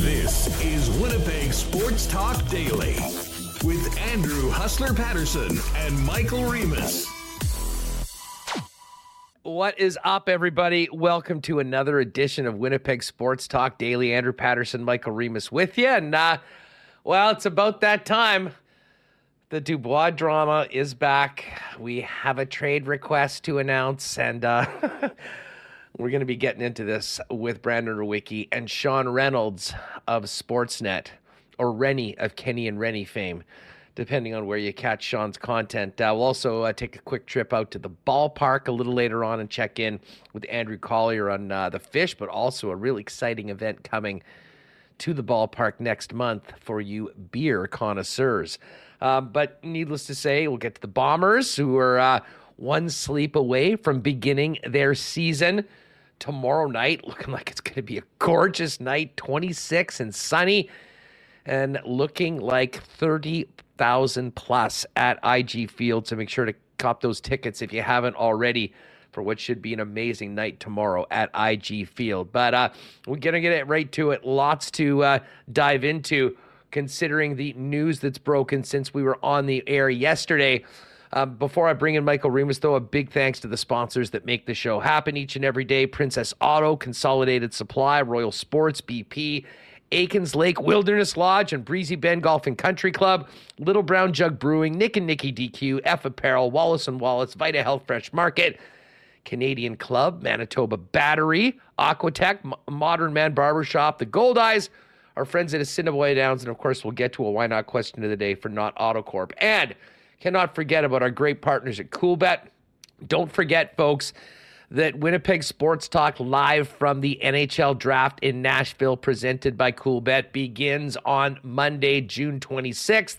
This is Winnipeg Sports Talk Daily with Andrew Hustler Paterson and Michael Remis. What is up, everybody? Welcome to another edition of Winnipeg Sports Talk Daily. Andrew Paterson, Michael Remis with you. And, uh, well, it's about that time. The Dubois drama is back. We have a trade request to announce, and uh, we're going to be getting into this with Brandon Rewucki and Sean Reynolds of Sportsnet, or Rennie of Kenny and Rennie fame depending on where you catch Sean's content. Uh, we'll also uh, take a quick trip out to the ballpark a little later on and check in with Andrew Collier on uh, the fish, but also a really exciting event coming to the ballpark next month for you beer connoisseurs. Um, but needless to say, we'll get to the Bombers, who are uh, one sleep away from beginning their season tomorrow night. Looking like it's going to be a gorgeous night, 26 and sunny, and looking like 30 thousand plus at IG Field. So make sure to cop those tickets if you haven't already for what should be an amazing night tomorrow at IG Field. But uh, we're gonna get it right to it. Lots to uh, dive into, considering the news that's broken since we were on the air yesterday. Um, before I bring in Michael Remis, though, a big thanks to the sponsors that make the show happen each and every day Princess Auto, Consolidated Supply, Royal Sports, BP, Aikens Lake Wilderness Lodge and Breezy Bend Golf and Country Club, Little Brown Jug Brewing, Nick and Nicky DQ, F Apparel, Wallace and Wallace, Vita Health Fresh Market, Canadian Club, Manitoba Battery, Aquatech, Modern Man Barbershop, the Goldeyes, our friends at Assiniboia Downs, and of course, we'll get to a why not question of the day for Nott Autocorp. And cannot forget about our great partners at Coolbet. Don't forget, folks that Winnipeg Sports Talk live from the NHL draft in Nashville, presented by Coolbet, begins on Monday, June 26th.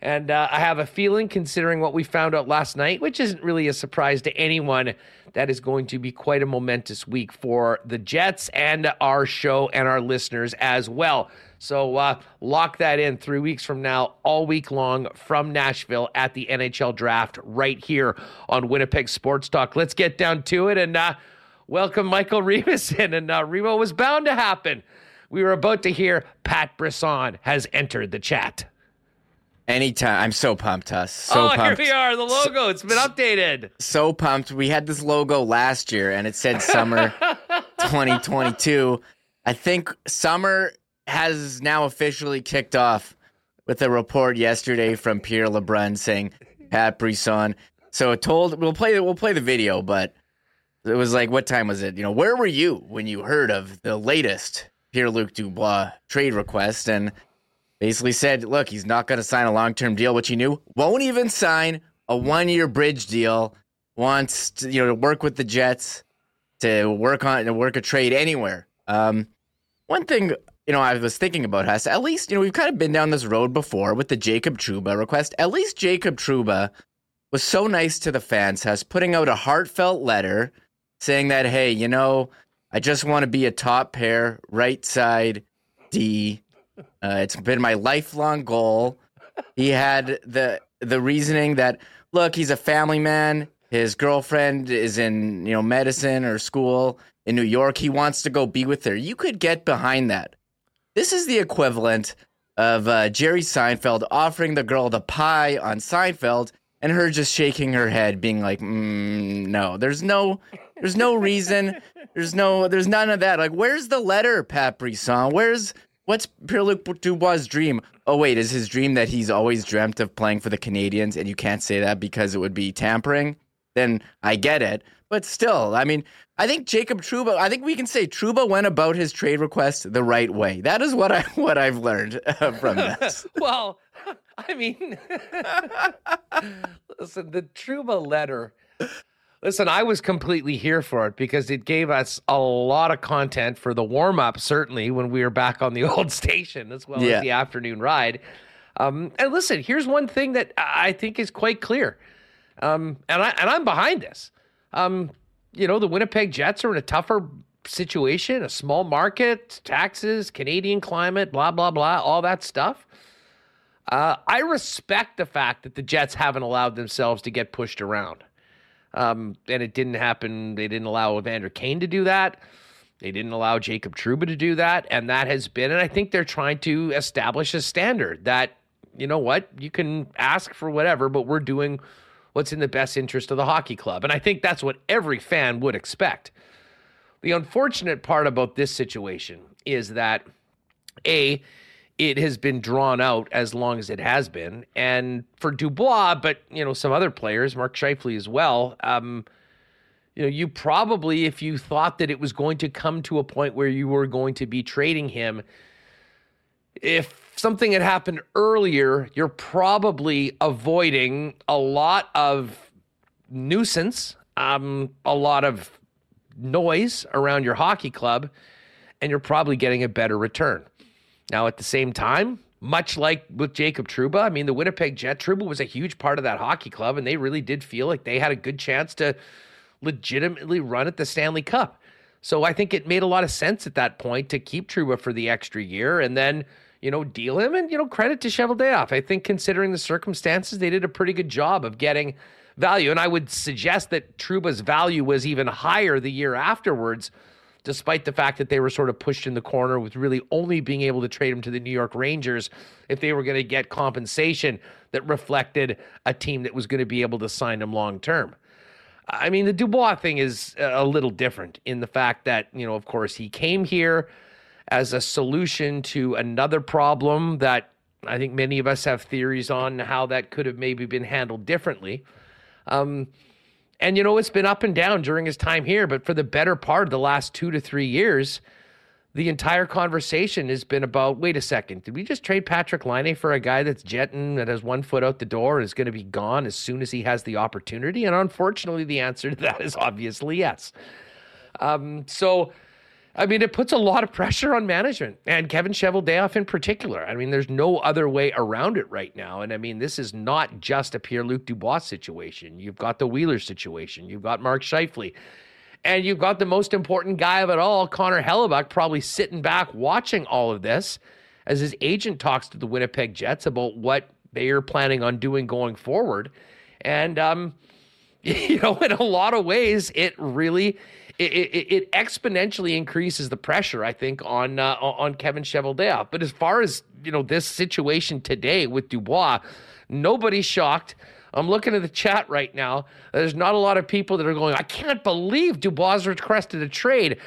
And uh, I have a feeling, considering what we found out last night, which isn't really a surprise to anyone, that is going to be quite a momentous week for the Jets and our show and our listeners as well. So uh, lock that in three weeks from now, all week long from Nashville at the NHL draft right here on Winnipeg Sports Talk. Let's get down to it and uh, welcome Michael Remis in. And uh, Remo was bound to happen. We were about to hear Pat Brisson has entered the chat. Anytime. I'm so pumped, Huss. So oh, pumped. here we are. The logo. So, it's been updated. So pumped. We had this logo last year and it said summer 2022. I think summer has now officially kicked off with a report yesterday from Pierre LeBrun saying Pat Brisson. So it told we'll play we'll play the video, but it was like what time was it? You know, where were you when you heard of the latest Pierre Luc Dubois trade request? And basically said, look, he's not going to sign a long term deal, which he knew. Won't even sign a one year bridge deal. Wants to, you know to work with the Jets to work on to work a trade anywhere. Um, one thing you know I was thinking about Huss. At least you know we've kind of been down this road before with the Jacob Trouba request. At least Jacob Trouba was so nice to the fans, Huss, putting out a heartfelt letter saying that hey, you know, I just want to be a top pair right side D uh, it's been my lifelong goal. He had the the reasoning that look, he's a family man. His girlfriend is in you know medicine or school in New York. He wants to go be with her. You could get behind that. This is the equivalent of uh, Jerry Seinfeld offering the girl the pie on Seinfeld and her just shaking her head, being like, mm, "No, there's no, there's no reason, there's no, there's none of that." Like, where's the letter, Pat? Where's What's Pierre Luc Dubois' dream? Oh, wait, is his dream that he's always dreamt of playing for the Canadiens, and you can't say that because it would be tampering? Then I get it. But still, I mean, I think Jacob Trouba, I think we can say Trouba went about his trade request the right way. That is what I what I've learned uh, from this. well, I mean, listen, the Trouba letter Listen, I was completely here for it because it gave us a lot of content for the warm up, certainly when we were back on the old station, as well yeah. as the afternoon ride. Um, and listen, here's one thing that I think is quite clear, um, and I and I'm behind this. Um, you know, the Winnipeg Jets are in a tougher situation, a small market, taxes, Canadian climate, blah blah blah, all that stuff. Uh, I respect the fact that the Jets haven't allowed themselves to get pushed around. Um, and it didn't happen. They didn't allow Evander Kane to do that. They didn't allow Jacob Trouba to do that. And that has been, and I think they're trying to establish a standard that, you know what, you can ask for whatever, but we're doing what's in the best interest of the hockey club. And I think that's what every fan would expect. The unfortunate part about this situation is that, A, it has been drawn out as long as it has been. And for Dubois, but, you know, some other players, Mark Scheifele as well, um, you know, you probably, if you thought that it was going to come to a point where you were going to be trading him, if something had happened earlier, you're probably avoiding a lot of nuisance, um, a lot of noise around your hockey club, and you're probably getting a better return. Now, at the same time, much like with Jacob Trouba, I mean, the Winnipeg Jet, Trouba was a huge part of that hockey club, and they really did feel like they had a good chance to legitimately run at the Stanley Cup. So I think it made a lot of sense at that point to keep Trouba for the extra year and then, you know, deal him and, you know, credit to Cheveldayoff. I think considering the circumstances, they did a pretty good job of getting value. And I would suggest that Trouba's value was even higher the year afterwards, despite the fact that they were sort of pushed in the corner with really only being able to trade him to the New York Rangers if they were going to get compensation that reflected a team that was going to be able to sign him long term. I mean, the Dubois thing is a little different in the fact that, you know, of course, he came here as a solution to another problem that I think many of us have theories on how that could have maybe been handled differently. Um, and, you know, it's been up and down during his time here, but for the better part of the last two to three years, the entire conversation has been about wait a second, did we just trade Patrick Laine for a guy that's jetting, that has one foot out the door and is going to be gone as soon as he has the opportunity? And unfortunately, the answer to that is obviously yes. Um, so, I mean, it puts a lot of pressure on management and Kevin Cheveldayoff in particular. I mean, there's no other way around it right now. And I mean, this is not just a Pierre Luc Dubois situation. You've got the Wheeler situation, you've got Mark Scheifele. And you've got the most important guy of it all, Connor Hellebuyck, probably sitting back watching all of this as his agent talks to the Winnipeg Jets about what they are planning on doing going forward. And, um, you know, in a lot of ways, it really it, it, exponentially increases the pressure, I think, on uh, on Kevin Cheveldayoff. But as far as you know, this situation today with Dubois, nobody's shocked. I'm looking at the chat right now. There's not a lot of people that are going, I can't believe Dubois requested a trade.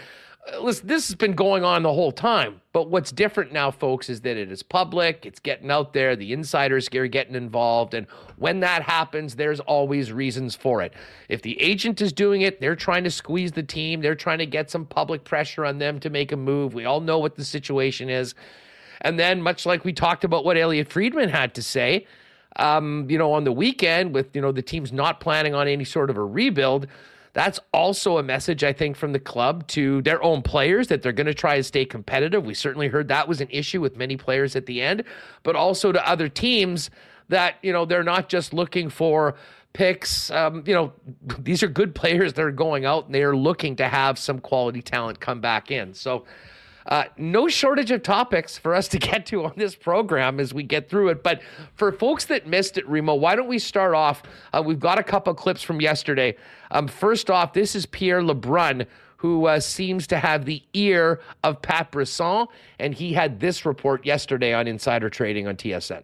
Listen, this has been going on the whole time. But what's different now, folks, is that it is public. It's getting out there. The insiders are getting involved. And when that happens, there's always reasons for it. If the agent is doing it, they're trying to squeeze the team. They're trying to get some public pressure on them to make a move. We all know what the situation is. And then, much like we talked about what Elliotte Friedman had to say, um, you know, on the weekend with, you know, the team's not planning on any sort of a rebuild. That's also a message, I think, from the club to their own players that they're going to try to stay competitive. We certainly heard that was an issue with many players at the end, but also to other teams that, you know, they're not just looking for picks. Um, you know, these are good players that are going out and they are looking to have some quality talent come back in. So, uh, no shortage of topics for us to get to on this program as we get through it. But for folks that missed it, Remo, why don't we start off? Uh, we've got a couple clips from yesterday. Um, first off, this is Pierre LeBrun, who uh, seems to have the ear of Pat Brisson, and he had this report yesterday on insider trading on TSN.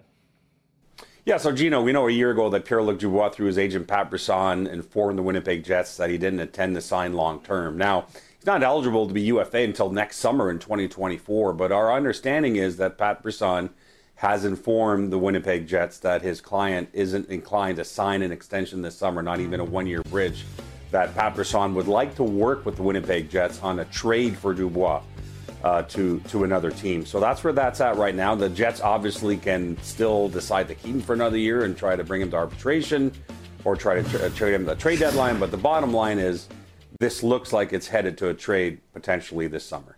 Yeah, so Gino, we know a year ago that Pierre-Luc Dubois, through his agent Pat Brisson, informed the Winnipeg Jets that he didn't intend to sign long term. Now, not eligible to be UFA until next summer in 2024. But our understanding is that Pat Brisson has informed the Winnipeg Jets that his client isn't inclined to sign an extension this summer, not even a one year bridge. That Pat Brisson would like to work with the Winnipeg Jets on a trade for Dubois uh, to to another team. So that's where that's at right now. The Jets obviously can still decide to keep him for another year and try to bring him to arbitration or try to tra- trade him the trade deadline. But the bottom line is this looks like it's headed to a trade potentially this summer.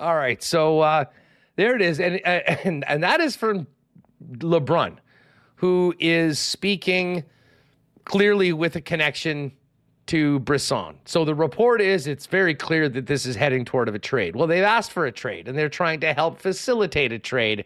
All right, so uh, there it is, and, and and that is from LeBrun, who is speaking clearly with a connection to Brisson. So the report is it's very clear that this is heading toward of a trade. Well, they've asked for a trade, and they're trying to help facilitate a trade.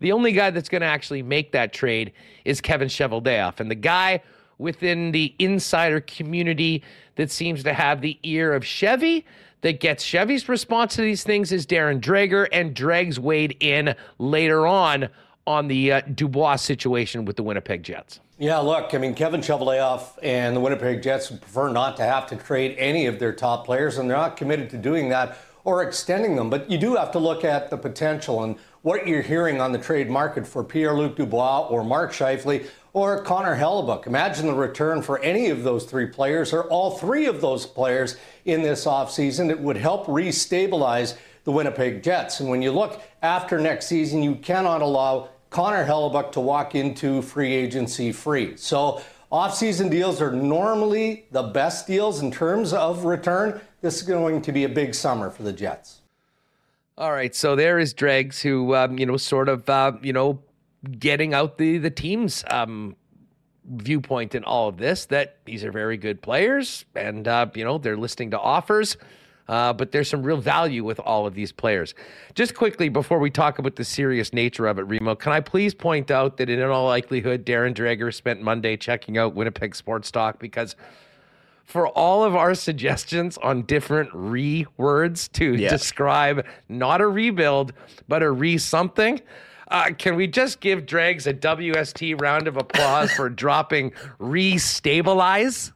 The only guy that's going to actually make that trade is Kevin Cheveldayoff, and the guy within the insider community that seems to have the ear of Chevy that gets Chevy's response to these things is Darren Dreger, and Dregs weighed in later on on the uh, Dubois situation with the Winnipeg Jets. Yeah, look, I mean, Kevin Cheveldayoff and the Winnipeg Jets prefer not to have to trade any of their top players, and they're not committed to doing that or extending them. But you do have to look at the potential and what you're hearing on the trade market for Pierre Luc Dubois or Mark Scheifele or Connor Hellebuyck. Imagine the return for any of those three players or all three of those players in this offseason. It would help restabilize the Winnipeg Jets. And when you look after next season, you cannot allow Connor Hellebuyck to walk into free agency free. So offseason deals are normally the best deals in terms of return. This is going to be a big summer for the Jets. All right, so there is Dregs, who um, you know, sort of, uh, you know, getting out the the team's um, viewpoint in all of this that these are very good players and uh, you know they're listening to offers uh, but there's some real value with all of these players just quickly before we talk about the serious nature of it remo can i please point out that in all likelihood darren Dreger spent monday checking out winnipeg sports talk because for all of our suggestions on different re words to yeah. describe not a rebuild but a re something uh, can we just give Dregs a WST round of applause for dropping restabilize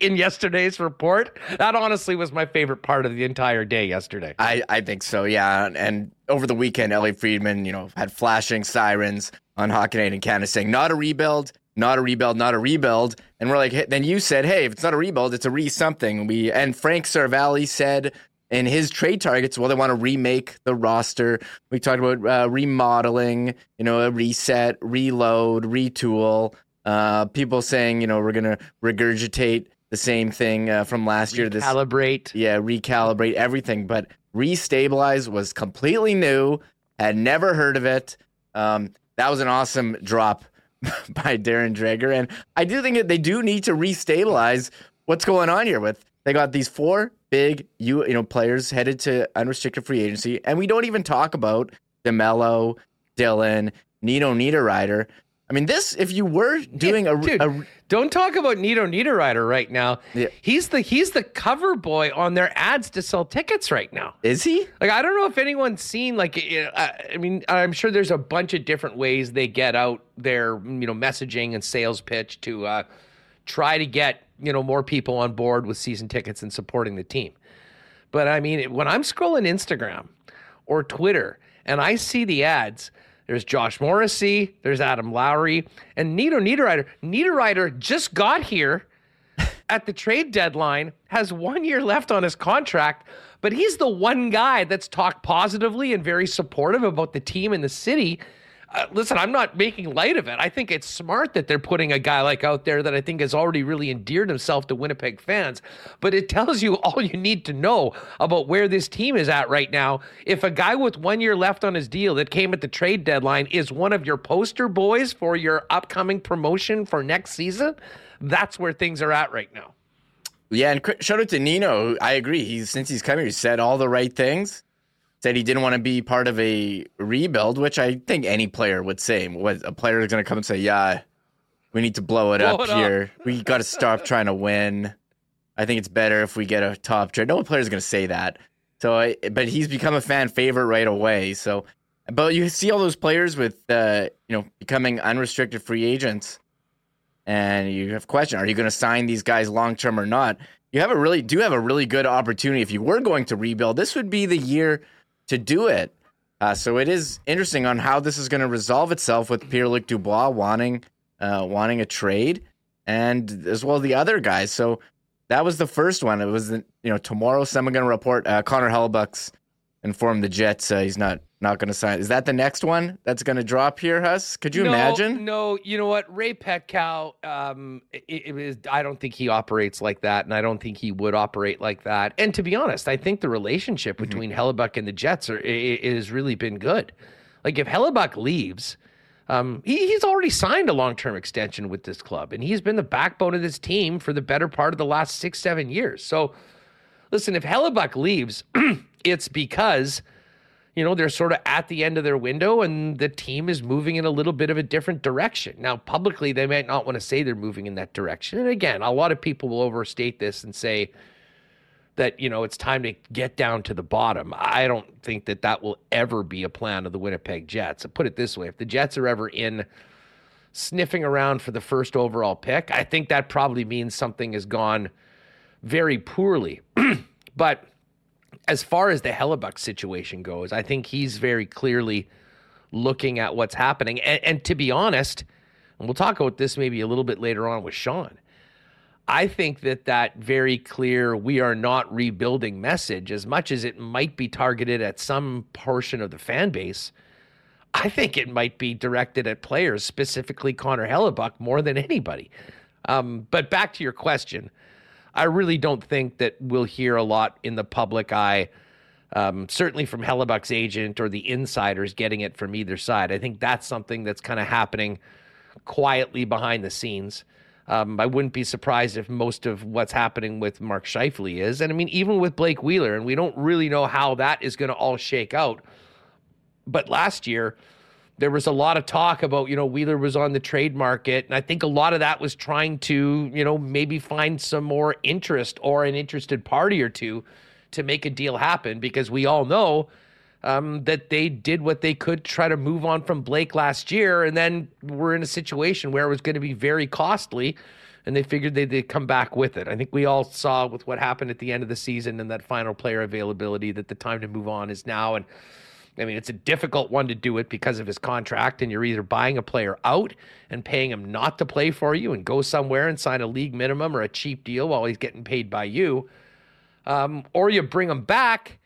in yesterday's report? That honestly was my favorite part of the entire day yesterday. I, I think so, yeah. And over the weekend, Ellie Friedman, you know, had flashing sirens on Night in Canada saying, not a rebuild, not a rebuild, not a rebuild. And we're like, hey, then you said, hey, if it's not a rebuild, it's a re something. We and Frank Seravalli said and his trade targets, well, they want to remake the roster. We talked about uh, remodeling, you know, a reset, reload, retool. Uh, people saying, you know, we're going to regurgitate the same thing uh, from last year. This Recalibrate. Yeah, recalibrate everything. But restabilize was completely new. Had never heard of it. Um, that was an awesome drop by Darren Dreger. And I do think that they do need to restabilize what's going on here with they got these four big you you know players headed to unrestricted free agency, and we don't even talk about DeMelo, Dillon, Nino Niederreiter. I mean, this if you were doing a, Dude, a, don't talk about Nino Niederreiter right now. Yeah. He's the he's the cover boy on their ads to sell tickets right now. Is he? Like I don't know if anyone's seen like I mean I'm sure there's a bunch of different ways they get out their you know messaging and sales pitch to uh, try to get you know more people on board with season tickets and supporting the team. But I mean, when I'm scrolling Instagram or Twitter and I see the ads, there's Josh Morrissey, there's Adam Lowry, and Nito Niederreiter. Niederreiter just got here at the trade deadline, has one year left on his contract, but he's the one guy that's talked positively and very supportive about the team and the city uh, listen, I'm not making light of it. I think it's smart that they're putting a guy like out there that I think has already really endeared himself to Winnipeg fans. But it tells you all you need to know about where this team is at right now. If a guy with one year left on his deal that came at the trade deadline is one of your poster boys for your upcoming promotion for next season, that's where things are at right now. Yeah, and shout out to Nino. I agree. He's since he's come here, he said all the right things said he didn't want to be part of a rebuild, which I think any player would say. What a player is going to come and say, "Yeah, we need to blow it blow up it here. Up. we got to stop trying to win." I think it's better if we get a top trade. No player is going to say that. So, I, but he's become a fan favorite right away. So, but you see all those players with, uh, you know, becoming unrestricted free agents, and you have question: Are you going to sign these guys long term or not? You have a really do have a really good opportunity if you were going to rebuild. This would be the year to do it. Uh, so it is interesting on how this is going to resolve itself with Pierre Luc Dubois wanting uh, wanting a trade, and as well the other guys. So that was the first one. It was you know tomorrow. Someone going to report uh, Connor Hellebuyck's informed the Jets uh, he's not not going to sign. Is that the next one that's going to drop here, Huss? Could you no, imagine? No, you know what? Ray Petkau, um, it, it is, I don't think he operates like that, and I don't think he would operate like that. And to be honest, I think the relationship mm-hmm. between mm-hmm. Hellebuyck and the Jets are, it, it has really been good. Like if Hellebuyck leaves, um, he, he's already signed a long term extension with this club, and he's been the backbone of this team for the better part of the last six, seven years. So, listen, if Hellebuyck leaves, it's because you know, they're sort of at the end of their window and the team is moving in a little bit of a different direction. Now, publicly, they might not want to say they're moving in that direction. And again, a lot of people will overstate this and say that, you know, it's time to get down to the bottom. I don't think that that will ever be a plan of the Winnipeg Jets. I put it this way if the Jets are ever in sniffing around for the first overall pick, I think that probably means something has gone very poorly. but as far as the Hellebuyck situation goes, I think he's very clearly looking at what's happening. And, and, to be honest, and we'll talk about this maybe a little bit later on with Sean. I think that that very clear we are not rebuilding message, as much as it might be targeted at some portion of the fan base, I think it might be directed at players, specifically Connor Hellebuyck, more than anybody. Um, but back to your question, I really don't think that we'll hear a lot in the public eye, um, certainly from Hellebuyck's agent or the insiders getting it from either side. I think that's something that's kind of happening quietly behind the scenes. Um, I wouldn't be surprised if most of what's happening with Mark Scheifele is. And I mean, even with Blake Wheeler, and we don't really know how that is going to all shake out. But last year, there was a lot of talk about, you know, Wheeler was on the trade market. And I think a lot of that was trying to, you know, maybe find some more interest or an interested party or two to make a deal happen because we all know um, that they did what they could try to move on from Blake last year. And then we're in a situation where it was going to be very costly. And they figured they'd, they'd come back with it. I think we all saw with what happened at the end of the season and that final player availability that the time to move on is now. And I mean, it's a difficult one to do it because of his contract, and you're either buying a player out and paying him not to play for you and go somewhere and sign a league minimum or a cheap deal while he's getting paid by you, um, or you bring him back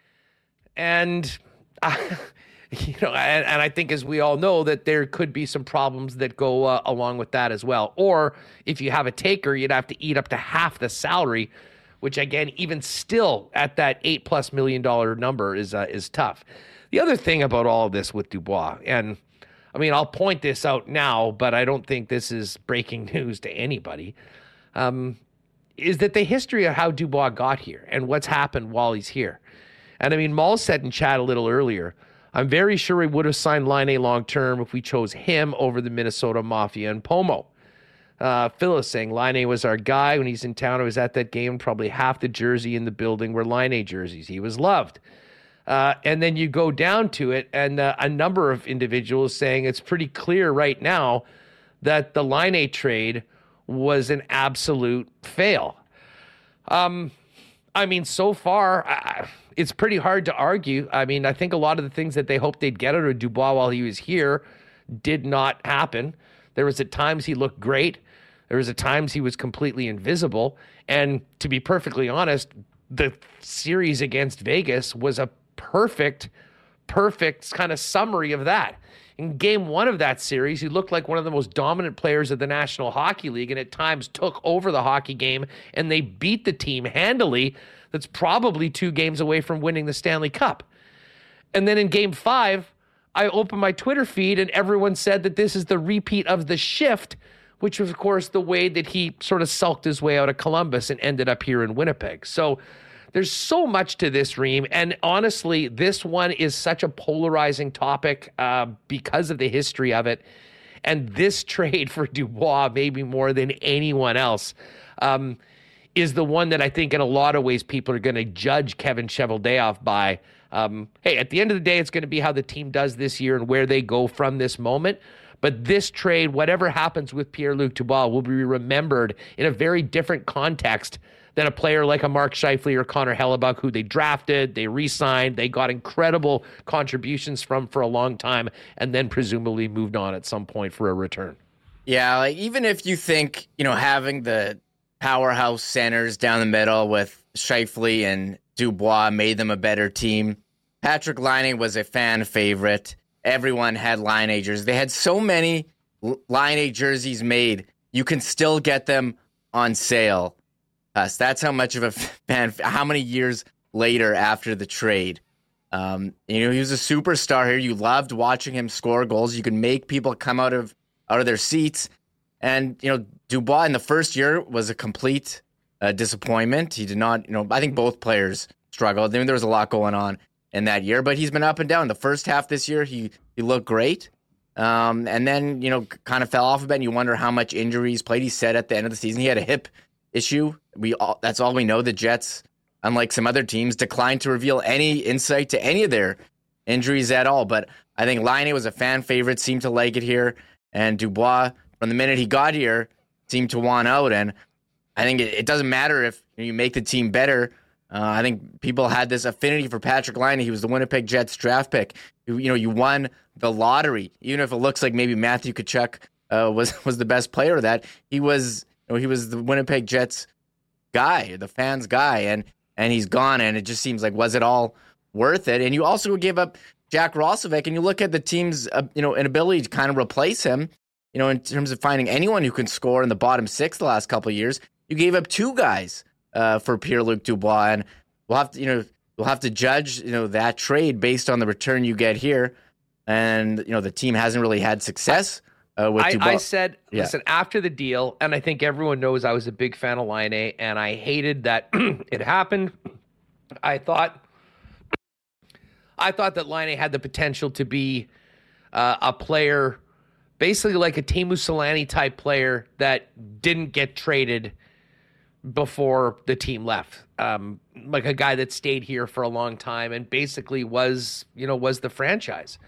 and. Uh, you know, and, and, I think, as we all know, that there could be some problems that go uh, along with that as well. Or if you have a taker, you'd have to eat up to half the salary, which again, even still at that eight plus million dollar number is uh, is tough. The other thing about all of this with Dubois, and I mean, I'll point this out now, but I don't think this is breaking news to anybody, um, is that the history of how Dubois got here and what's happened while he's here. And I mean, Maul said in chat a little earlier, I'm very sure he would have signed Laine long term if we chose him over the Minnesota Mafia and Pomo. Uh, Phyllis saying Laine was our guy when he's in town. I was at that game, probably half the jersey in the building were Laine jerseys. He was loved. Uh, and then you go down to it, and uh, a number of individuals saying it's pretty clear right now that the Laine trade was an absolute fail. Um, I mean, so far, I, it's pretty hard to argue. I mean, I think a lot of the things that they hoped they'd get out of Dubois while he was here did not happen. There was at times he looked great. There was at times he was completely invisible. And to be perfectly honest, the series against Vegas was a perfect, perfect kind of summary of that. In game one of that series, he looked like one of the most dominant players of the National Hockey League and at times took over the hockey game and they beat the team handily that's probably two games away from winning the Stanley Cup. And then in game five, I opened my Twitter feed and everyone said that this is the repeat of the shift, which was, of course, the way that he sort of sulked his way out of Columbus and ended up here in Winnipeg. So, there's so much to this, Reem. And honestly, this one is such a polarizing topic uh, because of the history of it. And this trade for Dubois, maybe more than anyone else, um, is the one that I think in a lot of ways people are going to judge Kevin Cheveldayoff by. Um, hey, at the end of the day, it's going to be how the team does this year and where they go from this moment. But this trade, whatever happens with Pierre Luc Dubois, will be remembered in a very different context than a player like a Mark Scheifele or Connor Hellebuyck, who they drafted, they re signed, they got incredible contributions from for a long time, and then presumably moved on at some point for a return. Yeah, like even if you think, you know, having the powerhouse centers down the middle with Scheifele and Dubois made them a better team. Patrick Laine was a fan favorite. Everyone had Laine jerseys. They had so many Laine jerseys made, you can still get them on sale us. That's how much of a fan. How many years later after the trade? Um, you know, he was a superstar here. You loved watching him score goals. You could make people come out of out of their seats. And you know, Dubois in the first year was a complete uh, disappointment. He did not. You know, I think both players struggled. I mean, there was a lot going on in that year, but he's been up and down. The first half this year, he he looked great. Um, and then, you know, kind of fell off a bit. And you wonder how much injuries played. He said at the end of the season he had a hip issue. We all, that's all we know. The Jets, unlike some other teams, declined to reveal any insight to any of their injuries at all. But I think Laine was a fan favorite, seemed to like it here, and Dubois from the minute he got here seemed to want out. And I think it, it doesn't matter if you make the team better. Uh, I think people had this affinity for Patrick Laine. He was the Winnipeg Jets draft pick. You, you know, you won the lottery, even if it looks like maybe Matthew Tkachuk uh, was was the best player of that. He was you know, he was the Winnipeg Jets guy, the fans guy, and and he's gone. And it just seems like was it all worth it? And you also gave up Jack Roslovic, and you look at the team's uh, you know inability to kind of replace him. You know, in terms of finding anyone who can score in the bottom six the last couple of years, you gave up two guys uh, for Pierre Luc Dubois, and we'll have to you know we'll have to judge you know that trade based on the return you get here. And you know the team hasn't really had success uh, I. I said, Yeah. listen, after the deal, and I think everyone knows I was a big fan of Laine, and I hated that it happened. I thought, I thought that Laine had the potential to be uh, a player, basically like a Teemu Selanne type player that didn't get traded before the team left. Um, like a guy that stayed here for a long time and basically was, you know, was the franchise.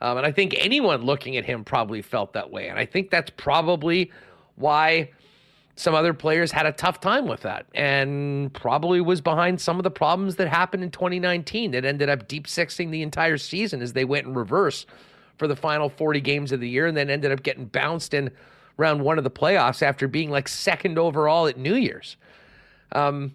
Um, and I think anyone looking at him probably felt that way. And I think that's probably why some other players had a tough time with that and probably was behind some of the problems that happened in 2019 that ended up deep sixing the entire season as they went in reverse for the final 40 games of the year and then ended up getting bounced in round one of the playoffs after being like second overall at New Year's. Um,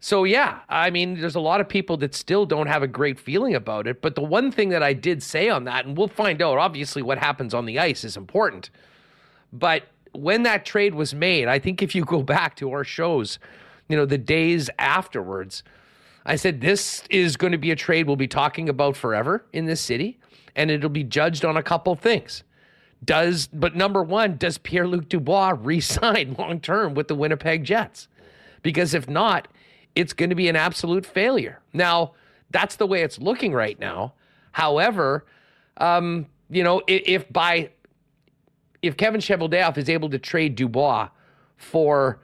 so yeah, I mean, there's a lot of people that still don't have a great feeling about it. But the one thing that I did say on that, and we'll find out, obviously, what happens on the ice is important. But when that trade was made, I think if you go back to our shows, you know, the days afterwards, I said this is going to be a trade we'll be talking about forever in this city, and it'll be judged on a couple things. Does but number one, does Pierre Luc Dubois re-sign long term with the Winnipeg Jets? Because if not, it's going to be an absolute failure. Now, that's the way it's looking right now. However, um, you know, if, if by if Kevin Cheveldayoff is able to trade Dubois for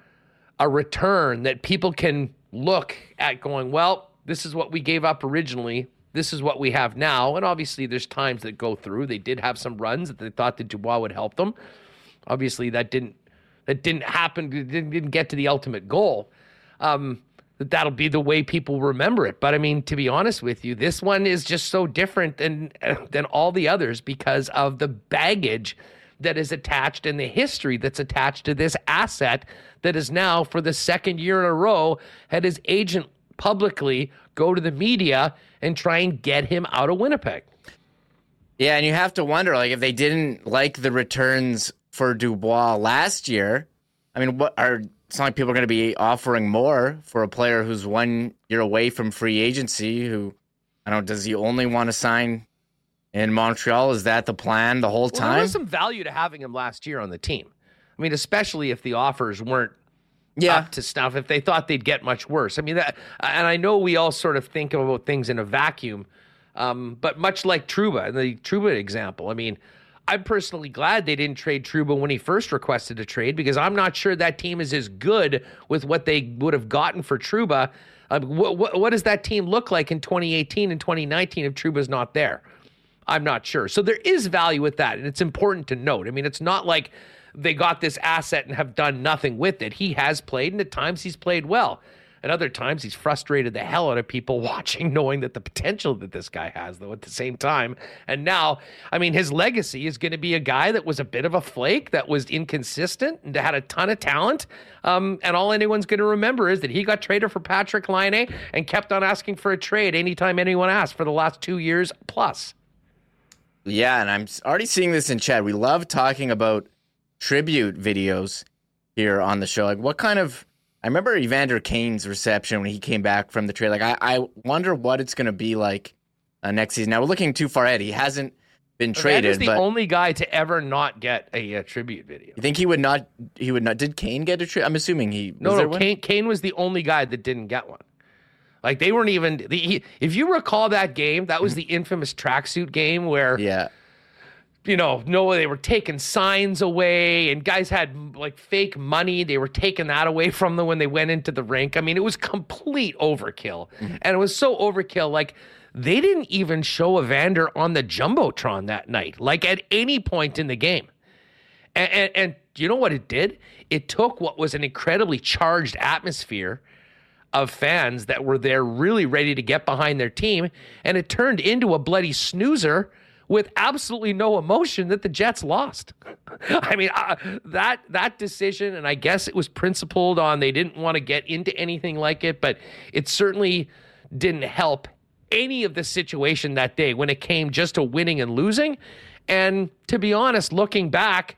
a return that people can look at going, well, this is what we gave up originally. This is what we have now. And obviously, there's times that go through. They did have some runs that they thought that Dubois would help them. Obviously, that didn't that didn't happen. Didn't, didn't get to the ultimate goal. Um, that that'll be the way people remember it. But I mean, to be honest with you, this one is just so different than than all the others because of the baggage that is attached and the history that's attached to this asset that is now for the second year in a row had his agent publicly go to the media and try and get him out of Winnipeg. Yeah, and you have to wonder, like, if they didn't like the returns for Dubois last year, I mean, what are it's not like people are going to be offering more for a player who's one year away from free agency. Who, I don't, does he only want to sign in Montreal? Is that the plan the whole Well, there time? was some value to having him last year on the team. I mean, especially if the offers weren't yeah, up to snuff if they thought they'd get much worse. I mean, that, and I know we all sort of think about things in a vacuum, um, but much like Trouba, and the Trouba example, I mean, I'm personally glad they didn't trade Trouba when he first requested a trade because I'm not sure that team is as good with what they would have gotten for Trouba. Uh, what, what does that team look like in 2018 and 2019 if Trouba's not there? I'm not sure. So there is value with that, and it's important to note. I mean, it's not like they got this asset and have done nothing with it. He has played, and at times he's played well. At other times, he's frustrated the hell out of people watching, knowing that the potential that this guy has, though, at the same time. And now, I mean, his legacy is going to be a guy that was a bit of a flake, that was inconsistent, and had a ton of talent. Um, and all anyone's going to remember is that he got traded for Patrick Laine and kept on asking for a trade anytime anyone asked for the last two years plus. Yeah, and I'm already seeing this in chat. We love talking about tribute videos here on the show. Like, what kind of? I remember Evander Kane's reception when he came back from the trade. Like, I, I wonder what it's going to be like uh, next season. Now we're looking too far ahead. He hasn't been traded. That is the but only guy to ever not get a, uh tribute video. you think he would not? He would not. Did Kane get a trade? I'm assuming he. No, was no? Kane, Kane was the only guy that didn't get one. Like they weren't even. The, if you recall that game, that was the infamous tracksuit game where Yeah. You know, no, they were taking signs away, and guys had like fake money. They were taking that away from them when they went into the rink. I mean, it was complete overkill, mm-hmm. and it was so overkill. Like they didn't even show Evander on the jumbotron that night, like at any point in the game. And, and, and you know what it did? It took what was an incredibly charged atmosphere of fans that were there really ready to get behind their team, and it turned into a bloody snoozer with absolutely no emotion that the Jets lost. I mean, uh, that that decision, and I guess it was principled on they didn't want to get into anything like it, but it certainly didn't help any of the situation that day when it came just to winning and losing. And to be honest, looking back,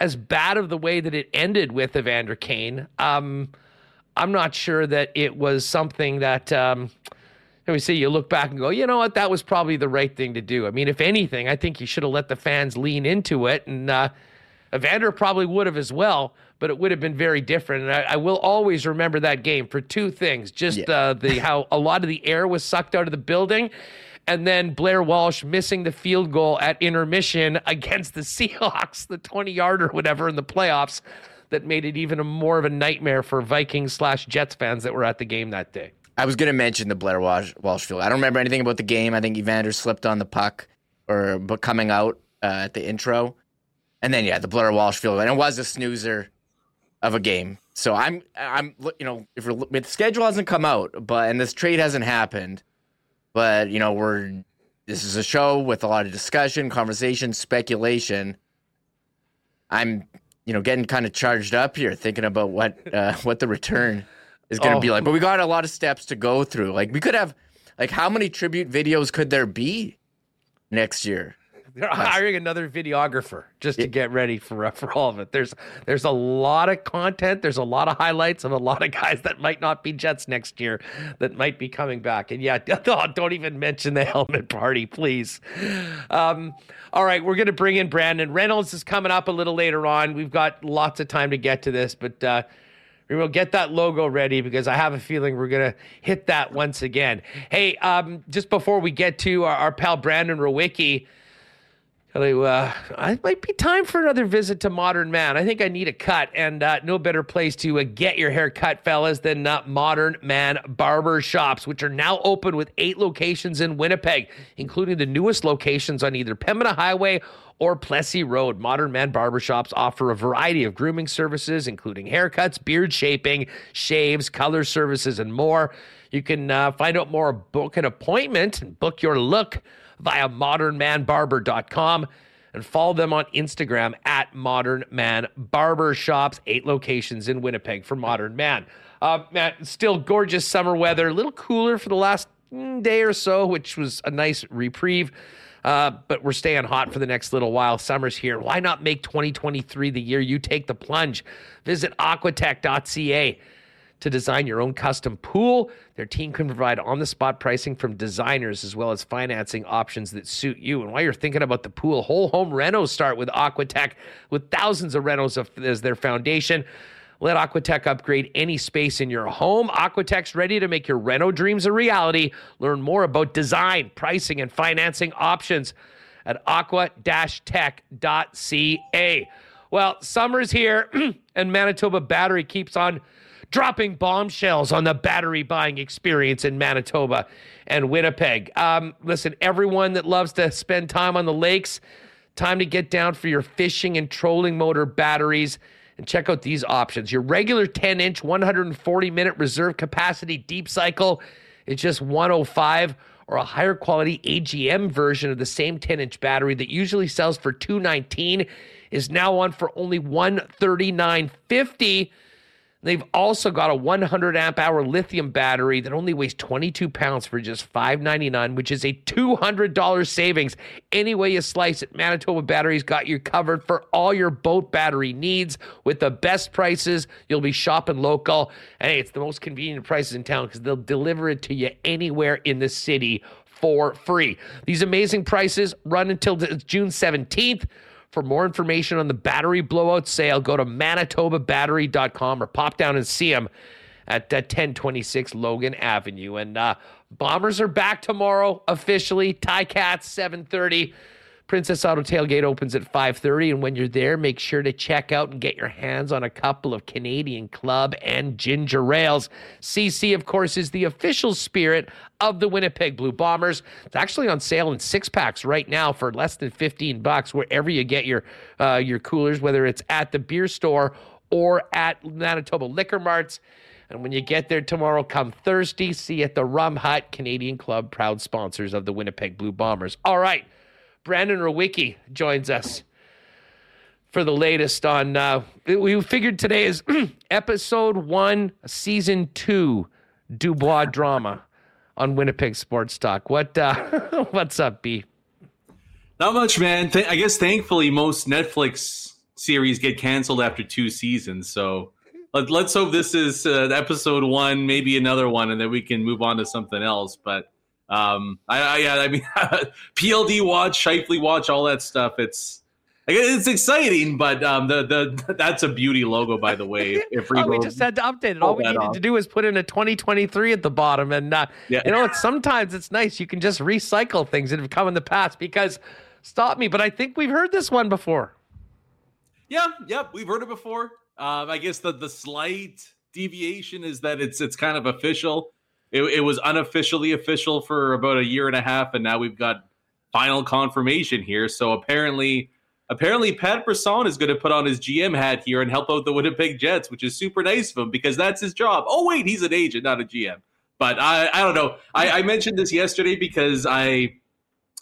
as bad of the way that it ended with Evander Kane, um, I'm not sure that it was something that. Um, let me see, you look back and go, you know what, that was probably the right thing to do. I mean, if anything, I think you should have let the fans lean into it. And uh, Evander probably would have as well, but it would have been very different. And I, I will always remember that game for two things just Yeah. uh, the how a lot of the air was sucked out of the building. And then Blair Walsh missing the field goal at intermission against the Seahawks, the 20 yarder, whatever, in the playoffs, that made it even a more of a nightmare for Vikings slash Jets fans that were at the game that day. I was going to mention the Blair Walsh, Walsh field. I don't remember anything about the game. I think Evander slipped on the puck or but coming out uh, at the intro, and then yeah, the Blair Walsh field, and it was a snoozer of a game. So I'm I'm you know if, if the schedule hasn't come out, but and this trade hasn't happened, but you know we're this is a show with a lot of discussion, conversation, speculation. I'm you know getting kind of charged up here, thinking about what uh, what the return is going to Oh. be like. But we got a lot of steps to go through. Like we could have like how many tribute videos could there be next year? They're hiring another videographer just to get ready for uh, for all of it. There's there's a lot of content. There's a lot of highlights of a lot of guys that might not be Jets next year that might be coming back. And yeah, don't, don't even mention the helmet party, please. Um, all right, we're gonna bring in Brandon Reynolds is coming up a little later on. We've got lots of time to get to this, but. Uh, We'll get that logo ready because I have a feeling we're gonna hit that once again. Hey, um, just before we get to our, our pal Brandon Rewucki, You, uh, it might be time for another visit to Modern Man. I think I need a cut, and uh, no better place to uh, get your hair cut, fellas, than uh, Modern Man Barber Shops, which are now open with eight locations in Winnipeg, including the newest locations on either Pembina Highway or Plessis Road. Modern Man Barber Shops offer a variety of grooming services, including haircuts, beard shaping, shaves, color services, and more. You can uh, find out more, book an appointment, and book your look via modernmanbarber.com and follow them on Instagram at Modern Man eight locations in Winnipeg for Modern Man. Uh, Matt, still gorgeous summer weather, a little cooler for the last mm, day or so, which was a nice reprieve. Uh, but we're staying hot for the next little while. Summer's here. Why not make 2023 the year you take the plunge? Visit aquatech.ca to design your own custom pool. Their team can provide on the spot pricing from designers as well as financing options that suit you. And while you're thinking about the pool, whole home renos start with Aquatech with thousands of renos as their foundation. Let Aquatech upgrade any space in your home. Aquatech's ready to make your reno dreams a reality. Learn more about design, pricing, and financing options at aqua-tech.ca. Well, summer's here, and Manitoba Battery keeps on dropping bombshells on the battery buying experience in Manitoba and Winnipeg. Um, listen, everyone that loves to spend time on the lakes, time to get down for your fishing and trolling motor batteries. And check out these options. Your regular 10 inch, 140 minute reserve capacity deep cycle is just 105 or a higher quality AGM version of the same 10 inch battery that usually sells for 219 is now on for only 139.50. They've also got a 100 amp hour lithium battery that only weighs 22 pounds for just $5.99, which is a $200 savings. Any way you slice it, Manitoba Batteries got you covered for all your boat battery needs with the best prices. You'll be shopping local. Hey, it's the most convenient prices in town because they'll deliver it to you anywhere in the city for free. These amazing prices run until June 17th. For more information on the battery blowout sale, go to manitobabattery.com or pop down and see them at uh, 1026 Logan Avenue. And uh, Bombers are back tomorrow officially. Ticats 730. Princess Auto Tailgate opens at 5:30 and when you're there make sure to check out and get your hands on a couple of Canadian Club and ginger ales. CC of course is the official spirit of the Winnipeg Blue Bombers. It's actually on sale in six packs right now for less than 15 bucks wherever you get your uh, your coolers whether it's at the beer store or at Manitoba Liquor Marts. And when you get there tomorrow, come Thursday, see at the Rum Hut Canadian Club, proud sponsors of the Winnipeg Blue Bombers. All right. Brandon Rewucki joins us for the latest on. Uh, we figured today is episode one, season two, Dubois drama on Winnipeg Sports Talk. What uh, what's up, B? Not much, man. Th- I guess thankfully most Netflix series get canceled after two seasons. So let, us hope this is uh, episode one, maybe another one, and then we can move on to something else. But um, I, I, yeah, I mean, PLD watch, Scheifele watch, all that stuff. It's it's exciting, but um, the the that's a beauty logo, by the way. If oh, we just had to update it. All we needed off. to do was put in a 2023 at the bottom, and uh, yeah. you know, it's sometimes it's nice you can just recycle things that have come in the past. Because stop me, but I think we've heard this one before. Yeah, yep, we've heard it before. Um, I guess the the slight deviation is that it's it's kind of official. It, it was unofficially official for about a year and a half, and now we've got final confirmation here. So apparently, apparently Pat Brisson is going to put on his GM hat here and help out the Winnipeg Jets, which is super nice of him because that's his job. Oh wait, he's an agent, not a GM. But I, I don't know. I, I mentioned this yesterday because I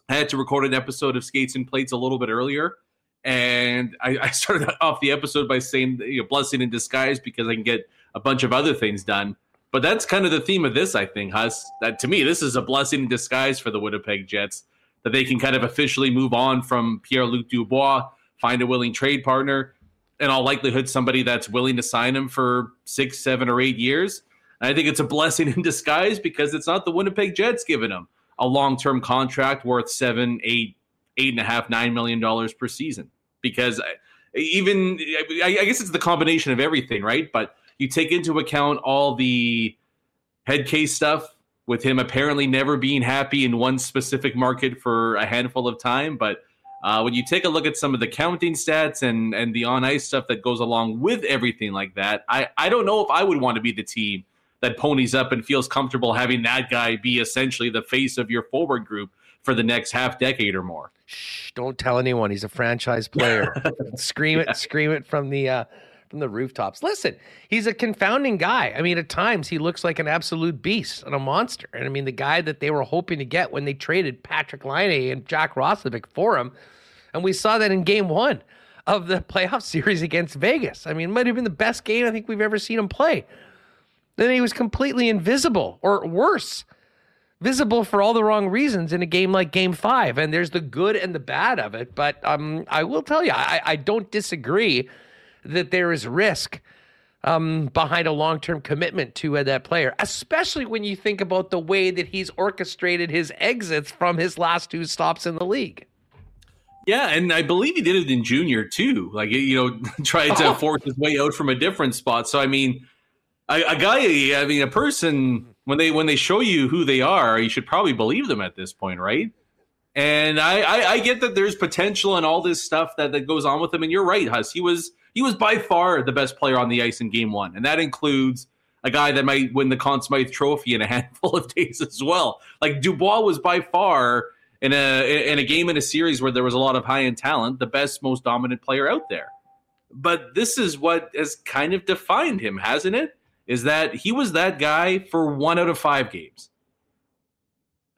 had to record an episode of Skates and Plates a little bit earlier. And I, I started off the episode by saying, you know, blessing in disguise because I can get a bunch of other things done. But that's kind of the theme of this, I think. That to me, this is a blessing in disguise for the Winnipeg Jets that they can kind of officially move on from Pierre Luc Dubois, find a willing trade partner, in all likelihood, somebody that's willing to sign him for six, seven, or eight years. And I think it's a blessing in disguise because it's not the Winnipeg Jets giving him a long term contract worth seven, eight, eight and a half, nine million dollars per season. Because uh, even, I guess it's the combination of everything, right? But you take into account all the head case stuff with him apparently never being happy in one specific market for a handful of time. But uh, when you take a look at some of the counting stats and and the on ice stuff that goes along with everything like that, I I don't know if I would want to be the team that ponies up and feels comfortable having that guy be essentially the face of your forward group for the next half decade or more. Shh, don't tell anyone he's a franchise player. scream it, scream it from the uh, from the rooftops. Listen, he's a confounding guy. I mean, at times he looks like an absolute beast and a monster. And I mean, the guy that they were hoping to get when they traded Patrik Laine and Jack Roslovic for him. And we saw that in game one of the playoff series against Vegas. I mean, it might have been the best game I think we've ever seen him play. Then he was completely invisible, or worse, visible for all the wrong reasons in a game like game five. And there's the good and the bad of it. But um, I will tell you, I, I don't disagree that there is risk um, behind a long term commitment to uh, that player, especially when you think about the way that he's orchestrated his exits from his last two stops in the league. Yeah, and I believe he did it in junior too. Like you know, tried to oh. force his way out from a different spot. So I mean, a, a, guy, I mean, a person when they when they show you who they are, you should probably believe them at this point, right? And I, I, I get that there's potential and all this stuff that, that goes on with him. And you're right, Huss. He was he was by far the best player on the ice in game one. And that includes a guy that might win the Conn Smythe trophy in a handful of days as well. Like Dubois was by far in a in a game in a series where there was a lot of high end talent, the best, most dominant player out there. But this is what has kind of defined him, hasn't it? Is that he was that guy for one out of five games.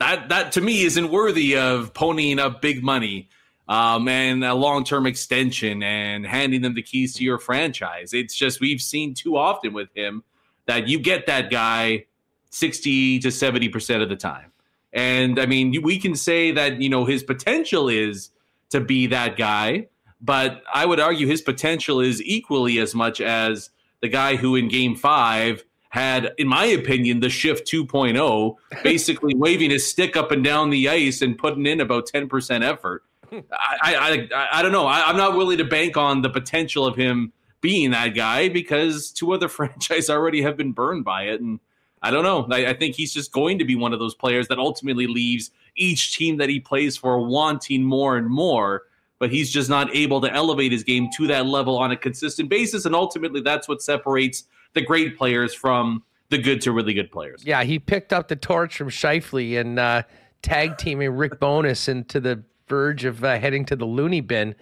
That that to me isn't worthy of ponying up big money um, and a long term extension and handing them the keys to your franchise. It's just we've seen too often with him that you get that guy 60 to 70% of the time. And I mean, we can say that, you know, his potential is to be that guy, but I would argue his potential is equally as much as the guy who in game five had, in my opinion, the shift 2.0, basically waving his stick up and down the ice and putting in about 10% effort. I, I, I, don't know. I, am not willing to bank on the potential of him being that guy because two other franchise already have been burned by it. And I don't know. I, I, think he's just going to be one of those players that ultimately leaves each team that he plays for wanting more and more. But he's just not able to elevate his game to that level on a consistent basis. And ultimately, that's what separates the great players from the good to really good players. Yeah, he picked up the torch from Scheifele and uh, tag teaming Rick Bowness into the verge of uh, heading to the loony bin.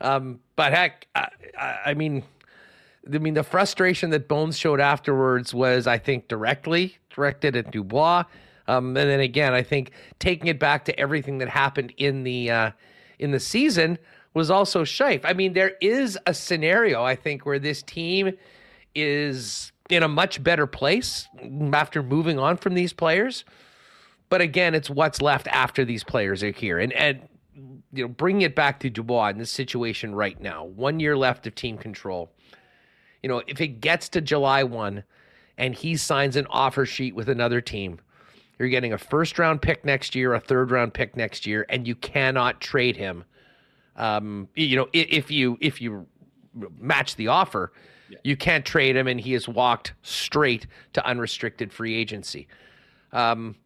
Um, but heck, I, I mean, I mean, the frustration that Bones showed afterwards was, I think, directly directed at Dubois. Um, and then again, I think taking it back to everything that happened in the uh, in the season was also Scheif. I mean, there is a scenario I think where this team is in a much better place after moving on from these players. But again, it's what's left after these players are here, and and you know, bringing it back to Dubois in this situation right now, one year left of team control you know, if it gets to July 1 and he signs an offer sheet with another team, you're getting a first round pick next year, a third round pick next year, and you cannot trade him. Um, you know, if you if you match the offer, yeah. you can't trade him, and he has walked straight to unrestricted free agency. Um,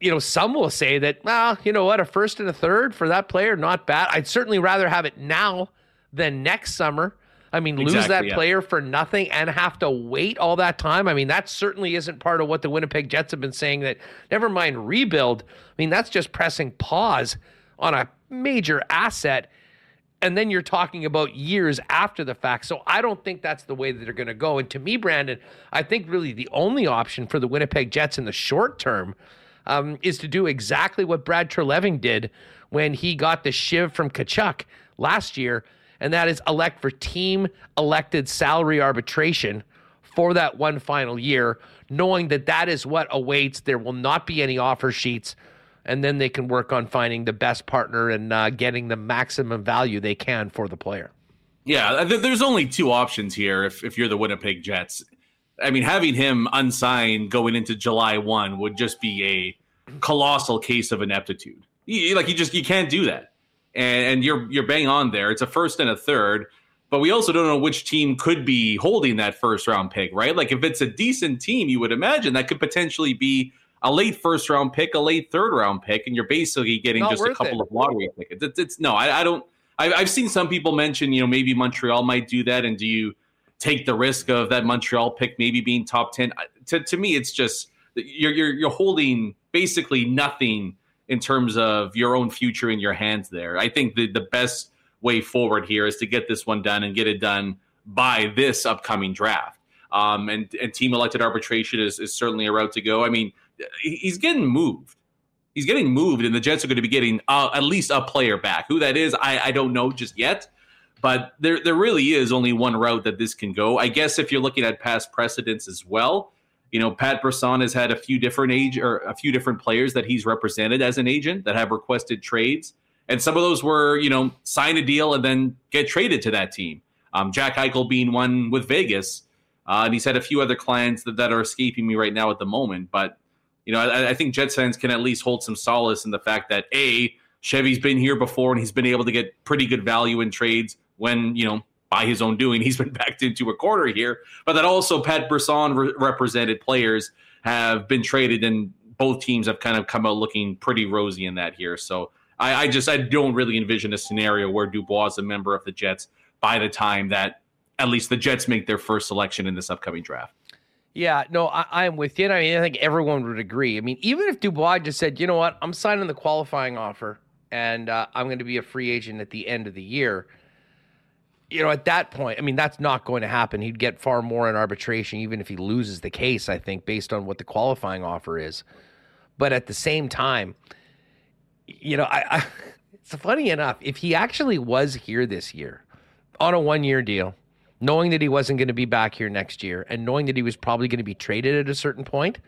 you know, some will say that, well, you know what, a first and a third for that player, not bad. I'd certainly rather have it now than next summer I mean, exactly, lose that yeah. player for nothing and have to wait all that time. I mean, that certainly isn't part of what the Winnipeg Jets have been saying that never mind rebuild. I mean, that's just pressing pause on a major asset. And then you're talking about years after the fact. So I don't think that's the way that they're going to go. And to me, Brandon, I think really the only option for the Winnipeg Jets in the short term um, is to do exactly what Brad Treliving did when he got the shiv from Tkachuk last year and that is elect for team elected salary arbitration for that one final year, knowing that that is what awaits. There will not be any offer sheets, and then they can work on finding the best partner and uh, getting the maximum value they can for the player. Yeah, there's only two options here if, if you're the Winnipeg Jets. I mean, having him unsigned going into July 1 would just be a colossal case of ineptitude. like, you just you can't do that and, and you're you're bang on there. It's a first and a third, but we also don't know which team could be holding that first round pick, right? Like if it's a decent team, you would imagine that could potentially be a late first round pick, a late third round pick, and you're basically getting Not just a couple it. of lottery tickets. It's, it's no, I, I don't. I, I've seen some people mention, you know, maybe Montreal might do that, and do you take the risk of that Montreal pick maybe being top ten? To to me, it's just you're you're you're holding basically nothing in terms of your own future in your hands there. I think the, the best way forward here is to get this one done and get it done by this upcoming draft. Um, and, and team elected arbitration is, is certainly a route to go. I mean, he's getting moved. He's getting moved, and the Jets are going to be getting uh, at least a player back. Who that is, I, I don't know just yet. But there, there really is only one route that this can go. I guess if you're looking at past precedents as well, you know, Pat Brisson has had a few different age or a few different players that he's represented as an agent that have requested trades, and some of those were, you know, sign a deal and then get traded to that team. Um, Jack Eichel being one with Vegas, uh, and he's had a few other clients that, that are escaping me right now at the moment. But you know, I, I think Jets fans can at least hold some solace in the fact that a Chevy's been here before and he's been able to get pretty good value in trades when you know by his own doing, he's been backed into a corner here. But that also Pat Brisson re- represented players have been traded, and both teams have kind of come out looking pretty rosy in that here. So I, I just I don't really envision a scenario where Dubois is a member of the Jets by the time that at least the Jets make their first selection in this upcoming draft. Yeah, no, I, am with you. And I mean, I think everyone would agree. I mean, even if Dubois just said, you know what, I'm signing the qualifying offer and uh, I'm going to be a free agent at the end of the year you know, at that point, I mean, that's not going to happen. He'd get far more in arbitration, even if he loses the case, I think, based on what the qualifying offer is. But at the same time, you know, I, I it's funny enough, if he actually was here this year on a one year deal, knowing that he wasn't going to be back here next year and knowing that he was probably going to be traded at a certain point,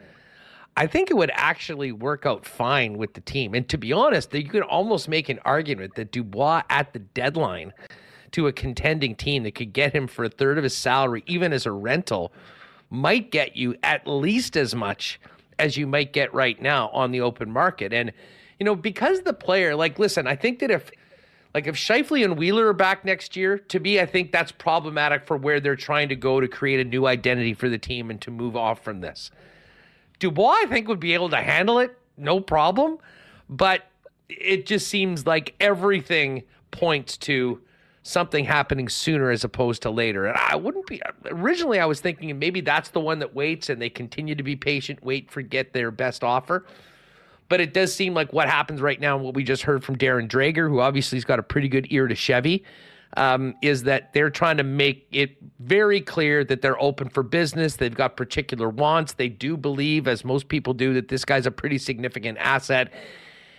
I think it would actually work out fine with the team. And to be honest, you could almost make an argument that Dubois at the deadline to a contending team that could get him for a third of his salary, even as a rental, might get you at least as much as you might get right now on the open market. And, you know, because the player, like, listen, I think that if, Like if Scheifele and Wheeler are back next year, to me, I think that's problematic for where they're trying to go to create a new identity for the team and to move off from this. Dubois, I think, would be able to handle it, no problem. But it just seems like everything points to something happening sooner as opposed to later. And I wouldn't be originally I was thinking maybe that's the one that waits and they continue to be patient, wait for get their best offer. But it does seem like what happens right now, what we just heard from Darren Dreger, who obviously has got a pretty good ear to Chevy, um, is that they're trying to make it very clear that they're open for business. They've got particular wants. They do believe, as most people do, that this guy's a pretty significant asset.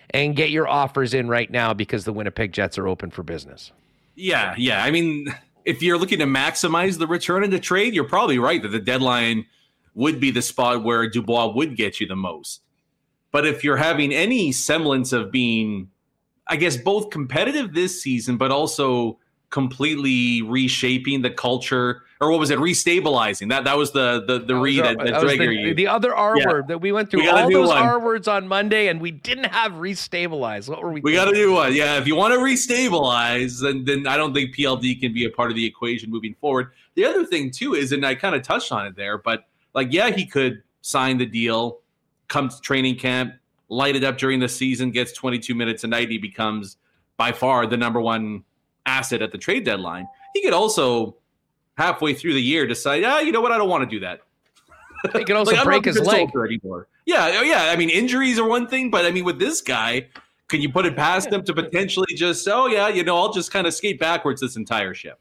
And get your offers in right now because the Winnipeg Jets are open for business. Yeah, yeah. I mean, if you're looking to maximize the return in the trade, you're probably right that the deadline would be the spot where Dubois would get you the most. But if you're having any semblance of being, I guess, both competitive this season, but also completely reshaping the culture or what was it restabilizing that that was the the the read that, that, that the, the, other r yeah. word that we went through we all those one. r words on monday and we didn't have restabilize what were we we got to do one yeah if you want to restabilize then then i don't think pld can be a part of the equation moving forward the other thing too is and i kind of touched on it there but like yeah he could sign the deal come to training camp light it up during the season gets 22 minutes a night he becomes by far the number one asset at the trade deadline. He could also halfway through the year decide, ah, you know what, I don't want to do that. He could also like, break his leg anymore. Yeah, oh, yeah. I mean, injuries are one thing, but I mean, with this guy, can you put it past him to potentially just, oh yeah, you know, I'll just kind of skate backwards this entire ship.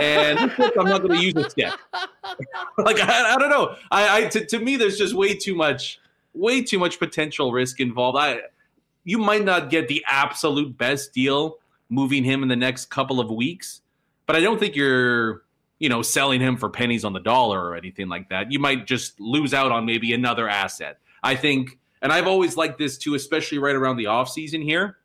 and I'm not going to use a stick. like I, I, don't know. I, I to, to me, there's just way too much, way too much potential risk involved. I, you might not get the absolute best deal moving him in the next couple of weeks. But I don't think you're, you know, selling him for pennies on the dollar or anything like that. You might just lose out on maybe another asset. I think, and I've always liked this too, especially right around the offseason here,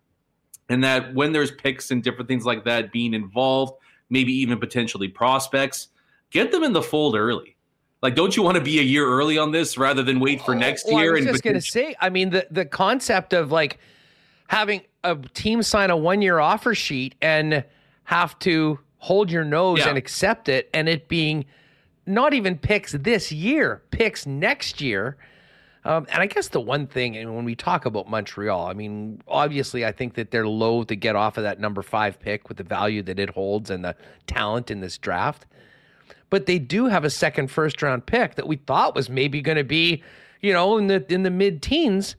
and that when there's picks and different things like that being involved, maybe even potentially prospects, get them in the fold early. Like, don't you want to be a year early on this rather than wait for oh, next oh, well, year? I was just going to say, I mean, the the concept of like having a team sign a one year offer sheet and have to hold your nose yeah. and accept it, and it being not even picks this year, picks next year. Um, and I guess the one thing, and when we talk about Montreal, I mean, obviously, I think that they're loath to get off of that number five pick with the value that it holds and the talent in this draft. But they do have a second first round pick that we thought was maybe going to be, you know, in the in the mid teens.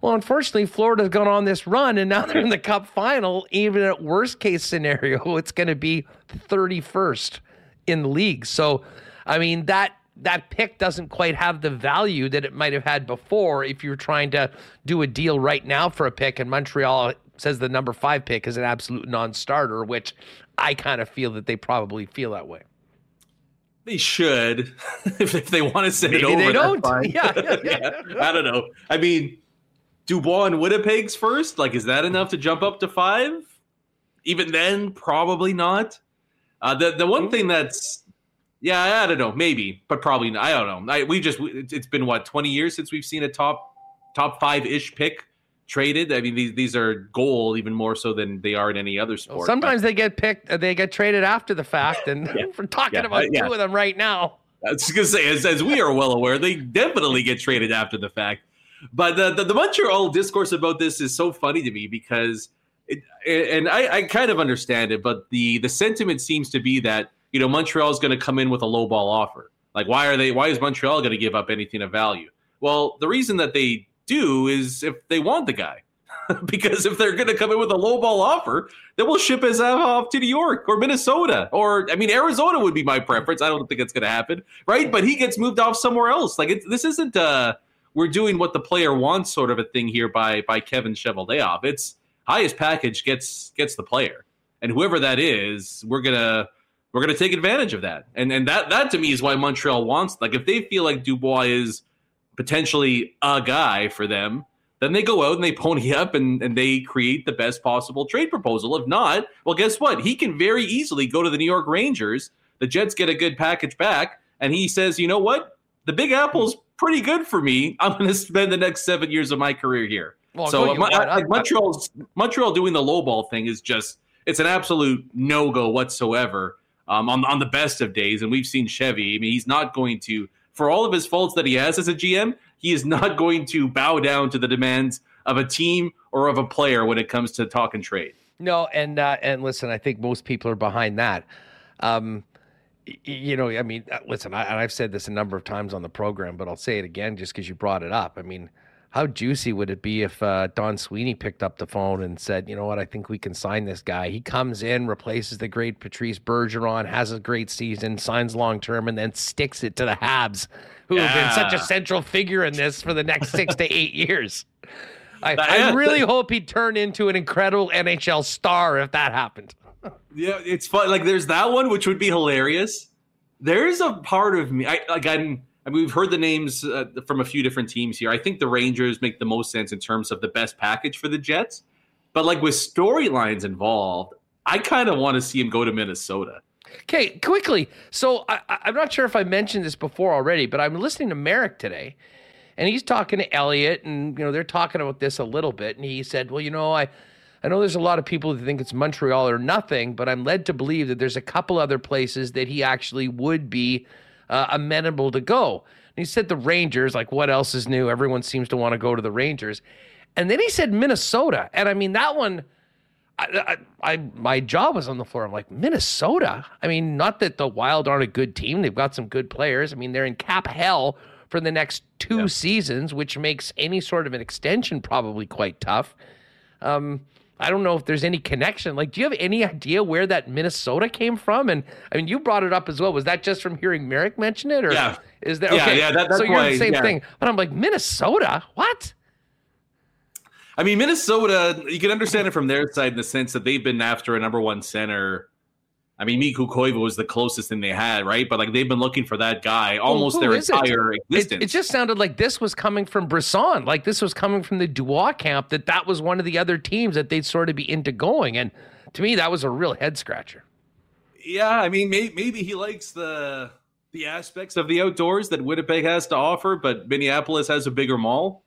Well, unfortunately, Florida's gone on this run and now they're in the cup final. Even at worst case scenario, it's going to be 31st in the league. So, I mean, that that pick doesn't quite have the value that it might have had before if you're trying to do a deal right now for a pick and Montreal says the number 5 pick is an absolute non-starter, which I kind of feel that they probably feel that way. They should, if, they want to send Maybe it over. They don't. Yeah, yeah, yeah. I don't know. I mean, Dubois and Winnipeg's first? Like, is that enough to jump up to five? Even then, probably not. Uh, the the one thing that's yeah, I don't know, maybe, but probably not. I don't know. I, we just it's been what twenty years since we've seen a top top five ish pick traded. I mean, these these are gold even more so than they are in any other sport. Well, sometimes but, they get picked, they get traded after the fact, and yeah, we're talking yeah, about uh, yeah. two of them right now. I was gonna say, as, as we are well aware, they definitely get traded after the fact. But the, the, the Montreal discourse about this is so funny to me because, it, and I, I kind of understand it, but the the sentiment seems to be that you know Montreal is going to come in with a low ball offer. Like, why are they? Why is Montreal going to give up anything of value? Well, the reason that they do is if they want the guy. because if they're going to come in with a low ball offer, then we'll ship his off to New York or Minnesota or I mean Arizona would be my preference. I don't think it's going to happen, right? But he gets moved off somewhere else. Like it, this isn't uh we're doing what the player wants sort of a thing here by by Kevin Cheveldayoff. It's highest package gets gets the player, and whoever that is, we're gonna we're gonna take advantage of that. And and that that to me is why Montreal wants. Like if they feel like Dubois is potentially a guy for them, then they go out and they pony up and, and they create the best possible trade proposal. If not, well, guess what? He can very easily go to the New York Rangers. The Jets get a good package back, and he says, you know what? The Big Apple's pretty good for me. I'm going to spend the next seven years of my career here. Well, so I, Montreal's Montreal doing the low ball thing is just it's an absolute no go whatsoever um, on on the best of days. And we've seen Chevy. I mean, he's not going to, for all of his faults that he has as a GM, he is not going to bow down to the demands of a team or of a player when it comes to talk and trade. No, and uh, and listen, I think most people are behind that. Um, you know, I mean, uh, listen, I, I've said this a number of times on the program, but I'll say it again just because you brought it up. I mean, how juicy would it be if uh, Don Sweeney picked up the phone and said, you know what, I think we can sign this guy. He comes in, replaces the great Patrice Bergeron, has a great season, signs long term, and then sticks it to the Habs, who yeah. have been such a central figure in this for the next six to eight years. I, I really hope he turned into an incredible NHL star if that happened. Yeah, it's fun. Like, there's that one, which would be hilarious. There's a part of me, I like, I'm I mean, we've heard the names uh, from a few different teams here. I think the Rangers make the most sense in terms of the best package for the Jets. But like with storylines involved, I kind of want to see him go to Minnesota. Okay, quickly. So I, am not sure if I mentioned this before already, but I'm listening to Marek today, and he's talking to Elliot, and you know they're talking about this a little bit, and he said, "Well, you know, I." I know there's a lot of people that think it's Montreal or nothing, but I'm led to believe that there's a couple other places that he actually would be uh, amenable to go. And he said the Rangers, like, what else is new? Everyone seems to want to go to the Rangers. And then he said Minnesota. And I mean, that one, I, I, I, my jaw was on the floor. I'm like, Minnesota? I mean, not that the Wild aren't a good team. They've got some good players. I mean, they're in cap hell for the next two yeah. seasons, which makes any sort of an extension probably quite tough. Um, I don't know if there's any connection. Like, do you have any idea where that Minnesota came from? And I mean, you brought it up as well. Was that just from hearing Marek mention it, or yeah. is that yeah, okay? Yeah, that, that's so you're why, the same yeah. thing. But I'm like, Minnesota? What? I mean, Minnesota. You can understand it from their side in the sense that they've been after a number one center I mean, Mikko Koivu was the closest thing they had, right? But like they've been looking for that guy almost well, their entire it? existence. It, it, just sounded like this was coming from Brisson, like this was coming from the Dubois camp. That that was one of the other teams that they'd sort of be into going, and to me, that was a real head scratcher. Yeah, I mean, may, maybe he likes the the aspects of the outdoors that Winnipeg has to offer, but Minneapolis has a bigger mall.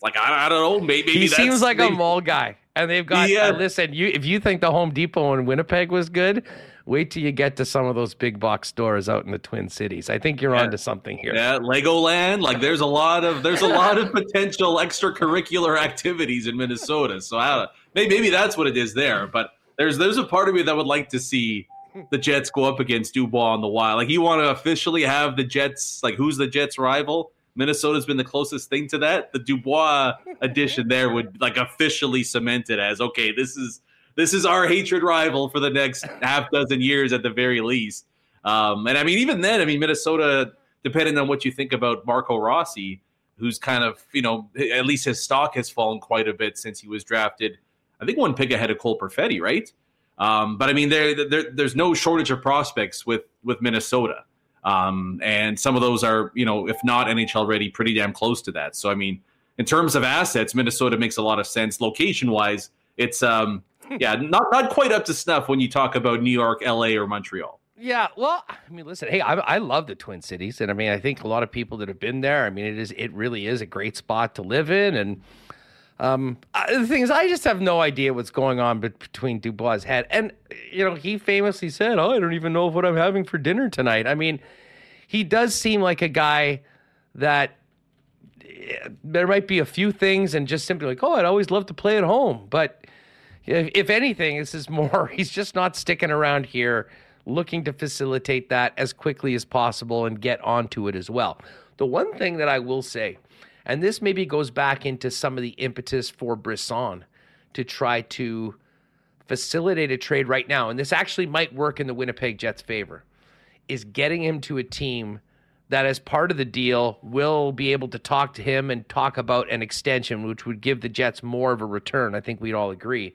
Like I, I don't know, maybe he seems like maybe, a mall guy, and they've got. Yeah. Uh, listen, you if you think the Home Depot in Winnipeg was good wait till you get to some of those big box stores out in the Twin Cities. I think you're yeah. onto something here. Yeah, Legoland. Like there's a lot of there's a lot of potential extracurricular activities in Minnesota. So I maybe, maybe that's what it is there. But there's there's a part of me that would like to see the Jets go up against Dubois on the wild. Like you want to officially have the Jets. Like who's the Jets' rival? Minnesota's been the closest thing to that. The Dubois addition there would like officially cement it as okay. This is this is our hatred rival for the next half dozen years at the very least. Um, and I mean, even then, I mean, Minnesota, depending on what you think about Marco Rossi, who's kind of, you know, at least his stock has fallen quite a bit since he was drafted. I think one pick ahead of Cole Perfetti, right? Um, but I mean, there, there, there's no shortage of prospects with with Minnesota, um, and some of those are, you know, if not NHL ready, pretty damn close to that. So I mean, in terms of assets, Minnesota makes a lot of sense. Location wise, it's um, yeah, not not quite up to snuff when you talk about New York, L.A., or Montreal. Yeah, well, I mean, listen, hey, I, I love the Twin Cities, and I mean, I think a lot of people that have been there. I mean, it is it really is a great spot to live in, and um, the thing is, I just have no idea what's going on between Dubois' head, and you know, he famously said, "Oh, I don't even know what I'm having for dinner tonight." I mean, he does seem like a guy that eh, there might be a few things, and just simply like, "Oh, I'd always love to play at home," but if, anything, this is more, he's just not sticking around here looking to facilitate that as quickly as possible and get onto it as well. The one thing that I will say, and this maybe goes back into some of the impetus for Brisson to try to facilitate a trade right now, and this actually might work in the Winnipeg Jets' favor, is getting him to a team that, as part of the deal, will be able to talk to him and talk about an extension, which would give the Jets more of a return. I think we'd all agree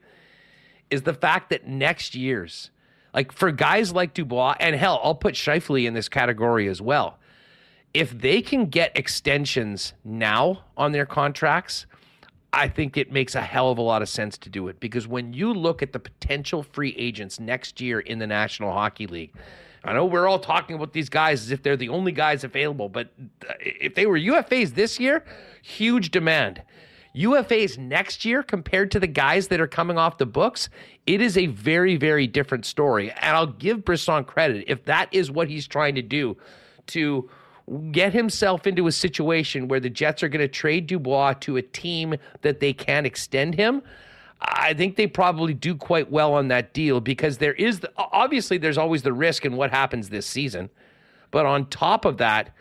is the fact that next year's, like for guys like Dubois, and hell, I'll put Scheifele in this category as well. If they can get extensions now on their contracts, I think it makes a hell of a lot of sense to do it because when you look at the potential free agents next year in the National Hockey League, I know we're all talking about these guys as if they're the only guys available, but uh, if they were UFAs this year, huge demand UFAs next year compared to the guys that are coming off the books, it is a very, very different story. And I'll give Brisson credit if that is what he's trying to do to get himself into a situation where the Jets are going to trade Dubois to a team that they can extend him. I think they probably do quite well on that deal because there is the, obviously there's always the risk in what happens this season. But on top of that,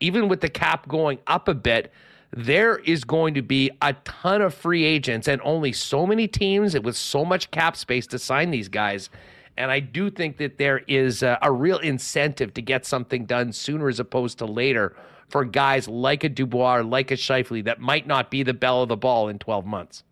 even with the cap going up a bit, there is going to be a ton of free agents and only so many teams with so much cap space to sign these guys. And I do think that there is a, a real incentive to get something done sooner as opposed to later for guys like a Dubois like a Scheifele that might not be the bell of the ball in 12 months.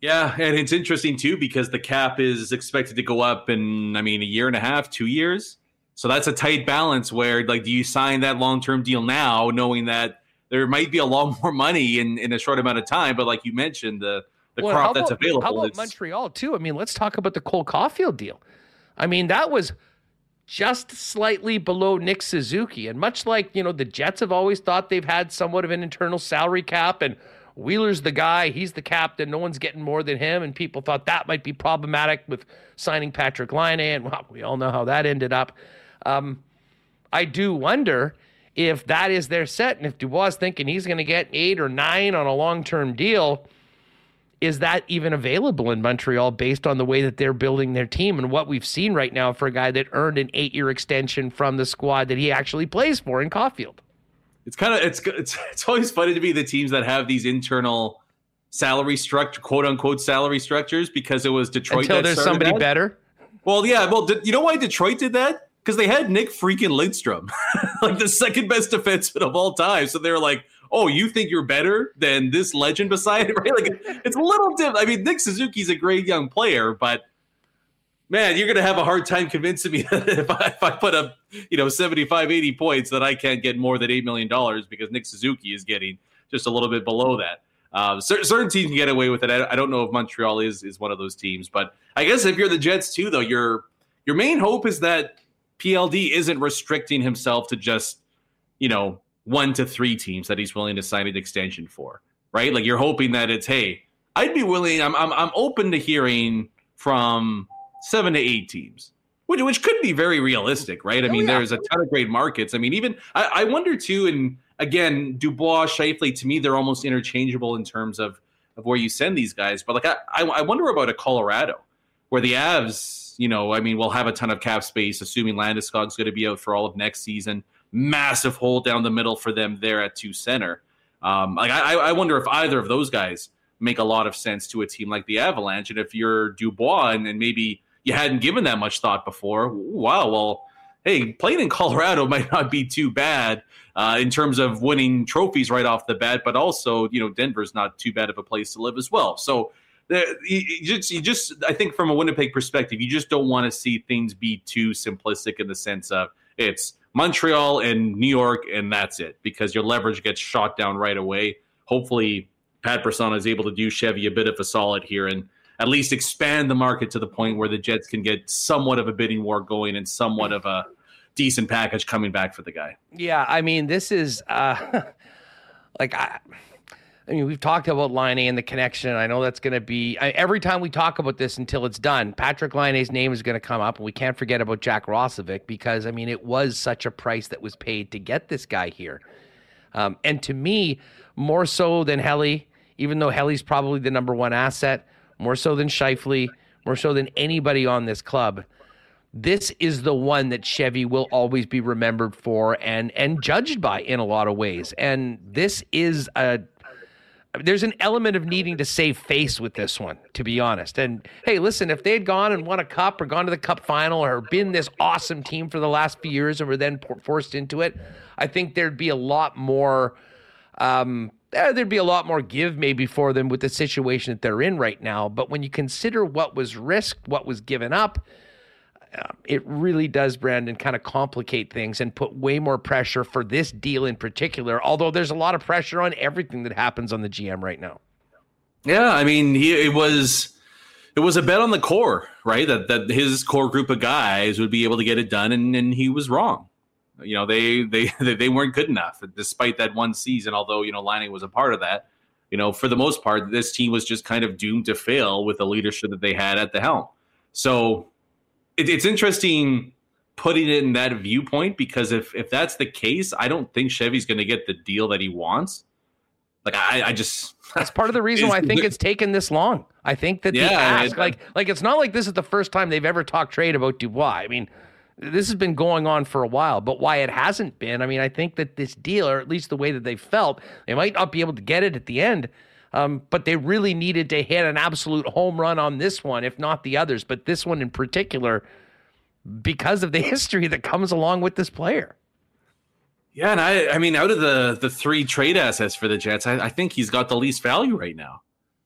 Yeah, and it's interesting too because the cap is expected to go up in, I mean, a year and a half, two years. So that's a tight balance where, like, do you sign that long term deal now, knowing that there might be a lot more money in, in a short amount of time. But like you mentioned, the the well, crop that's available. How about Montreal too? I mean, let's talk about the Cole Caufield deal. I mean, that was just slightly below Nick Suzuki, and much like you know, the Jets have always thought they've had somewhat of an internal salary cap, and Wheeler's the guy, he's the captain, no one's getting more than him, and people thought that might be problematic with signing Patrik Laine, and well, we all know how that ended up. Um, I do wonder if that is their set, and if Dubois thinking he's going to get eight or nine on a long term deal, is that even available in Montreal based on the way that they're building their team and what we've seen right now for a guy that earned an eight year extension from the squad that he actually plays for in Caufield? It's kind of it's it's it's always funny to be the teams that have these internal salary structure, quote unquote salary structures, because it was Detroit. Until there's somebody that. better. Well, yeah. Well, did, you know why Detroit did that? Because they had Nick freaking Lidstrom, like the second best defenseman of all time. So they're like, oh, you think you're better than this legend beside it, right? Like it's a little different. I mean, Nick Suzuki's a great young player, but man, you're going to have a hard time convincing me that if I, if I put up, you know, 75, 80 points that I can't get more than $8 million because Nick Suzuki is getting just a little bit below that. Uh, certain teams can get away with it. I don't know if Montreal is is one of those teams, but I guess if you're the Jets too, though, your your main hope is that PLD isn't restricting himself to just, you know, one to three teams that he's willing to sign an extension for, right? Like you're hoping that it's, hey, I'd be willing, I'm, I'm, I'm open to hearing from seven to eight teams, which, which could be very realistic, right? I oh, mean, yeah. there's a ton of great markets. I mean, even I, I wonder too, and again, Dubois, Scheifele, to me, they're almost interchangeable in terms of, of where you send these guys. But like, I, I, I wonder about a Colorado where the Avs, you know, I mean, we'll have a ton of cap space, assuming Landeskog's going to be out for all of next season. Massive hole down the middle for them there at two center. Um, like I, I wonder if either of those guys make a lot of sense to a team like the Avalanche. And if you're Dubois and, and maybe you hadn't given that much thought before, wow, well, hey, playing in Colorado might not be too bad uh, in terms of winning trophies right off the bat, but also, you know, Denver's not too bad of a place to live as well. So you just, you just, I think from a Winnipeg perspective, you just don't want to see things be too simplistic in the sense of it's Montreal and New York, and that's it because your leverage gets shot down right away. Hopefully, Pat Brisson is able to do Chevy a bit of a solid here and at least expand the market to the point where the Jets can get somewhat of a bidding war going and somewhat of a decent package coming back for the guy. Yeah, I mean, this is uh, like I I mean, we've talked about Laine and the connection. I know that's going to be I, every time we talk about this until it's done. Patrik Laine's name is going to come up, and we can't forget about Jack Roslovic because I mean, it was such a price that was paid to get this guy here. Um, and to me, more so than Helly, even though Helly's probably the number one asset, more so than Scheifele, more so than anybody on this club. This is the one that Chevy will always be remembered for and and judged by in a lot of ways. And this is a there's an element of needing to save face with this one, to be honest. And hey, listen, if they had gone and won a cup or gone to the cup final or been this awesome team for the last few years and were then forced into it, I think there'd be a lot more. Um, eh, there'd be a lot more give maybe for them with the situation that they're in right now. But when you consider what was risked, what was given up, um, it really does, Brandon, kind of complicate things and put way more pressure for this deal in particular. Although there's a lot of pressure on everything that happens on the GM right now. Yeah, I mean, he, it was it was a bet on the core, right? That that his core group of guys would be able to get it done, and, and he was wrong. You know, they they they weren't good enough, despite that one season. Although you know, Laine was a part of that. you know, for the most part, this team was just kind of doomed to fail with the leadership that they had at the helm. So it, it's interesting putting it in that viewpoint because if if that's the case, I don't think Chevy's going to get the deal that he wants. Like I, I just that's part of the reason why I think it's taken this long. I think that yeah, the ask, like like it's not like this is the first time they've ever talked trade about Dubois. I mean, this has been going on for a while, but why it hasn't been, I mean, I think that this deal, or at least the way that they felt, they might not be able to get it at the end. Um, but they really needed to hit an absolute home run on this one, if not the others. But this one in particular, because of the history that comes along with this player. Yeah, and I, I mean, out of the the three trade assets for the Jets, I, I think he's got the least value right now.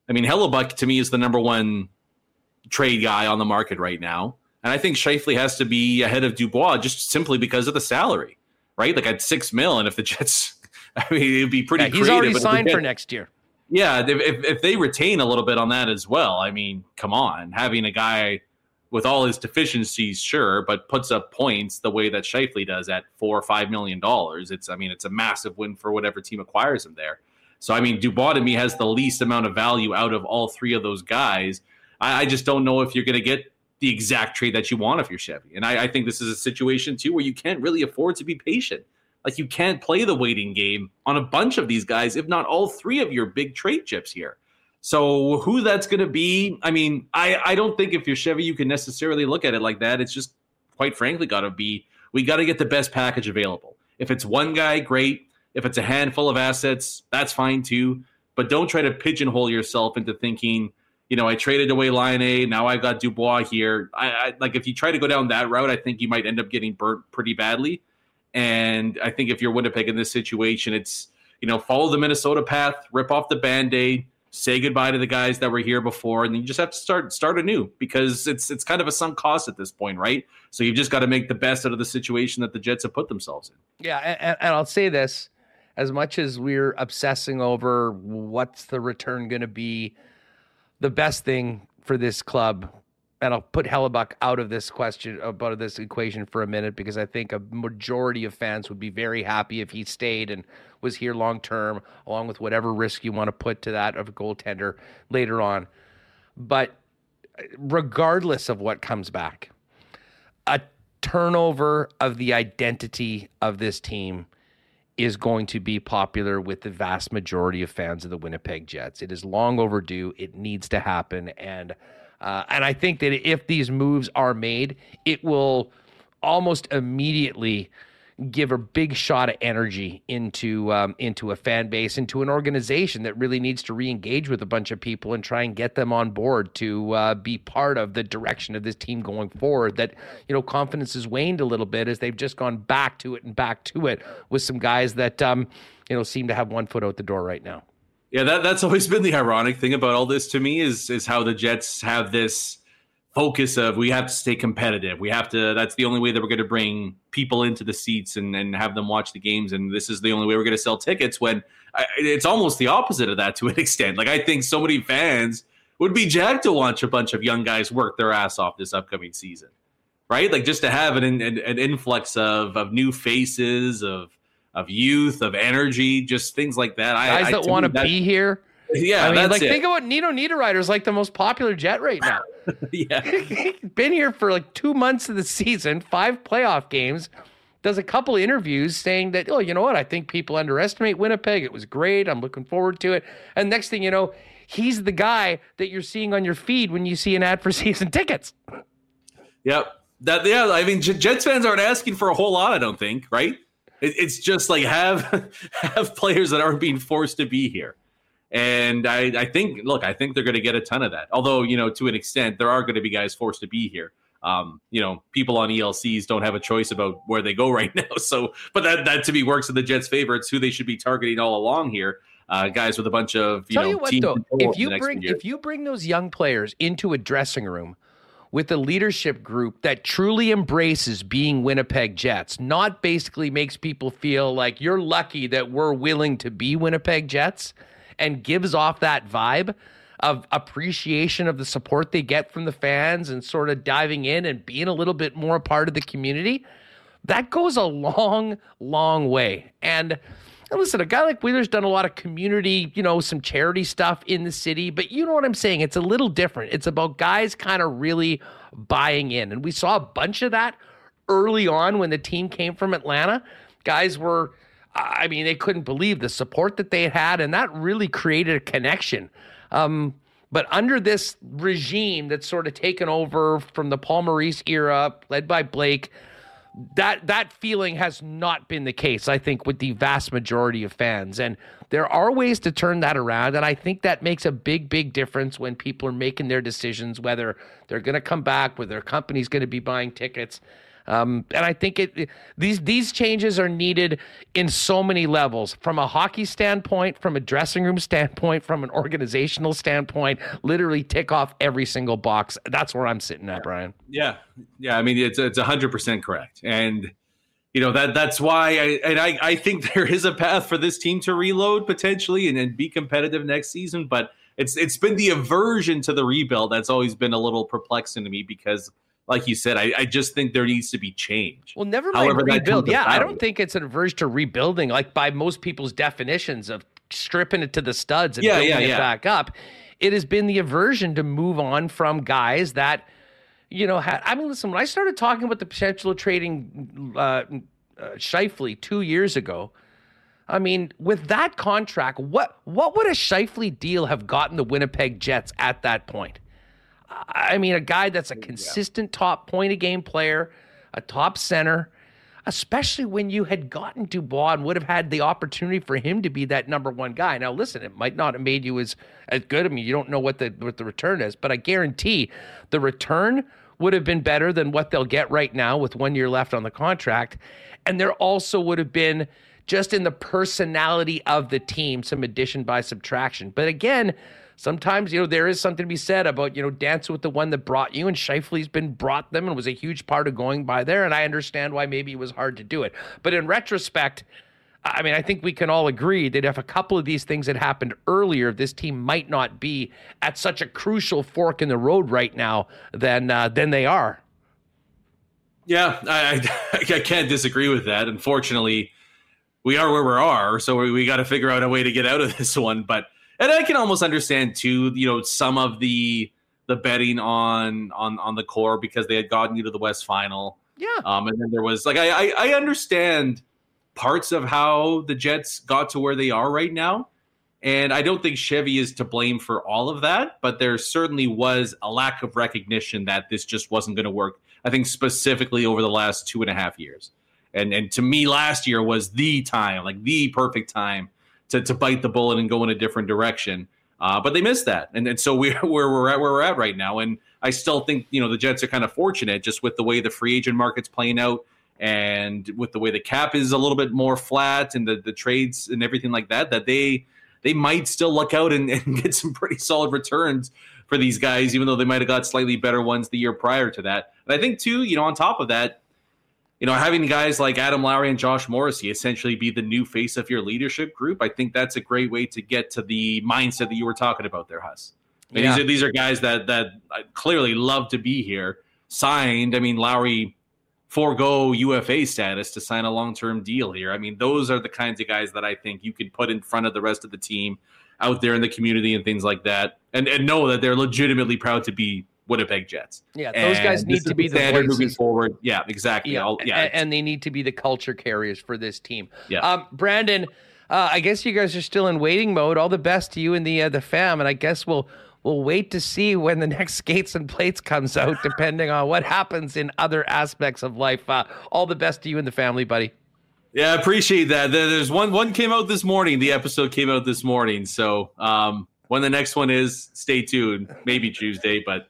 I mean, Hellebuyck to me is the number one trade guy on the market right now, and I think Scheifele has to be ahead of Dubois just simply because of the salary, right? Like at six mil, and if the Jets, I mean, it'd be pretty. Yeah, he's already signed for next year. Yeah, if if they retain a little bit on that as well, I mean, come on, having a guy with all his deficiencies, sure, but puts up points the way that Scheifele does at four or five million dollars. It's, I mean, it's a massive win for whatever team acquires him there. So, I mean, Dubois to me has the least amount of value out of all three of those guys. I, I just don't know if you're going to get the exact trade that you want if you're Chevy. And I, I think this is a situation too where you can't really afford to be patient. Like you can't play the waiting game on a bunch of these guys, if not all three of your big trade chips here. So who that's going to be? I mean, I I don't think if you're Chevy, you can necessarily look at it like that. It's just quite frankly got to be we got to get the best package available. If it's one guy, great. If it's a handful of assets, that's fine too. But don't try to pigeonhole yourself into thinking, you know, I traded away Laine, now I've got Dubois here. I, I like if you try to go down that route, I think you might end up getting burnt pretty badly. And I think if you're Winnipeg in this situation, it's you know follow the Minnesota path, rip off the band aid say goodbye to the guys that were here before, and you just have to start start anew because it's it's kind of a sunk cost at this point, right? So you've just got to make the best out of the situation that the Jets have put themselves in. Yeah, and, and I'll say this: as much as we're obsessing over what's the return going to be, the best thing for this club and I'll put Hellebuyck out of this question out of this equation for a minute because I think a majority of fans would be very happy if he stayed and was here long term, along with whatever risk you want to put to that of a goaltender later on. But uh, regardless of what comes back, a turnover of the identity of this team is going to be popular with the vast majority of fans of the Winnipeg Jets. It is long overdue. It needs to happen. And uh, and I think that if these moves are made, it will almost immediately give a big shot of energy into um, into a fan base, into an organization that really needs to re-engage with a bunch of people and try and get them on board to uh, be part of the direction of this team going forward. That you know confidence has waned a little bit as they've just gone back to it and back to it with some guys that um, you know seem to have one foot out the door right now. Yeah, that, that's always been the ironic thing about all this to me is is how the Jets have this focus of we have to stay competitive. We have to. That's the only way that we're going to bring people into the seats and, and have them watch the games. And this is the only way we're going to sell tickets. When I, it's almost the opposite of that to an extent. Like I think so many fans would be jacked to watch a bunch of young guys work their ass off this upcoming season, right? Like just to have an an, an influx of of new faces of of youth, of energy, just things like that. Guys I, that want to be here. Yeah, I mean, like it. think about Nino Niederreiter is like the most popular Jet right now. yeah, been here for like two months of the season, five playoff games. Does a couple interviews saying that, oh, you know what? I think people underestimate Winnipeg. It was great. I'm looking forward to it. And next thing you know, he's the guy that you're seeing on your feed when you see an ad for season tickets. Yep. That yeah. I mean, Jets fans aren't asking for a whole lot. I don't think. Right it's just like have have players that aren't being forced to be here. And I, I think, look, I think they're going to get a ton of that. Although, you know, to an extent, there are going to be guys forced to be here. Um, you know, people on ELCs don't have a choice about where they go right now. So, but that that to me works in the Jets' favor. It's who they should be targeting all along here. Uh, guys with a bunch of you Tell know. You what, though, if you bring if you bring those young players into a dressing room with a leadership group that truly embraces being Winnipeg Jets, not basically makes people feel like you're lucky that we're willing to be Winnipeg Jets and gives off that vibe of appreciation of the support they get from the fans and sort of diving in and being a little bit more a part of the community. That goes a long, long way. And And listen, a guy like Wheeler's done a lot of community, you know, some charity stuff in the city, but you know what I'm saying? It's a little different. It's about guys kind of really buying in. And we saw a bunch of that early on when the team came from Atlanta. Guys were, I mean, they couldn't believe the support that they had, and that really created a connection. Um, but under this regime that's sort of taken over from the Paul Maurice era, led by Blake, that that feeling has not been the case. I think with the vast majority of fans, and there are ways to turn that around, and I think that makes a big, big difference when people are making their decisions whether they're going to come back, whether their company's going to be buying tickets. Um, and I think it, these these changes are needed in so many levels, from a hockey standpoint, from a dressing room standpoint, from an organizational standpoint. Literally tick off every single box. That's where I'm sitting at, Brian. Yeah, yeah. I mean, it's it's hundred percent correct, and you know that that's why I and I I think there is a path for this team to reload potentially and, and be competitive next season, but. It's, it's been the aversion to the rebuild that's always been a little perplexing to me because like you said, I, I, just think there needs to be change. Well, never mind However, rebuild. Yeah, I don't think it's an aversion to rebuilding, like by most people's definitions of stripping it to the studs and yeah, building yeah, it yeah. back up. It has been the aversion to move on from guys that, you know, had. I mean, listen, when I started talking about the potential of trading uh, uh, Scheifele two years ago, I mean, with that contract, what what would a Scheifele deal have gotten the Winnipeg Jets at that point? I mean, a guy that's a consistent top point of game player, a top center, especially when you had gotten Dubois and would have had the opportunity for him to be that number one guy. Now, listen, it might not have made you as as good. I mean, you don't know what the what the return is, but I guarantee the return would have been better than what they'll get right now with one year left on the contract, and there also would have been just in the personality of the team some addition by subtraction. But again sometimes, you know, there is something to be said about, you know, dancing with the one that brought you. And Scheifele's been brought them and was a huge part of going by there. And I understand why maybe it was hard to do it. But in retrospect, I mean, I think we can all agree that if a couple of these things had happened earlier, this team might not be at such a crucial fork in the road right now than uh, than they are. Yeah, I, I, I can't disagree with that. Unfortunately, we are where we are, so we, we got to figure out a way to get out of this one. But and I can almost understand too, you know, some of the the betting on on on the core because they had gotten you to the West Final. Yeah. Um, and then there was like I, I I understand parts of how the Jets got to where they are right now. And I don't think Chevy is to blame for all of that, but there certainly was a lack of recognition that this just wasn't going to work. I think specifically over the last two and a half years. And and to me, last year was the time, like the perfect time to, to bite the bullet and go in a different direction. Uh, but they missed that, and, and so we're where we're at where we're at right now. And I still think you know the Jets are kind of fortunate just with the way the free agent market's playing out, and with the way the cap is a little bit more flat, and the the trades and everything like that. That they they might still look out and, and get some pretty solid returns for these guys, even though they might have got slightly better ones the year prior to that. And I think too, you know, on top of that, you know, having guys like Adam Lowry and Josh Morrissey essentially be the new face of your leadership group, I think that's a great way to get to the mindset that you were talking about there, Huss. yeah. These are these are guys that that uh, clearly love to be here. Signed, I mean, Lowry forego UFA status to sign a long term deal here. I mean, those are the kinds of guys that I think you could put in front of the rest of the team out there in the community and things like that, and and know that they're legitimately proud to be Winnipeg Jets. Yeah, those and guys need to be the standard voices. moving forward. Yeah, exactly. Yeah, I'll, yeah. And, and, they need to be the culture carriers for this team. Yeah, um, Brandon. Uh, I guess you guys are still in waiting mode. All the best to you and the uh, the fam, and I guess we'll we'll wait to see when the next skates and plates comes out, depending on what happens in other aspects of life. Uh, all the best to you and the family, buddy. Yeah, I appreciate that. There's one one came out this morning. The episode came out this morning. So um, when the next one is, stay tuned. Maybe Tuesday, but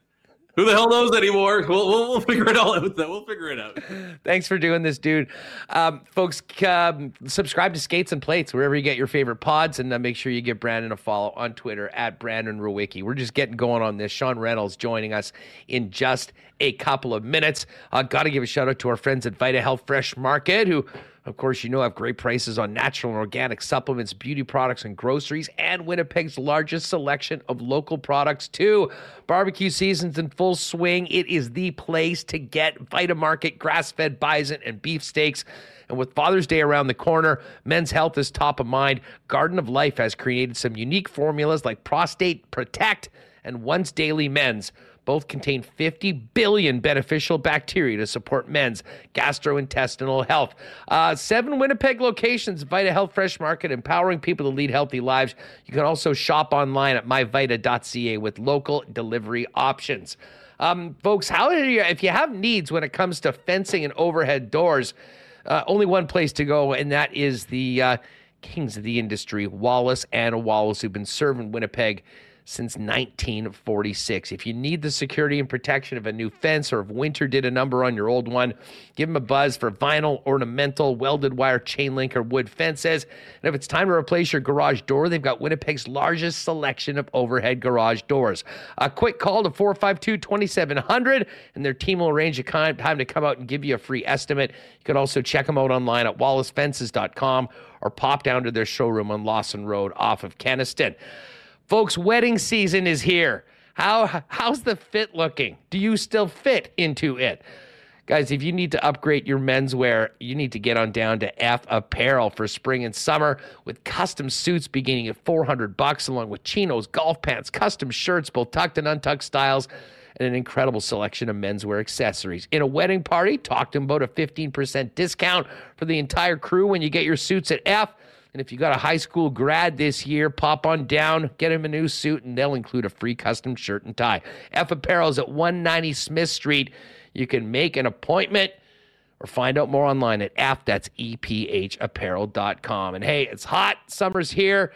who the hell knows anymore? We'll, we'll, we'll figure it all out. We'll figure it out. Thanks for doing this, dude. Um, folks, um, subscribe to Skates and Plates wherever you get your favorite pods, and uh, make sure you give Brandon a follow on Twitter at Brandon Rewucki. We're just getting going on this. Sean Reynolds joining us in just a couple of minutes. Uh, Got to give a shout out to our friends at Vita Health Fresh Market who Of course, you know have great prices on natural and organic supplements, beauty products, and groceries, and Winnipeg's largest selection of local products, too. Barbecue season's in full swing. It is the place to get Vitamarket grass fed bison and beef steaks. And with Father's Day around the corner, men's health is top of mind. Garden of Life has created some unique formulas like Prostate Protect and Once Daily Men's. Both contain 50 billion beneficial bacteria to support men's gastrointestinal health. Uh, seven Winnipeg locations, Vita Health Fresh Market, empowering people to lead healthy lives. You can also shop online at myvita.ca with local delivery options. Um, folks, how you, if you have needs when it comes to fencing and overhead doors, uh, only one place to go, and that is the uh, kings of the industry, Wallace and Wallace, who've been serving Winnipeg since 1946. If you need the security and protection of a new fence or if winter did a number on your old one, give them a buzz for vinyl, ornamental, welded wire, chain link, or wood fences. And if it's time to replace your garage door, they've got Winnipeg's largest selection of overhead garage doors. A quick call to 452 2700, and their team will arrange a time to come out and give you a free estimate. You can also check them out online at wallacefences.com or pop down to their showroom on Lawson Road off of Kenaston. Folks, wedding season is here. How how's the fit looking? Do you still fit into it? Guys, if you need to upgrade your menswear, you need to get on down to EPH Apparel for spring and summer with custom suits beginning at 400 bucks along with chinos, golf pants, custom shirts, both tucked and untucked styles and an incredible selection of menswear accessories. In a wedding party, talk to them about a 15% discount for the entire crew when you get your suits at F. And if you got a high school grad this year, pop on down, get him a new suit, and they'll include a free custom shirt and tie. EPH Apparel is at 190 Smith Street. You can make an appointment or find out more online at F, that's E-P-H EPHapparel.com. And hey, it's hot, summer's here.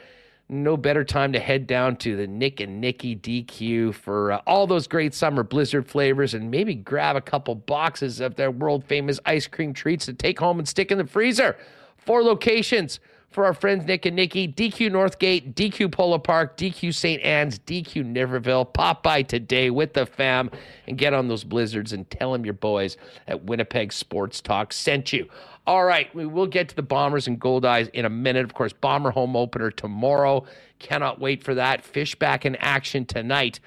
No better time to head down to the Nick and Nikki DQ for uh, all those great summer blizzard flavors and maybe grab a couple boxes of their world famous ice cream treats to take home and stick in the freezer. Four locations for our friends Nick and Nikki, DQ Northgate, DQ Polo Park, DQ St. Anne's, DQ Niverville. Pop by today with the fam and get on those blizzards and tell them your boys at Winnipeg Sports Talk sent you. All right, we will get to the Bombers and Goldeyes in a minute. Of course, Bomber home opener tomorrow. Cannot wait for that. Fish back in action tonight.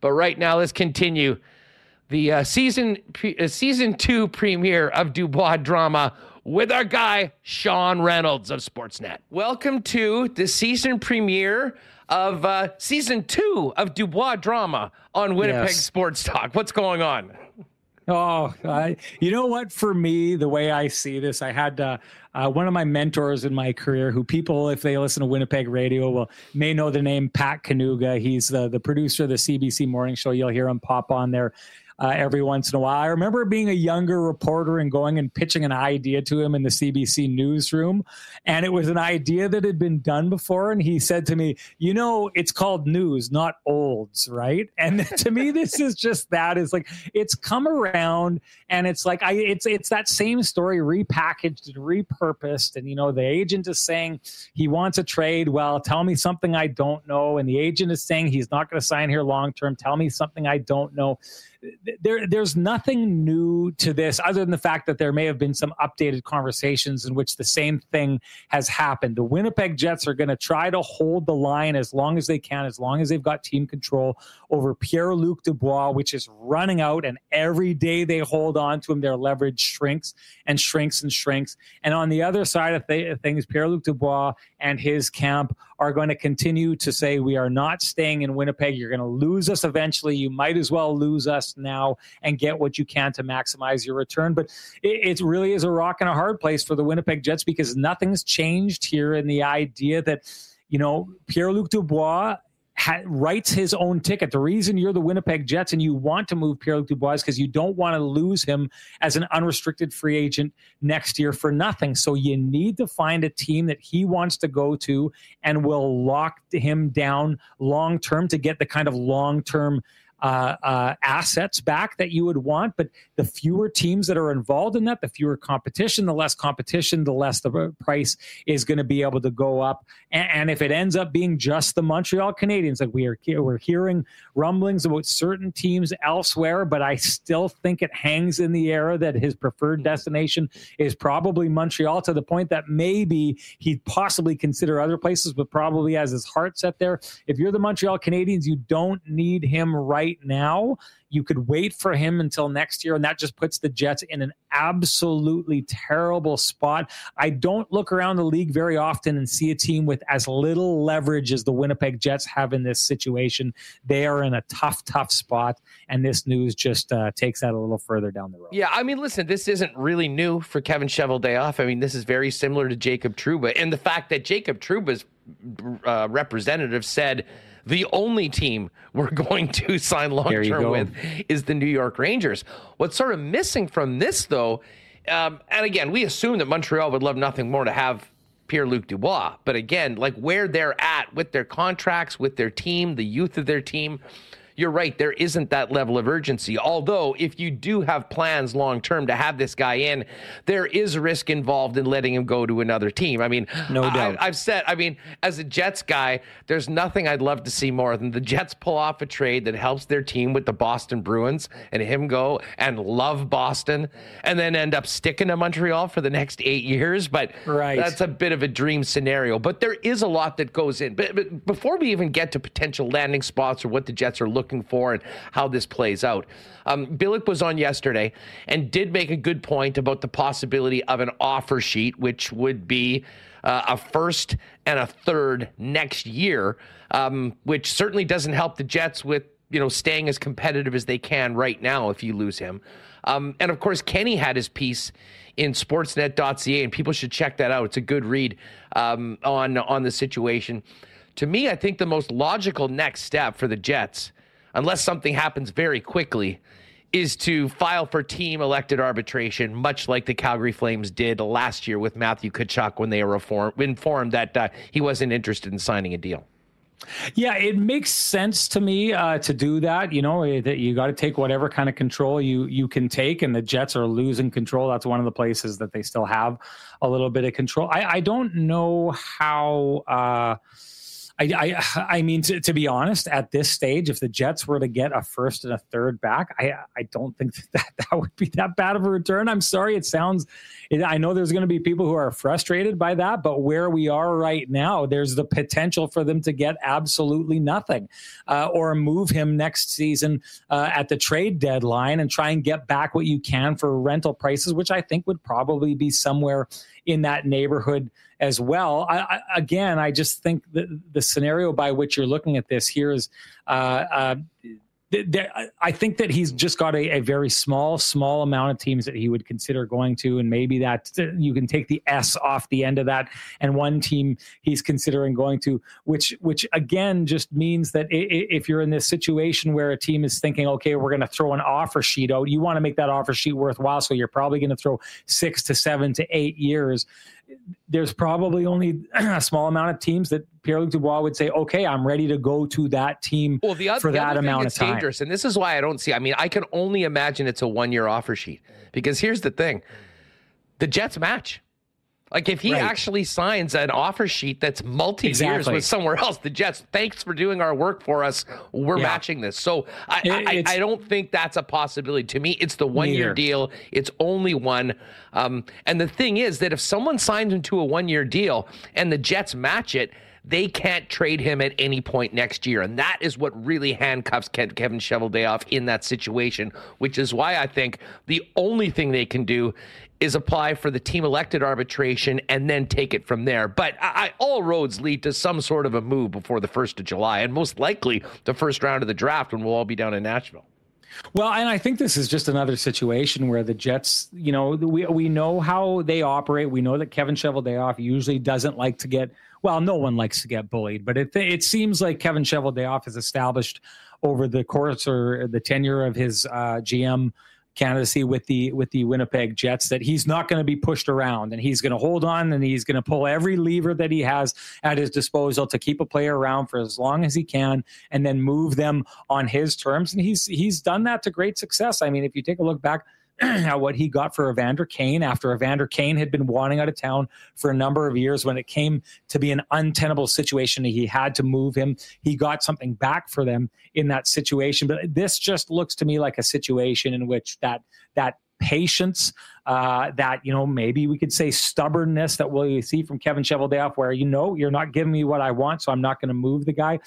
But right now, let's continue the uh, season pre- uh, season two premiere of Dubois drama with our guy, Sean Reynolds of Sportsnet. Welcome to the season premiere of uh, season two of Dubois Drama on Winnipeg yes. Sports Talk. What's going on? Oh, I, you know what? For me, the way I see this, I had uh, uh, one of my mentors in my career, who people, if they listen to Winnipeg radio, will may know the name Pat Kanuga. He's the the producer of the CBC Morning Show. You'll hear him pop on there uh, every once in a while. I remember being a younger reporter and going and pitching an idea to him in the CBC newsroom. And it was an idea that had been done before. And he said to me, You know, it's called news, not olds, right? And to me, this is just that is like it's come around and it's like I it's it's that same story repackaged and repurposed. And you know, the agent is saying he wants a trade. Well, tell me something I don't know. And the agent is saying he's not going to sign here long term. Tell me something I don't know there there's nothing new to this other than the fact that there may have been some updated conversations in which the same thing has happened. The Winnipeg Jets are going to try to hold the line as long as they can, as long as they've got team control over Pierre Luc Dubois, which is running out, and every day they hold on to him, their leverage shrinks and shrinks and shrinks. And on the other side of th- things, Pierre Luc Dubois and his camp are going to continue to say, We are not staying in Winnipeg. You're going to lose us eventually. You might as well lose us now and get what you can to maximize your return. But it, it really is a rock and a hard place for the Winnipeg Jets because nothing's changed here in the idea that you know, Pierre Luc Dubois ha- writes his own ticket. The reason you're the Winnipeg Jets and you want to move Pierre Luc Dubois is because you don't want to lose him as an unrestricted free agent next year for nothing. So you need to find a team that he wants to go to and will lock him down long term to get the kind of long term uh, uh, assets back that you would want. But the fewer teams that are involved in that, the fewer competition, the less competition, the less the price is going to be able to go up. And, and, if it ends up being just the Montreal Canadiens, like we are, we're hearing rumblings about certain teams elsewhere, but I still think it hangs in the air that his preferred destination is probably Montreal to the point that maybe he'd possibly consider other places, but probably has his heart set there. If you're the Montreal Canadiens, you don't need him right now. You could wait for him until next year, and that just puts the Jets in an absolutely terrible spot. I don't look around the league very often and see a team with as little leverage as the Winnipeg Jets have in this situation. They are in a tough, tough spot, and this news just uh, takes that a little further down the road. Yeah, I mean, listen, this isn't really new for Kevin Cheveldayoff. I mean, this is very similar to Jacob Trouba, and the fact that Jacob Trouba's uh, representative said the only team we're going to sign long term with is the New York Rangers. What's sort of missing from this, though, um, and again, we assume that Montreal would love nothing more to have Pierre Luc Dubois. But again, like where they're at with their contracts, with their team, the youth of their team, you're right. There isn't that level of urgency. Although, if you do have plans long term to have this guy in, there is risk involved in letting him go to another team. I mean, no doubt. I, have said, I mean, as a Jets guy, there's nothing I'd love to see more than the Jets pull off a trade that helps their team with the Boston Bruins and him go and love Boston and then end up sticking to Montreal for the next eight years. But right. that's a bit of a dream scenario. But there is a lot that goes in. But, but before we even get to potential landing spots or what the Jets are looking looking for and how this plays out. Um, Bielik was on yesterday and did make a good point about the possibility of an offer sheet, which would be uh, a first and a third next year, um, which certainly doesn't help the Jets with you know staying as competitive as they can right now if you lose him. Um, and of course, Kenny had his piece in Sportsnet.ca, and people should check that out. It's a good read um, on on the situation. To me, I think the most logical next step for the Jets unless something happens very quickly, is to file for team elected arbitration, much like the Calgary Flames did last year with Matthew Tkachuk when they were informed that uh, he wasn't interested in signing a deal. Yeah, it makes sense to me uh, to do that. You know eh, that you got to take whatever kind of control you you can take, and the Jets are losing control. That's one of the places that they still have a little bit of control. I, I don't know how. Uh, I, I, I mean, to, to, be honest, at this stage, if the Jets were to get a first and a third back, I, I don't think that that would be that bad of a return. I'm sorry, it sounds. It, I know there's going to be people who are frustrated by that, but where we are right now, there's the potential for them to get absolutely nothing, uh, or move him next season uh, at the trade deadline and try and get back what you can for rental prices, which I think would probably be somewhere in that neighborhood as well. I, I, again, I just think the, the scenario by which you're looking at this here is. Uh, uh, I think that he's just got a, a, very small, small amount of teams that he would consider going to, and maybe that uh, you can take the S off the end of that, and one team he's considering going to, which, which again just means that if you're in this situation where a team is thinking, okay, we're going to throw an offer sheet out, you want to make that offer sheet worthwhile, so you're probably going to throw six to seven to eight years there's probably only a small amount of teams that Pierre Luc Dubois would say, okay, I'm ready to go to that team well, the other, for the that amount of time. Dangerous, and this is why I don't see. I mean, I can only imagine it's a one year offer sheet because here's the thing: the Jets match. Like if he right. actually signs an offer sheet that's multi years exactly. with somewhere else, the Jets, thanks for doing our work for us. We're yeah. matching this. So I, I, I, don't think that's a possibility. To me, it's the one year deal. It's only one. Um, and the thing is that if someone signs into a one year deal and the Jets match it, they can't trade him at any point next year. And that is what really handcuffs Kevin Cheveldayoff in that situation, which is why I think the only thing they can do is apply for the team elected arbitration and then take it from there. But I, all roads lead to some sort of a move before the 1st of July, and most likely the first round of the draft when we'll all be down in Nashville. Well, and I think this is just another situation where the Jets, you know, we we know how they operate. We know that Kevin Cheveldayoff usually doesn't like to get well, no one likes to get bullied, but it it seems like Kevin Cheveldayoff has established over the course or the tenure of his uh, GM candidacy with the with the Winnipeg Jets that he's not going to be pushed around and he's going to hold on and he's going to pull every lever that he has at his disposal to keep a player around for as long as he can and then move them on his terms and he's he's done that to great success. I mean, if you take a look back what he got for Evander Kane after Evander Kane had been wanting out of town for a number of years. When it came to be an untenable situation, he had to move him. He got something back for them in that situation. But this just looks to me like a situation in which that that patience, uh, that you know maybe we could say stubbornness that we see from Kevin Cheveldayoff, where you know you're not giving me what I want, so I'm not going to move the guy.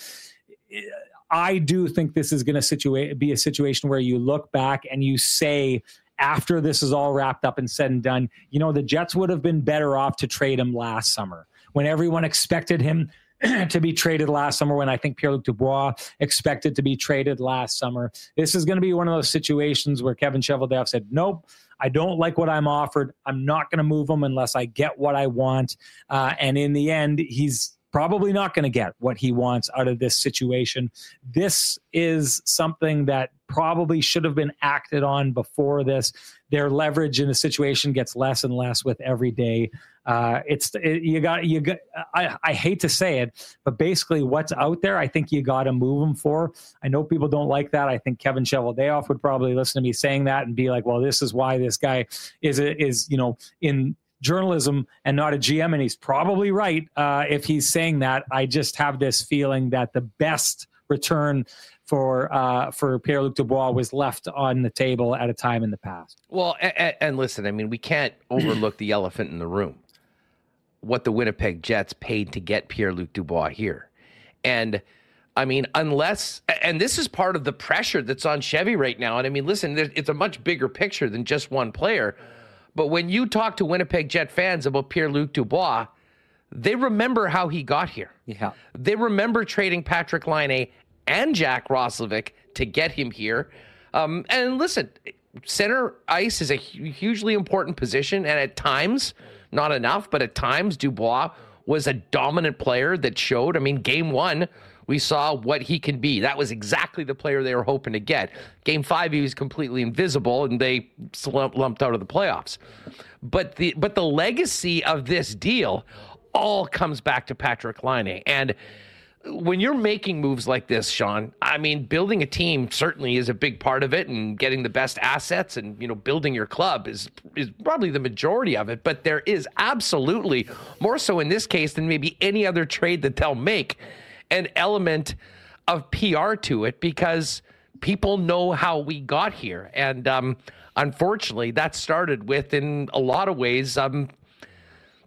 I do think this is going to be a situation where you look back and you say, after this is all wrapped up and said and done, you know, the Jets would have been better off to trade him last summer when everyone expected him to be traded last summer when I think Pierre Luc Dubois expected to be traded last summer. This is going to be one of those situations where Kevin Cheveldayoff said, Nope, I don't like what I'm offered. I'm not going to move him unless I get what I want. Uh, and in the end, he's probably not going to get what he wants out of this situation. This is something that probably should have been acted on before this. Their leverage in the situation gets less and less with every day. Uh, it's it, you got you got. I, I hate to say it, but basically, what's out there, I think you got to move them for. I know people don't like that. I think Kevin Cheveldayoff would probably listen to me saying that and be like, "Well, this is why this guy is is you know in journalism and not a GM. And he's probably right uh, if he's saying that. I just have this feeling that the best return for uh, for Pierre Luc Dubois was left on the table at a time in the past. Well, and, and listen, I mean, we can't overlook the elephant in the room. What the Winnipeg Jets paid to get Pierre Luc Dubois here, and. I mean, unless, and this is part of the pressure that's on Chevy right now. And I mean, listen, it's a much bigger picture than just one player. But when you talk to Winnipeg Jet fans about Pierre Luc Dubois, they remember how he got here. Yeah. They remember trading Patrik Laine and Jack Roslovic to get him here. Um, and listen, center ice is a hugely important position. And at times, not enough, but at times, Dubois was a dominant player that showed. I mean, game one, we saw what he can be. That was exactly the player they were hoping to get. Game five, he was completely invisible, and they lumped out of the playoffs. But the but the legacy of this deal all comes back to Patrik Laine And when you're making moves like this, Sean, I mean, building a team certainly is a big part of it, and getting the best assets and you know building your club is is probably the majority of it. But there is absolutely more so in this case than maybe any other trade that they'll make an element of PR to it because people know how we got here. And um, unfortunately, that started with, in a lot of ways, um,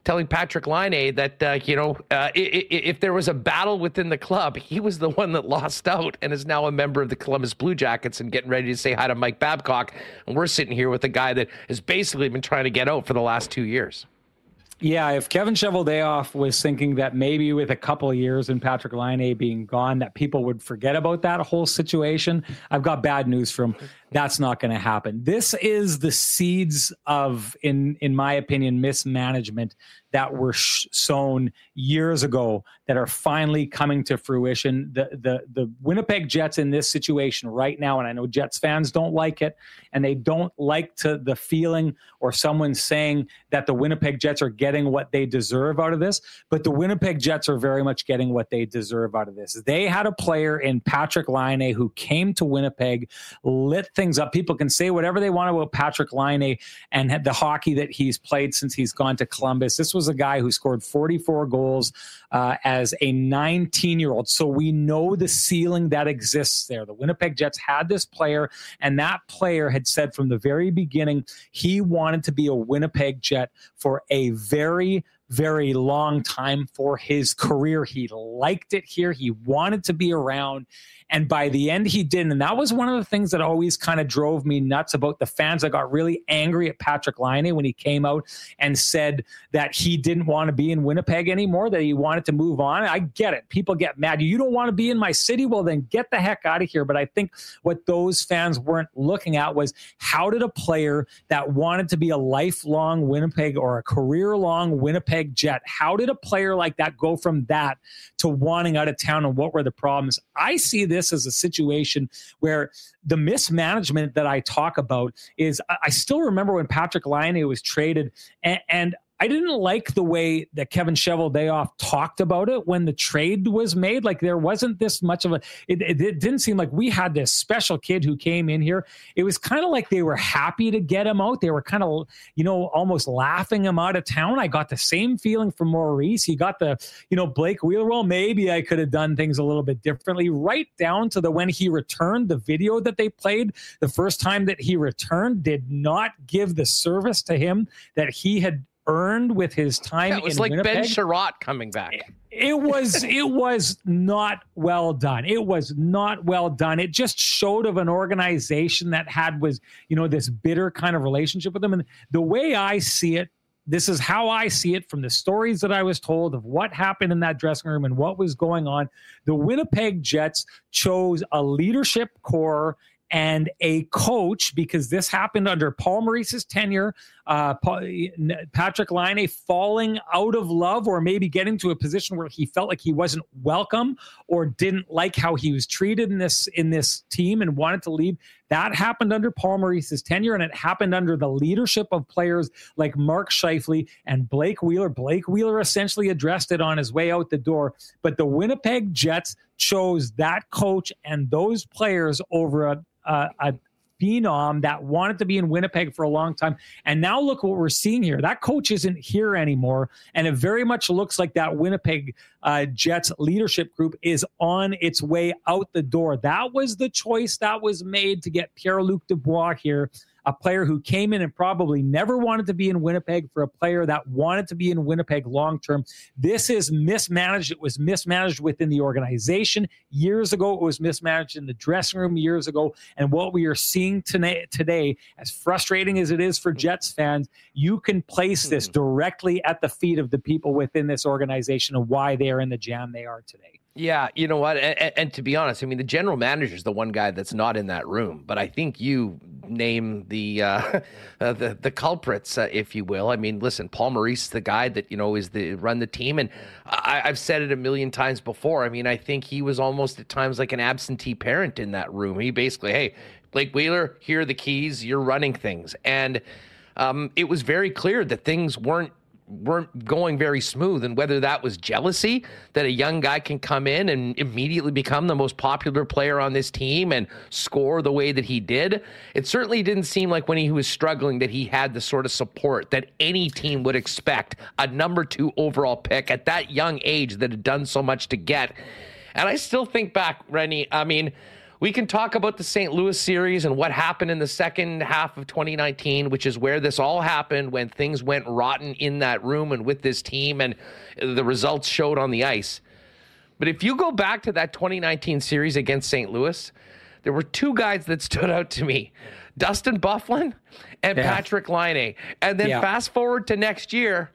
telling Patrik Laine that, uh, you know, uh, if, if there was a battle within the club, he was the one that lost out and is now a member of the Columbus Blue Jackets and getting ready to say hi to Mike Babcock. And we're sitting here with a guy that has basically been trying to get out for the last two years. Yeah, if Kevin Cheveldayoff was thinking that maybe with a couple of years and Patrik Laine being gone, that people would forget about that whole situation, I've got bad news for him. That's not going to happen. This is the seeds of, in in my opinion, mismanagement that were sh- sown years ago that are finally coming to fruition. The the the Winnipeg Jets in this situation right now, and I know Jets fans don't like it, and they don't like to the feeling or someone saying that the Winnipeg Jets are getting what they deserve out of this. But the Winnipeg Jets are very much getting what they deserve out of this. They had a player in Patrik Laine who came to Winnipeg, lit things up. People can say whatever they want about Patrik Laine and the hockey that he's played since he's gone to Columbus. This was a guy who scored 44 goals uh, as a 19 year old. So we know the ceiling that exists there. The Winnipeg Jets had this player, and that player had said from the very beginning he wanted to be a Winnipeg Jet for a very very long time for his career. He liked it here. He wanted to be around. And by the end, he didn't. And that was one of the things that always kind of drove me nuts about the fans that got really angry at Patrik Laine when he came out and said that he didn't want to be in Winnipeg anymore, that he wanted to move on. I get it. People get mad. You don't want to be in my city? Well, then get the heck out of here. But I think what those fans weren't looking at was how did a player that wanted to be a lifelong Winnipeg or a career long Winnipeg Winnipeg Jet. How did a player like that go from that to wanting out of town and what were the problems? I see this as a situation where the mismanagement that I talk about is I still remember when Patrik Laine was traded and, and I didn't like the way that Kevin Cheveldayoff talked about it when the trade was made. Like there wasn't this much of a. It, it, it didn't seem like we had this special kid who came in here. It was kind of like they were happy to get him out. They were kind of, you know, almost laughing him out of town. I got the same feeling from Maurice. He got the, you know, Blake Wheeler. Well, maybe I could have done things a little bit differently. Right down to the when he returned, the video that they played the first time that he returned did not give the service to him that he had earned with his time. Yeah, it was like Winnipeg. Ben Chiarot coming back. It, it was it was not well done. It was not well done. It just showed of an organization that had was you know this bitter kind of relationship with them. And the way I see it, this is how I see it from the stories that I was told of what happened in that dressing room and what was going on. The Winnipeg Jets chose a leadership core and a coach because this happened under Paul Maurice's tenure. Uh, Patrik Laine falling out of love or maybe getting to a position where he felt like he wasn't welcome or didn't like how he was treated in this in this team and wanted to leave. That happened under Paul Maurice's tenure, and it happened under the leadership of players like Mark Scheifele and Blake Wheeler. Blake Wheeler essentially addressed it on his way out the door, but the Winnipeg Jets chose that coach and those players over a uh, a phenom that wanted to be in Winnipeg for a long time. And now look what we're seeing here. That coach isn't here anymore. And it very much looks like that Winnipeg uh, Jets leadership group is on its way out the door. That was the choice that was made to get Pierre Luc Dubois here a player who came in and probably never wanted to be in Winnipeg for a player that wanted to be in Winnipeg long term. This is mismanaged. It was mismanaged within the organization years ago. It was mismanaged in the dressing room years ago. And what we are seeing today, today as frustrating as it is for Jets fans, you can place this hmm. directly at the feet of the people within this organization and why they are in the jam they are today. Yeah, you know what? And, and, to be honest, I mean, the general manager is the one guy that's not in that room. But I think you name the uh, uh, the the culprits, uh, if you will. I mean, listen, Paul Maurice, is the guy that you know is the run the team, and I, I've said it a million times before. I mean, I think he was almost at times like an absentee parent in that room. He basically, hey, Blake Wheeler, here are the keys. You're running things, and um, it was very clear that things weren't weren't going very smooth and whether that was jealousy that a young guy can come in and immediately become the most popular player on this team and score the way that he did it certainly didn't seem like when he was struggling that he had the sort of support that any team would expect a number 2 overall pick at that young age that had done so much to get. And I still think back Rennie I mean we can talk about the St. Louis series and what happened in the second half of 2019, which is where this all happened when things went rotten in that room and with this team and the results showed on the ice. But if you go back to that 2019 series against St. Louis, there were two guys that stood out to me Dustin Byfuglien and yeah. Patrik Laine. And then yeah. fast forward to next year,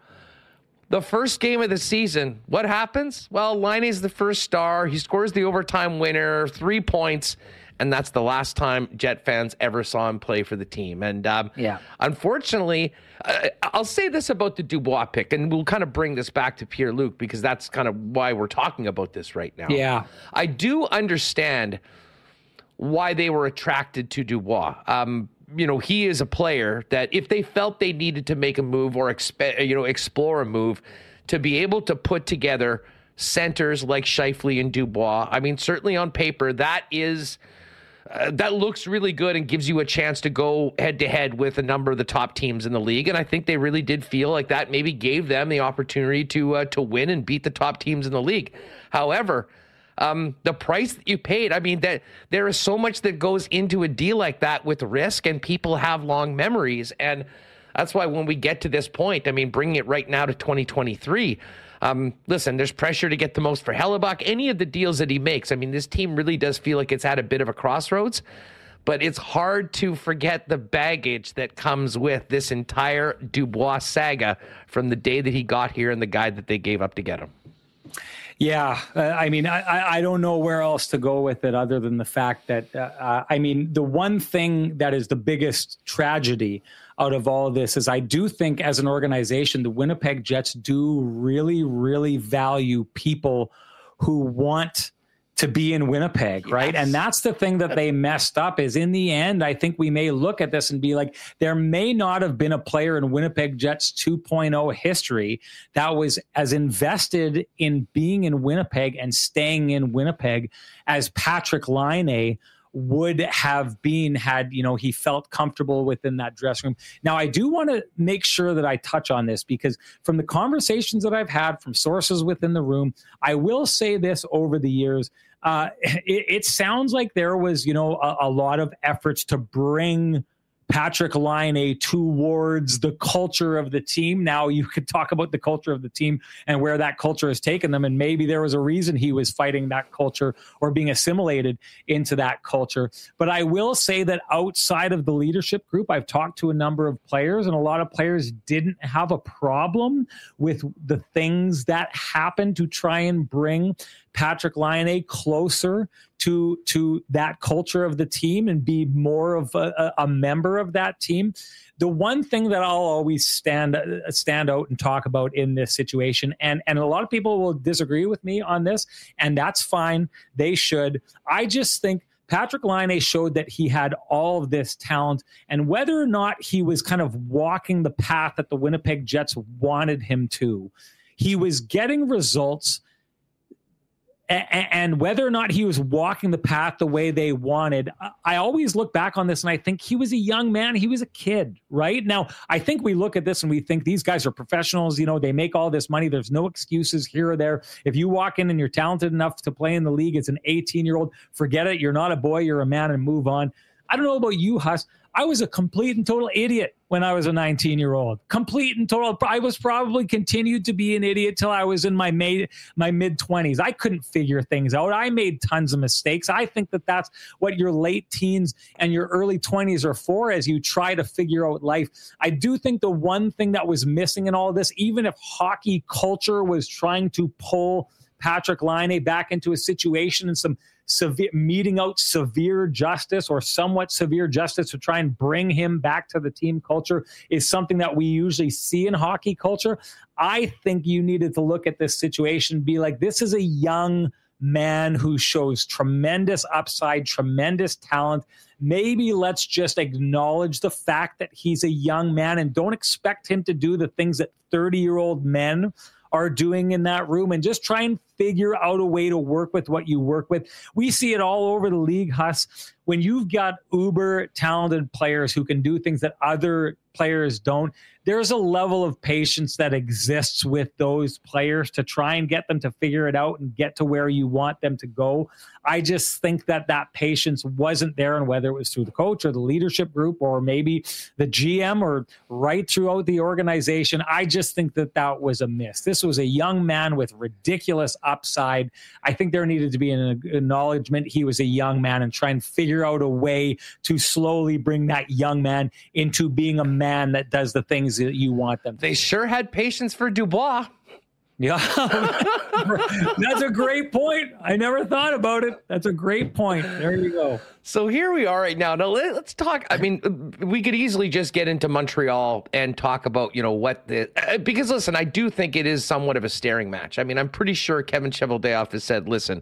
the first game of the season, what happens? Well, Laine's the first star. He scores the overtime winner, three points, and that's the last time Jet fans ever saw him play for the team. And um, yeah, unfortunately, uh, I'll say this about the Dubois pick, and we'll kind of bring this back to Pierre Luc because that's kind of why we're talking about this right now. Yeah, I do understand why they were attracted to Dubois. Um, you know, he is a player that if they felt they needed to make a move or expe- you know explore a move, to be able to put together centers like Scheifele and Dubois. I mean, certainly on paper, that is. Uh, that looks really good and gives you a chance to go head to head with a number of the top teams in the league. And I think they really did feel like that maybe gave them the opportunity to uh, to win and beat the top teams in the league. However, um, the price that you paid. I mean, that there is so much that goes into a deal like that with risk, and people have long memories, and that's why when we get to this point, I mean, bringing it right now to 2023. Um, listen, there's pressure to get the most for Hellebuyck. Any of the deals that he makes, I mean, this team really does feel like it's at a bit of a crossroads. But it's hard to forget the baggage that comes with this entire Dubois saga from the day that he got here and the guy that they gave up to get him. Yeah, uh, I mean, I, I don't know where else to go with it other than the fact that, uh, I mean, the one thing that is the biggest tragedy out of all of this is I do think as an organization, the Winnipeg Jets do really, really value people who want to be in Winnipeg, yes. right? And that's the thing that they messed up is in the end, I think we may look at this and be like, there may not have been a player in Winnipeg Jets 2.0 history that was as invested in being in Winnipeg and staying in Winnipeg as Patrik Laine would have been had you know he felt comfortable within that dressing room now i do want to make sure that i touch on this because from the conversations that i've had from sources within the room i will say this over the years uh, it, it, sounds like there was, you know, a, a lot of efforts to bring Patrik Laine towards the culture of the team. Now you could talk about the culture of the team and where that culture has taken them. And maybe there was a reason he was fighting that culture or being assimilated into that culture. But I will say that outside of the leadership group, I've talked to a number of players, and a lot of players didn't have a problem with the things that happened to try and bring Patrik Laine closer to to that culture of the team and be more of a, a member of that team. The one thing that I'll always stand uh, stand out and talk about in this situation, and and a lot of people will disagree with me on this, and that's fine. They should. I just think Patrik Laine showed that he had all of this talent, and whether or not he was kind of walking the path that the Winnipeg Jets wanted him to, he was getting results and whether or not he was walking the path the way they wanted, I always look back on this and I think he was a young man. He was a kid, right? Now, I think we look at this and we think these guys are professionals. You know, they make all this money. There's no excuses here or there. If you walk in and you're talented enough to play in the league as an 18 year old, forget it. You're not a boy, you're a man and move on. I don't know about you, Huss. I was a complete and total idiot when I was a 19 year old. Complete and total. I was probably continued to be an idiot till I was in my mid my mid 20s. I couldn't figure things out. I made tons of mistakes. I think that that's what your late teens and your early 20s are for as you try to figure out life. I do think the one thing that was missing in all this, even if hockey culture was trying to pull Patrik Laine back into a situation and some severe meeting out severe justice or somewhat severe justice to try and bring him back to the team culture is something that we usually see in hockey culture. I think you needed to look at this situation, be like, this is a young man who shows tremendous upside, tremendous talent. Maybe let's just acknowledge the fact that he's a young man and don't expect him to do the things that 30 year old men are doing in that room and just try and figure out a way to work with what you work with. We see it all over the league, Huss. When you've got uber talented players who can do things that other players don't, there's a level of patience that exists with those players to try and get them to figure it out and get to where you want them to go. I just think that that patience wasn't there, and whether it was through the coach or the leadership group or maybe the GM or right throughout the organization, I just think that that was a miss. This was a young man with ridiculous upside. I think there needed to be an acknowledgement he was a young man and try and figure out a way to slowly bring that young man into being a man that does the things that you want them. They sure had patience for Dubois. Yeah, that's a great point. I never thought about it. That's a great point. There you go. So here we are right now. Now let, us talk. I mean, we could easily just get into Montreal and talk about you know what the uh, because listen, I do think it is somewhat of a staring match. I mean, I'm pretty sure Kevin Cheveldayoff has said, "Listen,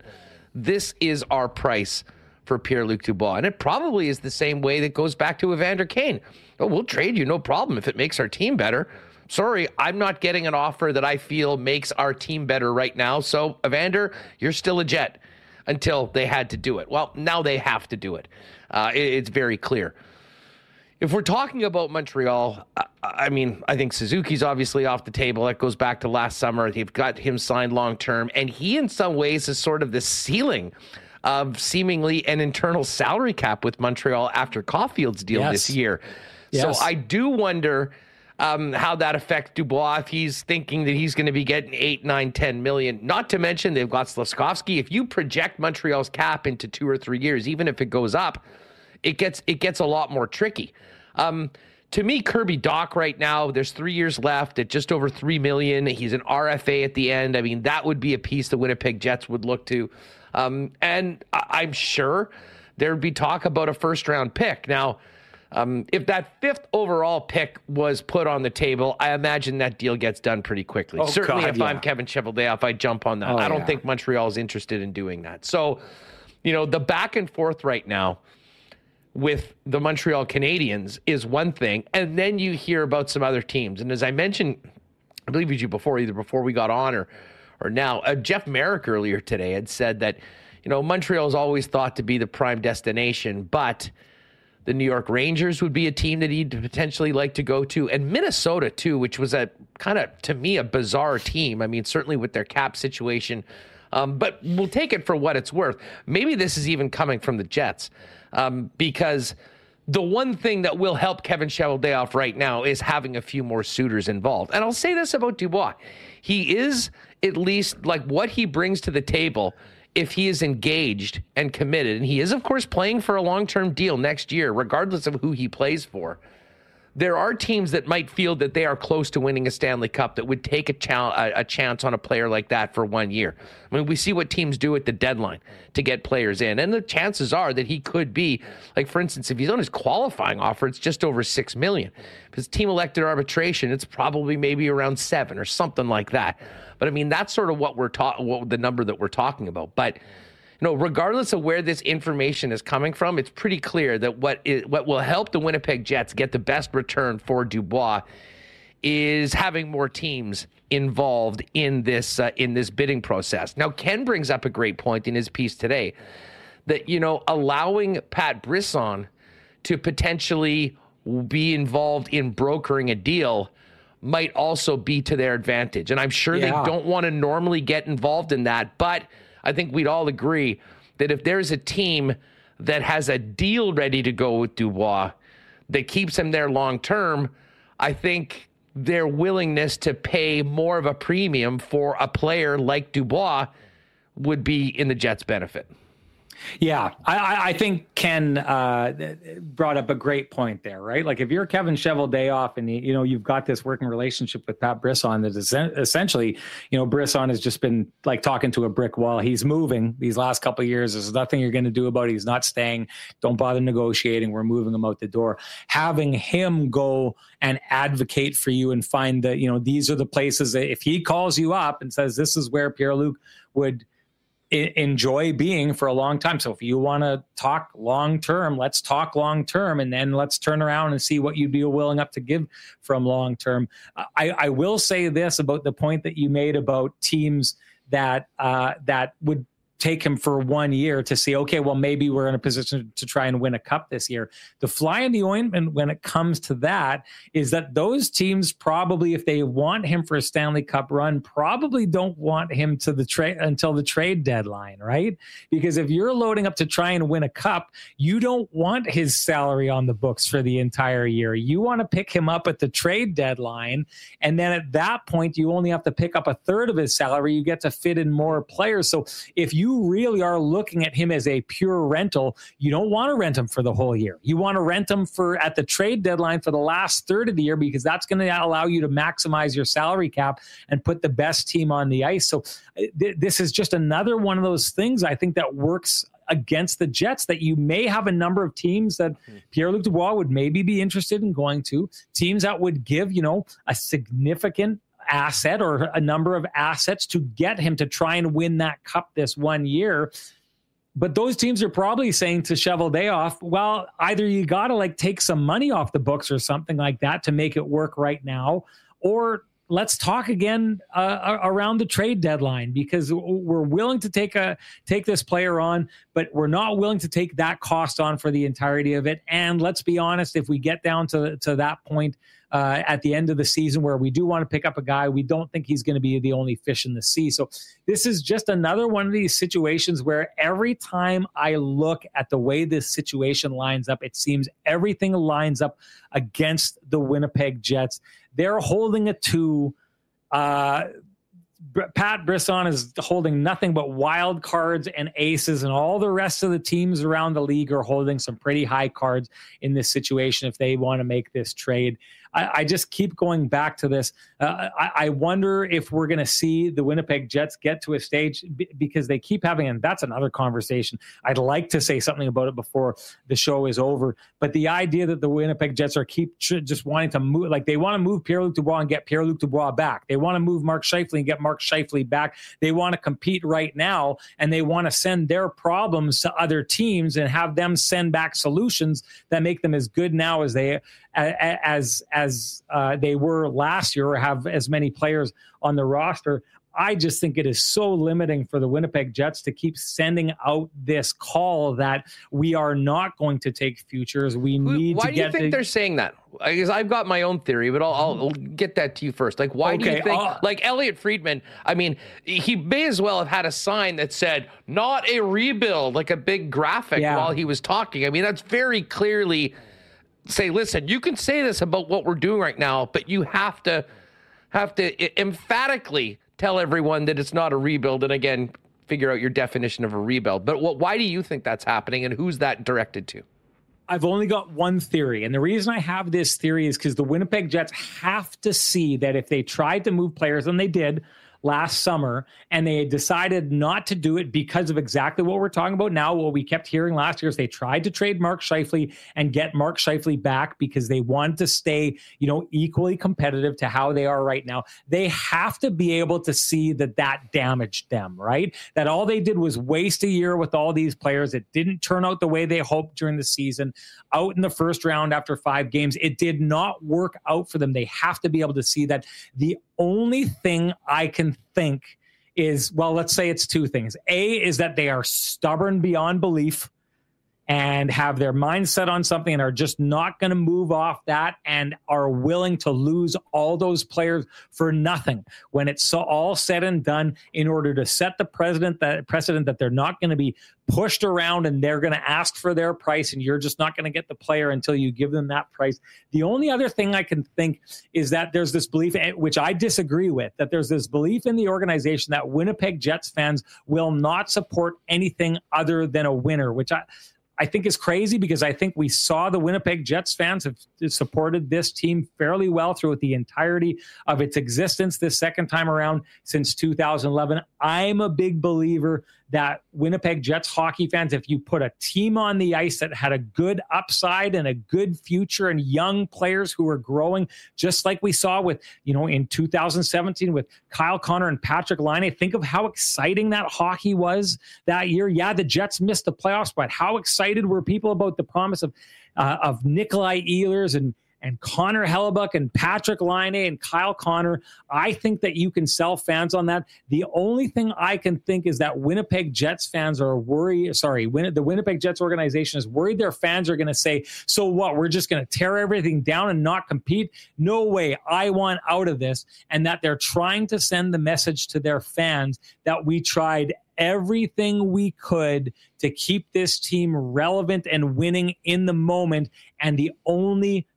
this is our price for Pierre Luc Dubois," and it probably is the same way that goes back to Evander Kane. Oh, we'll trade you, no problem, if it makes our team better sorry, I'm not getting an offer that I feel makes our team better right now. So, Evander, you're still a Jet until they had to do it. Well, now they have to do it. Uh, it it's very clear. If we're talking about Montreal, I mean, I think Suzuki's obviously off the table. That goes back to last summer. They've got him signed long term, and he, in some ways, is sort of the ceiling of seemingly an internal salary cap with Montreal after Caufield's deal yes. this year. Yes. So I do wonder um, how that affects Dubois if he's thinking that he's going to be getting eight, nine, ten million. Not to mention they've got Slafkovsky. If you project Montreal's cap into two or three years, even if it goes up, it gets it gets a lot more tricky. Um, to me, Kirby Dach right now, there's three years left at just over three million. He's an RFA at the end. I mean, that would be a piece the Winnipeg Jets would look to. Um, and I- am sure there'd be talk about a first round pick. Now, um, if that fifth overall pick was put on the table, I imagine that deal gets done pretty quickly. Oh, Certainly, God, if yeah. I'm Kevin Cheveldayoff, I jump on that. Oh, I don't yeah. think Montreal is interested in doing that. So, you know, the back and forth right now with the Montreal Canadiens is one thing, and then you hear about some other teams. And as I mentioned, I believe it was you before, either before we got on or or now, uh, Jeff Marek earlier today had said that you know Montreal is always thought to be the prime destination, but the New York Rangers would be a team that he'd potentially like to go to, and Minnesota too, which was a kind of to me a bizarre team. I mean, certainly with their cap situation, um, but we'll take it for what it's worth. Maybe this is even coming from the Jets um, because the one thing that will help Kevin Cheveldayoff right now is having a few more suitors involved. And I'll say this about Dubois: he is at least like what he brings to the table if he is engaged and committed, and he is, of course, playing for a long term deal next year, regardless of who he plays for, there are teams that might feel that they are close to winning a Stanley Cup that would take a, a, chance on a player like that for one year. I mean, we see what teams do at the deadline to get players in, and the chances are that he could be, like for instance, if he's on his qualifying offer, it's just over six million. If his team elected arbitration, it's probably maybe around seven or something like that. But I mean, that's sort of what we're talking, the number that we're talking about. But you know, regardless of where this information is coming from, it's pretty clear that what is, what will help the Winnipeg Jets get the best return for Dubois is having more teams involved in this uh, in this bidding process. Now, Ken brings up a great point in his piece today that you know allowing Pat Brisson to potentially be involved in brokering a deal might also be to their advantage. And I'm sure Yeah. they don't want to normally get involved in that, but I think we'd all agree that if there's a team that has a deal ready to go with Dubois that keeps him there long term, I think their willingness to pay more of a premium for a player like Dubois would be in the Jets' benefit. Yeah, I, I- think Ken uh, brought up a great point there, right? Like if you're Kevin Cheveldayoff and you know you've got this working relationship with Pat Brisson that is essentially, you know, Brisson has just been like talking to a brick wall. He's moving these last couple years. There's nothing you're going to do about it. He's not staying. Don't bother negotiating. We're moving him out the door. Having him go and advocate for you and find that you know these are the places that if he calls you up and says this is where Pierre Luc would enjoy being for a long time. So if you want to talk long term, let's talk long term, and then let's turn around and see what you'd be willing up to give from long term. I, I will say this about the point that you made about teams that uh, that would take him for one year to see, okay, well, maybe we're in a position to try and win a cup this year. The fly in the ointment when it comes to that is that those teams probably, if they want him for a Stanley Cup run, probably don't want him to the trade until the trade deadline, right? Because if you're loading up to try and win a cup, you don't want his salary on the books for the entire year. You want to pick him up at the trade deadline. And then at that point, you only have to pick up a third of his salary. You get to fit in more players. So if you really are looking at him as a pure rental, you don't want to rent him for the whole year. You want to rent him for at the trade deadline for the last third of the year because that's going to allow you to maximize your salary cap and put the best team on the ice. So uh, th- this is just another one of those things I think that works against the Jets that you may have a number of teams that Pierre Luc Dubois would maybe be interested in going to, teams that would give, you know, a significant asset or a number of assets to get him to try and win that cup this one year. But those teams are probably saying to Cheveldayoff, well, either you got to like take some money off the books or something like that to make it work right now, or let's talk again uh, around the trade deadline because we're willing to take a take this player on, but we're not willing to take that cost on for the entirety of it. And let's be honest, if we get down to to that point uh, at the end of the season where we do want to pick up a guy, we don't think he's going to be the only fish in the sea. So this is just another one of these situations where every time I look at the way this situation lines up, it seems everything lines up against the Winnipeg Jets. They're holding it to uh, Pat Brisson is holding nothing but wild cards and aces, and all the rest of the teams around the league are holding some pretty high cards in this situation if they want to make this trade. I, I just keep going back to this. Uh, I, I, wonder if we're going to see the Winnipeg Jets get to a stage b- because they keep having, and that's another conversation. I'd like to say something about it before the show is over. But the idea that the Winnipeg Jets are keep tr- just wanting to move, like they want to move Pierre Luc Dubois and get Pierre Luc Dubois back. They want to move Mark Scheifele and get Mark Scheifele back. They want to compete right now and they want to send their problems to other teams and have them send back solutions that make them as good now as they as as uh, they were last year or have as many players on the roster. I just think it is so limiting for the Winnipeg Jets to keep sending out this call that we are not going to take futures. We need why to do that. Why do you think the, they're saying that? Because I've got my own theory, but I'll, I'll get that to you first. Like, why okay, do you think, uh, like Elliotte Friedman? I mean, he may as well have had a sign that said "not a rebuild," like a big graphic yeah. while he was talking. I mean, that's very clearly say, listen, you can say this about what we're doing right now, but you have to have to emphatically tell everyone that it's not a rebuild. And again, figure out your definition of a rebuild. But what, why do you think that's happening, and who's that directed to? I've only got one theory. And the reason I have this theory is because the Winnipeg Jets have to see that if they tried to move players, and they did, last summer, and they decided not to do it because of exactly what we're talking about now. What we kept hearing last year is they tried to trade Mark Scheifele and get Mark Scheifele back because they wanted to stay, you know, equally competitive to how they are right now. They have to be able to see that that damaged them, right? That all they did was waste a year with all these players. It didn't turn out the way they hoped during the season. Out in the first round after five games, it did not work out for them. They have to be able to see that the only thing I can think is well, let's say it's two things. A is that they are stubborn beyond belief and have their mindset on something and are just not going to move off that and are willing to lose all those players for nothing when it's all said and done in order to set the president that precedent that they're not going to be pushed around and they're going to ask for their price and you're just not going to get the player until you give them that price. The only other thing I can think is that there's this belief eh, which I disagree with that there's this belief in the organization that Winnipeg Jets fans will not support anything other than a winner, which I I think is crazy because I think we saw the Winnipeg Jets fans have supported this team fairly well throughout the entirety of its existence this second time around since 2011. I'm a big believer that Winnipeg Jets hockey fans, if you put a team on the ice that had a good upside and a good future and young players who are growing, just like we saw with, you know, in 2017 with Kyle Connor and Patrik Laine, think of how exciting that hockey was that year. Yeah, the Jets missed the playoffs, but how excited were people about the promise of uh, of Nikolai Ehlers and and Connor Hellebuyck and Patrik Laine and Kyle Connor. I think that you can sell fans on that. The only thing I can think is that Winnipeg Jets fans are worried. Sorry, Win- the Winnipeg Jets organization is worried their fans are going to say, "So what? We're just going to tear everything down and not compete." No way. I want out of this, and that they're trying to send the message to their fans that we tried everything we could to keep this team relevant and winning in the moment. And the only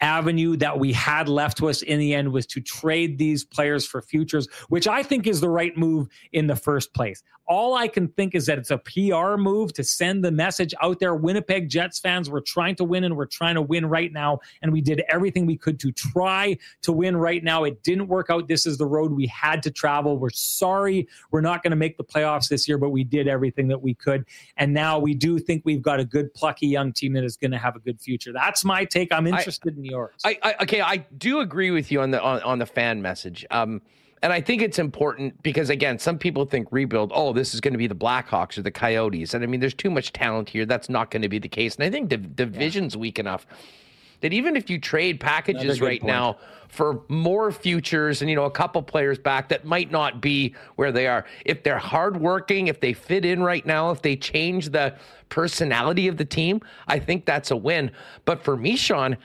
avenue that we had left to us in the end was to trade these players for futures, which I think is the right move in the first place all I can think is that it's a PR move to send the message out there. Winnipeg Jets fans, we're trying to win and we're trying to win right now. And we did everything we could to try to win right now. It didn't work out. This is the road we had to travel. We're sorry we're not going to make the playoffs this year, but we did everything that we could. And now we do think we've got a good, plucky young team that is going to have a good future. That's my take. I'm interested I, in yours. I, I, okay, I do agree with you on the on, on the fan message. Um, and I think it's important because again, some people think rebuild, oh, this is going to be the Blackhawks or the Coyotes. And I mean, there's too much talent here. That's not going to be the case. And I think the division's yeah. weak enough that even if you trade packages right point. now for more futures and you know a couple players back that might not be where they are, if they're hardworking, if they fit in right now, if they change the personality of the team, I think that's a win. But for me, Sean,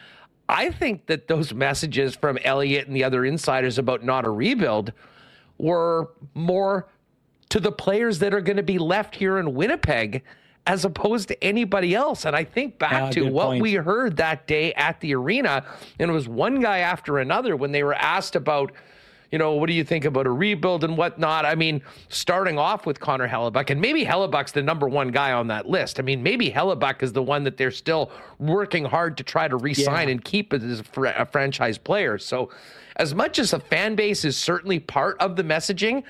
I think that those messages from Elliotte and the other insiders about not a rebuild were more to the players that are going to be left here in Winnipeg as opposed to anybody else. And I think back ah, to what point. we heard that day at the arena, and it was one guy after another when they were asked about you know, what do you think about a rebuild and whatnot? I mean, starting off with Connor Hellebuyck, and maybe Hellebuyck's the number one guy on that list. I mean, maybe Hellebuyck is the one that they're still working hard to try to re-sign yeah. and keep as a franchise player. So, as much as a fan base is certainly part of the messaging,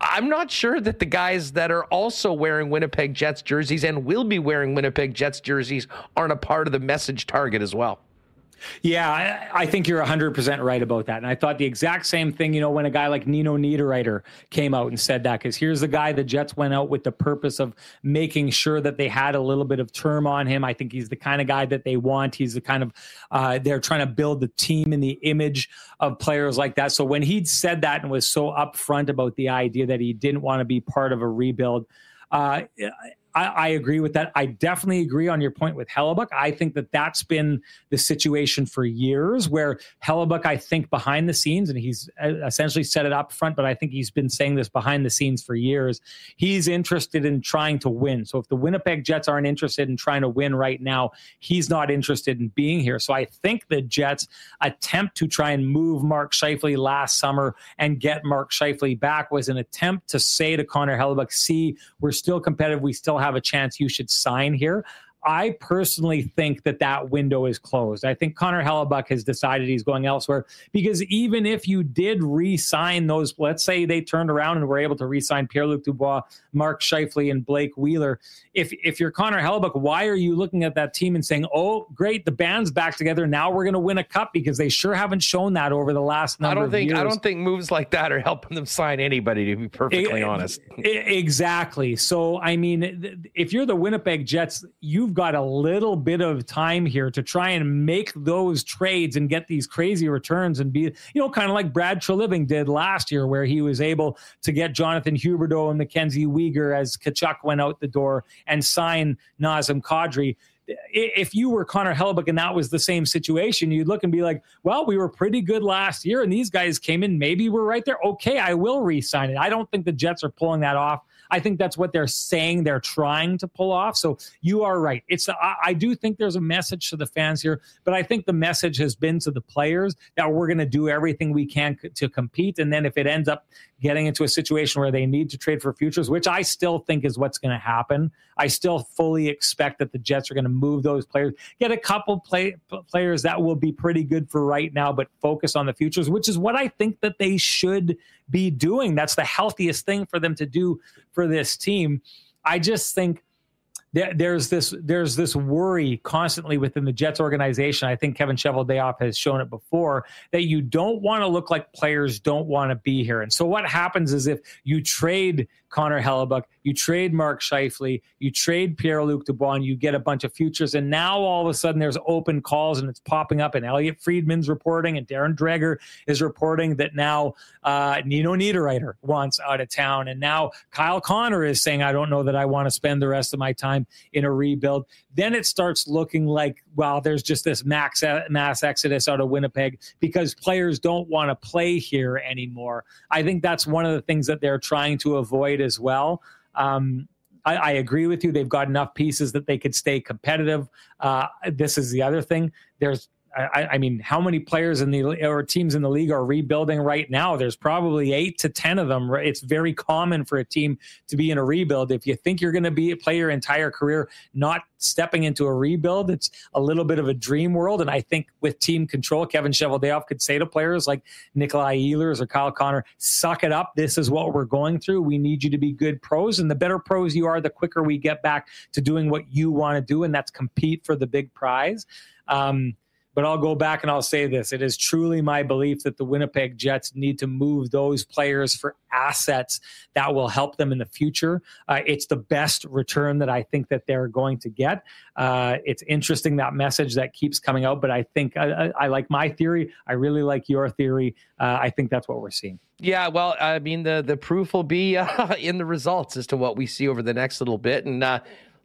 I'm not sure that the guys that are also wearing Winnipeg Jets jerseys and will be wearing Winnipeg Jets jerseys aren't a part of the message target as well. Yeah, I, I, think you're 100% right about that. And I thought the exact same thing, you know, when a guy like Nino Niederreiter came out and said that, because here's the guy the Jets went out with the purpose of making sure that they had a little bit of term on him. I think he's the kind of guy that they want. He's the kind of, uh, they're trying to build the team in the image of players like that. So when he'd said that and was so upfront about the idea that he didn't want to be part of a rebuild, uh, I, I, agree with that. I definitely agree on your point with Hellebuyck. I think that that's been the situation for years where Hellebuyck, I think behind the scenes, and he's uh, essentially set it up front, but I think he's been saying this behind the scenes for years. He's interested in trying to win. So if the Winnipeg Jets aren't interested in trying to win right now, he's not interested in being here. So I think the Jets attempt to try and move Mark Scheifele last summer and get Mark Scheifele back was an attempt to say to Connor Hellebuyck, see, we're still competitive. We still have a chance you should sign here. I personally think that that window is closed. I think Connor Hellebuyck has decided he's going elsewhere because even if you did re-sign those, let's say they turned around and were able to re-sign Pierre-Luc Dubois, Mark Scheifele, and Blake Wheeler. If if you're Connor Hellebuyck, why are you looking at that team and saying, "Oh, great, the band's back together. Now we're going to win a cup"? Because they sure haven't shown that over the last number. I don't think years. I don't think moves like that are helping them sign anybody. To be perfectly it, honest, it, exactly. So I mean, if you're the Winnipeg Jets, you you've got a little bit of time here to try and make those trades and get these crazy returns and be, you know, kind of like Brad Treliving did last year, where he was able to get Jonathan Huberdeau and Mackenzie Weegar as Tkachuk went out the door and sign Nazem Kadri if you were Connor Hellebuyck and that was the same situation, you'd look and be like, well, we were pretty good last year and these guys came in. Maybe we're right there. Okay, I will re sign it. I don't think the Jets are pulling that off I think that's what they're saying they're trying to pull off. So you are right. It's I, I do think there's a message to the fans here, but I think the message has been to the players that we're going to do everything we can to compete. And then if it ends up getting into a situation where they need to trade for futures, which I still think is what's going to happen. I still fully expect that the Jets are going to move those players, get a couple play, players that will be pretty good for right now, but focus on the futures, which is what I think that they should be doing. That's the healthiest thing for them to do for this team. I just think there, there's this there's this worry constantly within the Jets organization. I think Kevin Cheveldayoff has shown it before that you don't want to look like players don't want to be here. And so what happens is if you trade Connor Hellebuyck, you trade Mark Scheifele, you trade Pierre Luc Dubois, you get a bunch of futures. And now all of a sudden there's open calls and it's popping up. And Elliotte Friedman's reporting and Darren Dreger is reporting that now uh, Nino Niederreiter wants out of town. And now Kyle Connor is saying, I don't know that I want to spend the rest of my time in a rebuild. Then it starts looking like, well, there's just this max mass exodus out of Winnipeg because players don't want to play here anymore. I think that's one of the things that they're trying to avoid as well. Um, I, I, agree with you. They've got enough pieces that they could stay competitive. Uh, this is the other thing. There's I, I, mean, how many players in the or teams in the league are rebuilding right now? There's probably eight to ten of them. It's very common for a team to be in a rebuild. If you think you're going to be play your entire career not stepping into a rebuild, it's a little bit of a dream world. And I think with team control, Kevin Cheveldayoff could say to players like Nikolai Ehlers or Kyle Connor, "Suck it up. This is what we're going through. We need you to be good pros, and the better pros you are, the quicker we get back to doing what you want to do, and that's compete for the big prize." Um, but I'll go back and I'll say this. It is truly my belief that the Winnipeg Jets need to move those players for assets that will help them in the future. Uh, it's the best return that I think that they're going to get. Uh, it's interesting that message that keeps coming out, but I think I, I, I like my theory. I really like your theory. Uh, I think that's what we're seeing. Yeah, well, I mean, the the proof will be uh, in the results as to what we see over the next little bit, and uh,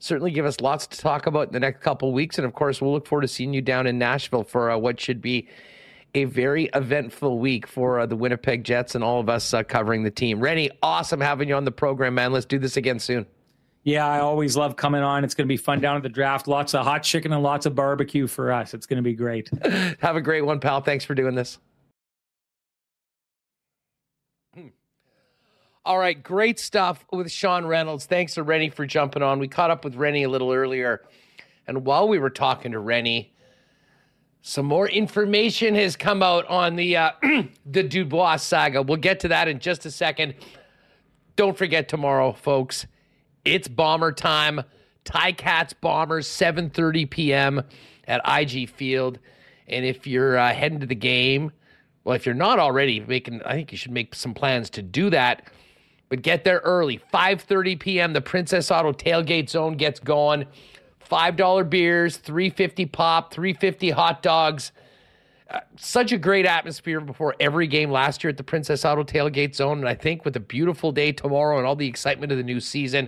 certainly give us lots to talk about in the next couple weeks. And of course, we'll look forward to seeing you down in Nashville for uh, what should be a very eventful week for uh, the Winnipeg Jets and all of us uh, covering the team. Rennie, awesome having you on the program, man. Let's do this again soon. Yeah, I always love coming on. It's going to be fun down at the draft. Lots of hot chicken and lots of barbecue for us. It's going to be great. Have a great one, pal. Thanks for doing this. All right, great stuff with Sean Reynolds. Thanks to Rennie for jumping on. We caught up with Rennie a little earlier. And while we were talking to Rennie, some more information has come out on the uh, the Dubois saga. We'll get to that in just a second. Don't forget tomorrow, folks. It's bomber time. Ty Cats Bombers, 7:30 p.m. at IG Field. And if you're uh, heading to the game, well, if you're not already making, I think you should make some plans to do that. But get there early. 5:30 p.m. The Princess Auto tailgate zone gets going. Five dollar beers, 350 pop, 350 hot dogs. Uh, such a great atmosphere before every game last year at the Princess Auto tailgate zone, and I think with a beautiful day tomorrow and all the excitement of the new season,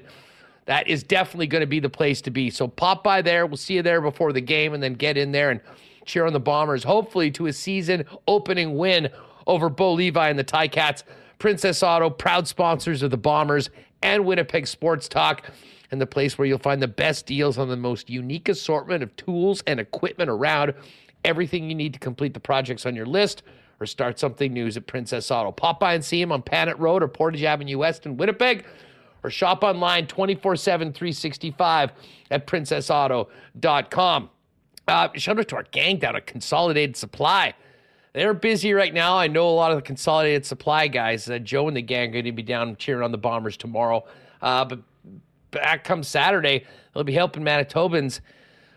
that is definitely going to be the place to be. So pop by there. We'll see you there before the game, and then get in there and cheer on the Bombers, hopefully to a season opening win over Bo Levi and the Ticats. Princess Auto, proud sponsors of the Bombers and Winnipeg Sports Talk, and the place where you'll find the best deals on the most unique assortment of tools and equipment around. Everything you need to complete the projects on your list or start something new is at Princess Auto. Pop by and see him on Panet Road or Portage Avenue West in Winnipeg or shop online 24 7, 365 at princessauto.com. Uh, shout out to our gang down at Consolidated Supply. They're busy right now. I know a lot of the Consolidated Supply guys. Uh, Joe and the gang are going to be down cheering on the Bombers tomorrow. Uh, but back come Saturday, they'll be helping Manitobans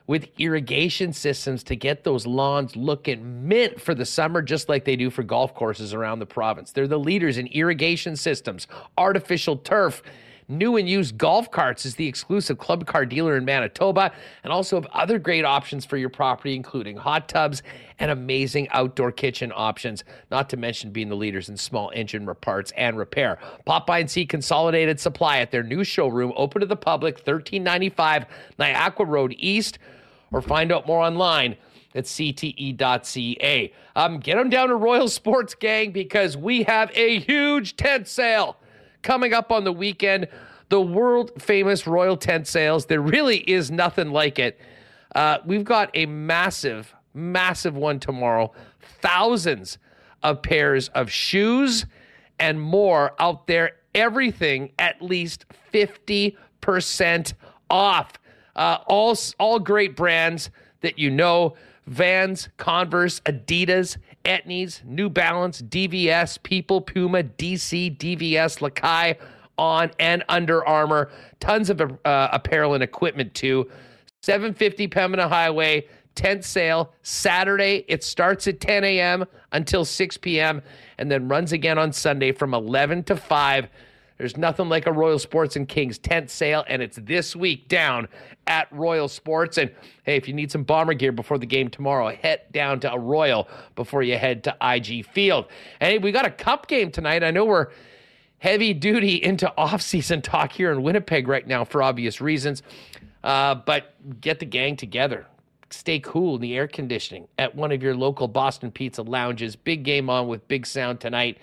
with irrigation systems to get those lawns looking mint for the summer, just like they do for golf courses around the province. They're the leaders in irrigation systems, artificial turf, New and used golf carts is the exclusive club car dealer in Manitoba and also have other great options for your property, including hot tubs and amazing outdoor kitchen options, not to mention being the leaders in small engine parts and repair. Pop by and see Consolidated Supply at their new showroom, open to the public, 1395 Niagara Road East, or find out more online at cte.ca. Um, get them down to Royal Sports Gang because we have a huge tent sale coming up on the weekend. The world famous Royal Tent Sales. There really is nothing like it. Uh, we've got a massive, massive one tomorrow. Thousands of pairs of shoes and more out there. Everything at least 50% off. Uh, all, all great brands that you know Vans, Converse, Adidas, Etnies, New Balance, DVS, People, Puma, DC, DVS, Lakai, On, and Under Armour. Tons of uh, apparel and equipment too. 750 Pembina Highway, tent sale Saturday. It starts at 10 a.m. until 6 p.m. and then runs again on Sunday from 11 to 5. There's nothing like a Royal Sports and Kings tent sale, and it's this week down at Royal Sports. And hey, if you need some bomber gear before the game tomorrow, head down to a Royal before you head to IG Field. And hey, we got a cup game tonight. I know we're heavy duty into off-season talk here in Winnipeg right now for obvious reasons, uh, but get the gang together. Stay cool in the air conditioning at one of your local Boston Pizza lounges. Big game on with Big Sound tonight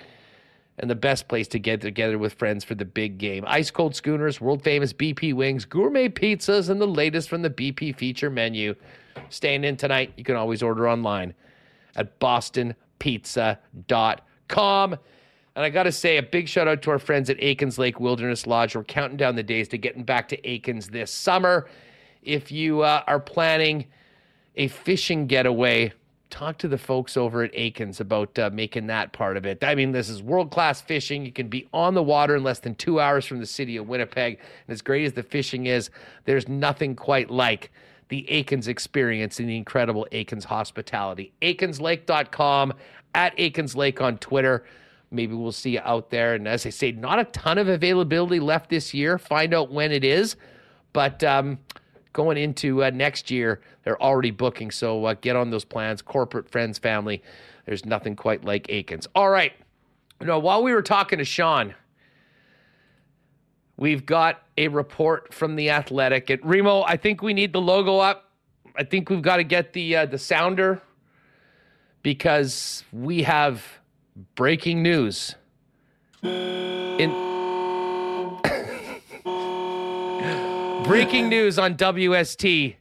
and the best place to get together with friends for the big game. Ice cold schooners, world famous BP wings, gourmet pizzas, and the latest from the BP feature menu. Staying in tonight, you can always order online at bostonpizza.com. And I got to say, a big shout out to our friends at Aikens Lake Wilderness Lodge. We're counting down the days to getting back to Aikens this summer. If you uh, are planning a fishing getaway, talk to the folks over at Aikens about uh, making that part of it. I mean, this is world class fishing. You can be on the water in less than two hours from the city of Winnipeg. And as great as the fishing is, there's nothing quite like the Aikens experience and the incredible Aikens hospitality. AikensLake.com, at Aikens Lake on Twitter. Maybe we'll see you out there. And as I say, not a ton of availability left this year. Find out when it is. But, um, going into uh, next year, they're already booking. So uh, get on those plans. Corporate, friends, family. There's nothing quite like Aikens. All right. Know, while we were talking to Sean, we've got a report from the Athletic. At Remo, I think we need the logo up. I think we've got to get the uh, the sounder because we have breaking news. In Breaking news on WST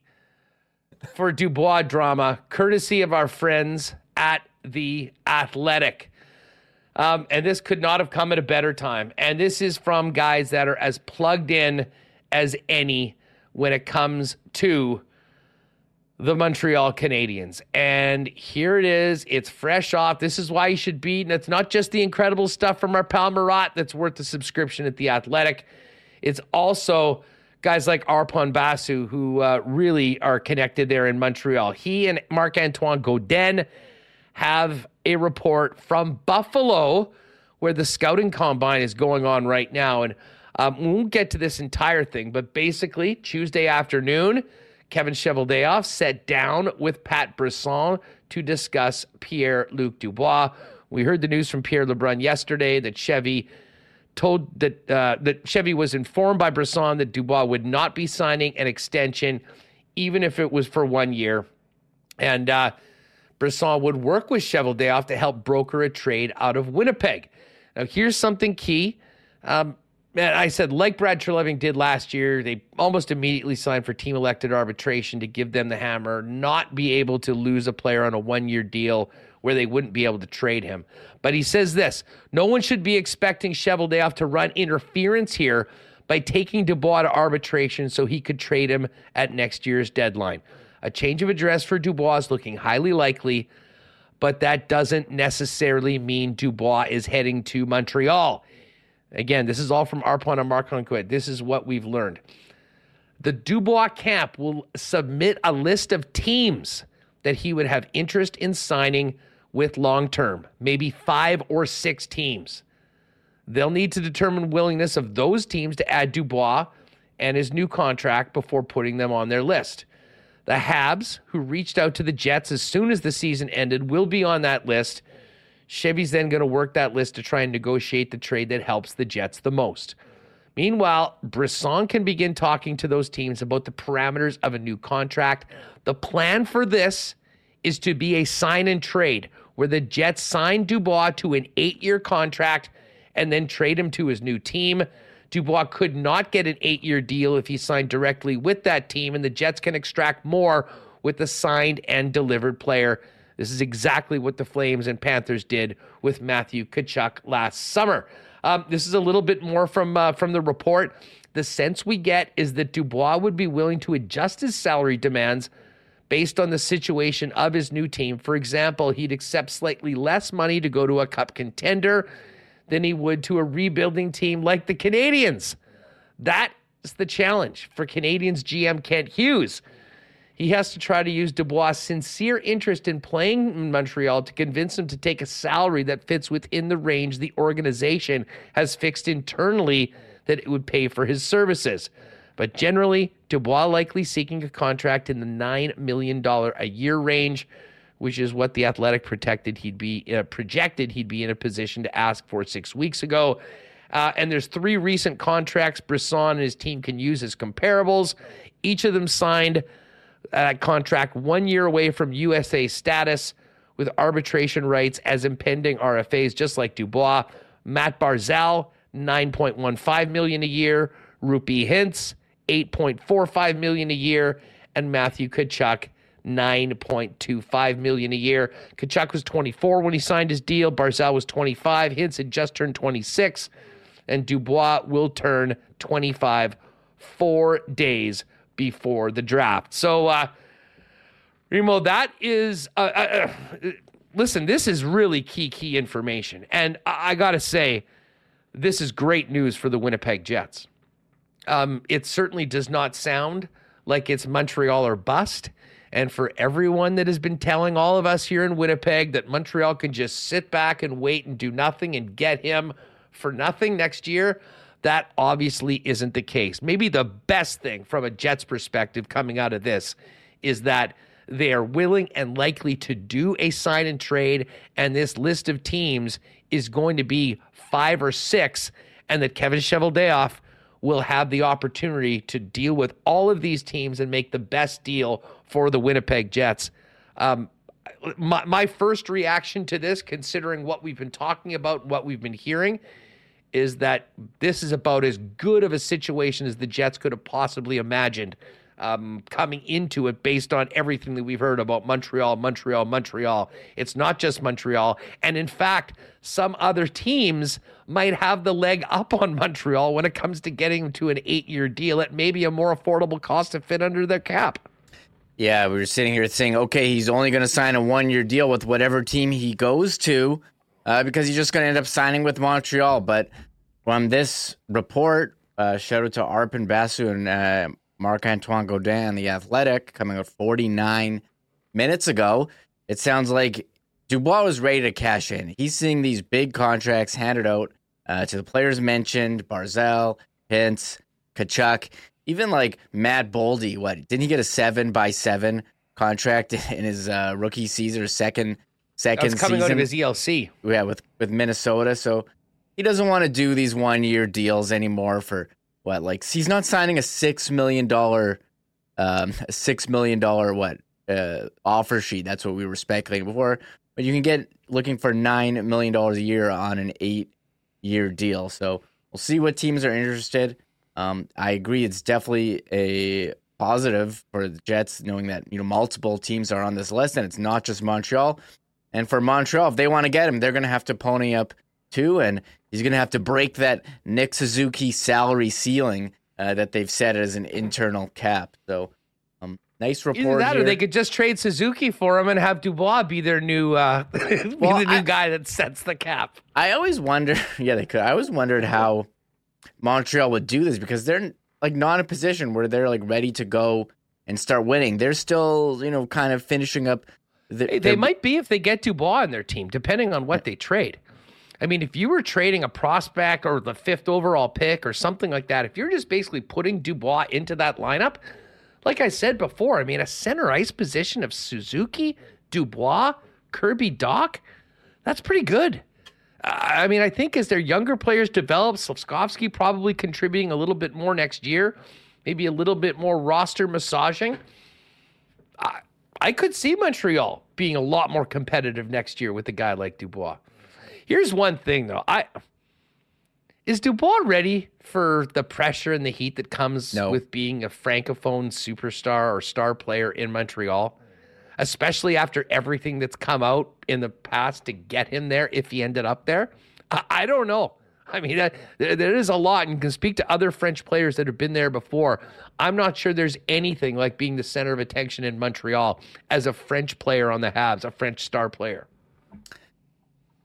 for Dubois drama, courtesy of our friends at The Athletic. Um, and this could not have come at a better time. And this is from guys that are as plugged in as any when it comes to the Montreal Canadiens. And here it is. It's fresh off. This is why you should be. And it's not just the incredible stuff from our pal Murat that's worth the subscription at The Athletic. It's also guys like Arpon Basu who uh, really are connected there in Montreal. He and Marc Antoine Godin have a report from Buffalo where the scouting combine is going on right now. And um, we won't get to this entire thing, but basically, Tuesday afternoon, Kevin Cheveldayoff sat down with Pat Brisson to discuss Pierre Luc Dubois. We heard the news from Pierre LeBrun yesterday that Chevy told that uh, that Chevy was informed by Brisson that Dubois would not be signing an extension, even if it was for one year, and uh, Brisson would work with Cheveldayoff to help broker a trade out of Winnipeg. Now, here's something key. Um, man, I said, like Brad Treliving did last year, they almost immediately signed for team elected arbitration to give them the hammer, not be able to lose a player on a one year deal where they wouldn't be able to trade him. But he says this no one should be expecting Cheveldayoff to run interference here by taking Dubois to arbitration so he could trade him at next year's deadline. A change of address for Dubois is looking highly likely, but that doesn't necessarily mean Dubois is heading to Montreal. Again, this is all from Arpon and Marc Conquet. This is what we've learned. The Dubois camp will submit a list of teams that he would have interest in signing with long term, maybe five or six teams. They'll need to determine willingness of those teams to add Dubois and his new contract before putting them on their list. The Habs, who reached out to the Jets as soon as the season ended, will be on that list Chevy's then going to work that list to try and negotiate the trade that helps the Jets the most. Meanwhile, Brisson can begin talking to those teams about the parameters of a new contract. The plan for this is to be a sign and trade where the Jets sign Dubois to an eight year contract and then trade him to his new team. Dubois could not get an eight year deal if he signed directly with that team, and the Jets can extract more with the signed and delivered player this is exactly what the Flames and Panthers did with Matthew Tkachuk last summer. Um, this is a little bit more from uh, from the report. The sense we get is that Dubois would be willing to adjust his salary demands based on the situation of his new team. For example, he'd accept slightly less money to go to a cup contender than he would to a rebuilding team like the Canadiens. That is the challenge for Canadiens GM Kent Hughes. He has to try to use Dubois' sincere interest in playing in Montreal to convince him to take a salary that fits within the range the organization has fixed internally that it would pay for his services. But generally, Dubois likely seeking a contract in the $9 million a year range, which is what the athletic protected he'd be uh, projected he'd be in a position to ask for six weeks ago. Uh, and there's three recent contracts Brisson and his team can use as comparables. Each of them signed uh, contract one year away from UFA status with arbitration rights as impending RFAs, just like Dubois. Matt Barzal, 9.15 million a year. Roope Hintz, 8.45 million a year. And Matthew Tkachuk, 9.25 million a year. Tkachuk was 24 when he signed his deal. Barzal was 25. Hintz had just turned 26. And Dubois will turn 25 four days before the draft. So, uh, Remo, that is, uh, uh, uh, listen, this is really key, key information. And I, I got to say, this is great news for the Winnipeg Jets. Um, it certainly does not sound like it's Montreal or bust. And for everyone that has been telling all of us here in Winnipeg that Montreal can just sit back and wait and do nothing and get him for nothing next year, that obviously isn't the case. Maybe the best thing from a Jets perspective coming out of this is that they are willing and likely to do a sign and trade, and this list of teams is going to be five or six, and that Kevin Cheveldayoff will have the opportunity to deal with all of these teams and make the best deal for the Winnipeg Jets. Um, my, my first reaction to this, considering what we've been talking about, what we've been hearing, is that this is about as good of a situation as the Jets could have possibly imagined um, coming into it based on everything that we've heard about Montreal, Montreal, Montreal. It's not just Montreal. And in fact, some other teams might have the leg up on Montreal when it comes to getting to an eight year deal at maybe a more affordable cost to fit under their cap. Yeah, we were sitting here saying, okay, he's only going to sign a one year deal with whatever team he goes to uh, because he's just going to end up signing with Montreal. But from this report, uh, shout out to Arpon Basu and uh, Marc Antoine Godin, the Athletic, coming up 49 minutes ago. It sounds like Dubois was ready to cash in. He's seeing these big contracts handed out uh, to the players mentioned Barzal, Hintz, Tkachuk even like Matt Boldy, what didn't he get a seven by seven contract in his uh, rookie season or second second That's coming season? out of his ELC. Yeah, with with Minnesota. So he doesn't want to do these one year deals anymore for what? Like he's not signing a six million dollar, um, six million dollar what uh, offer sheet. That's what we were speculating before. But you can get looking for nine million dollars a year on an eight year deal. So we'll see what teams are interested. Um, I agree. It's definitely a positive for the Jets, knowing that you know multiple teams are on this list, and it's not just Montreal. And for Montreal, if they want to get him, they're going to have to pony up too, and he's going to have to break that Nick Suzuki salary ceiling uh, that they've set as an internal cap. So, um, nice report. Either that, here. or they could just trade Suzuki for him and have Dubois be their new, uh, be Well, the new I- guy that sets the cap. I always wonder. Yeah, they could. I always wondered how Montreal would do this because they're like not in a position where they're like ready to go and start winning. They're still, you know, kind of finishing up. The, They, they might be if they get Dubois on their team, depending on what they trade. I mean, if you were trading a prospect or the fifth overall pick or something like that, if you're just basically putting Dubois into that lineup, like I said before, I mean, a center ice position of Suzuki, Dubois, Kirby Dach, that's pretty good. I mean, I think as their younger players develop, Slafkovsky probably contributing a little bit more next year, maybe a little bit more roster massaging. I, I could see Montreal being a lot more competitive next year with a guy like Dubois. Here's one thing though. I is Dubois ready for the pressure and the heat that comes No. with being a francophone superstar or star player in Montreal? Especially after everything that's come out in the past to get him there, if he ended up there, I, I don't know. I mean, uh, there, there is a lot, and you can speak to other French players that have been there before. I'm not sure there's anything like being the center of attention in Montreal as a French player on the Habs, a French star player.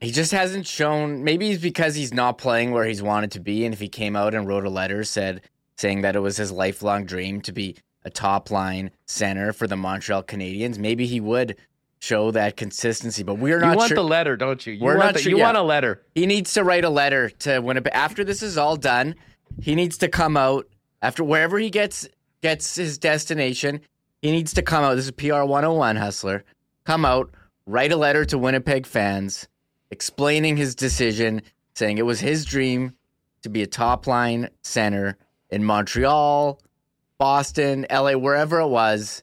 He just hasn't shown. Maybe it's because he's not playing where he's wanted to be, and if he came out and wrote a letter said saying that it was his lifelong dream to be a top line center for the Montreal Canadiens, maybe he would show that consistency. But we're You not want sure. the letter, don't you? You We're want not the- sure- You want a letter. He needs to write a letter to Winnipeg after this is all done. He needs to come out after wherever he gets gets his destination. He needs to come out. This is PR 101 hustler. Come out, write a letter to Winnipeg fans explaining his decision, saying it was his dream to be a top line center in Montreal, Boston, LA, wherever it was,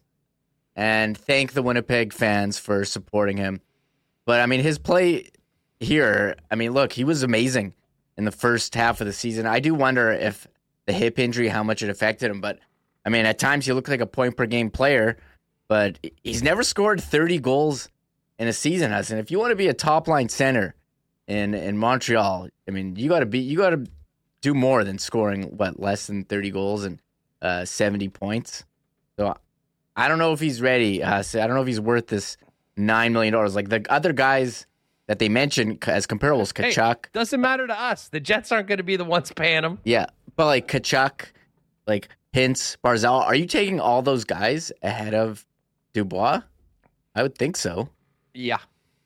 and thank the Winnipeg fans for supporting him. But I mean, his play here, I mean, look, he was amazing in the first half of the season. I do wonder if the hip injury, how much it affected him. But I mean, at times he looked like a point per game player, but he's never scored 30 goals in a season, Hudson. If you want to be a top line center in in Montreal, I mean, you got to be, you got to do more than scoring what less than 30 goals and uh, 70 points. So I don't know if he's ready. Uh, so I don't know if he's worth this nine million dollars. Like the other guys that they mentioned as comparables, Hey, Tkachuk. doesn't matter to us. The Jets aren't going to be the ones paying him. Yeah, but like Tkachuk, like Hintz, Barzal, are you taking all those guys ahead of Dubois? I would think so. Yeah.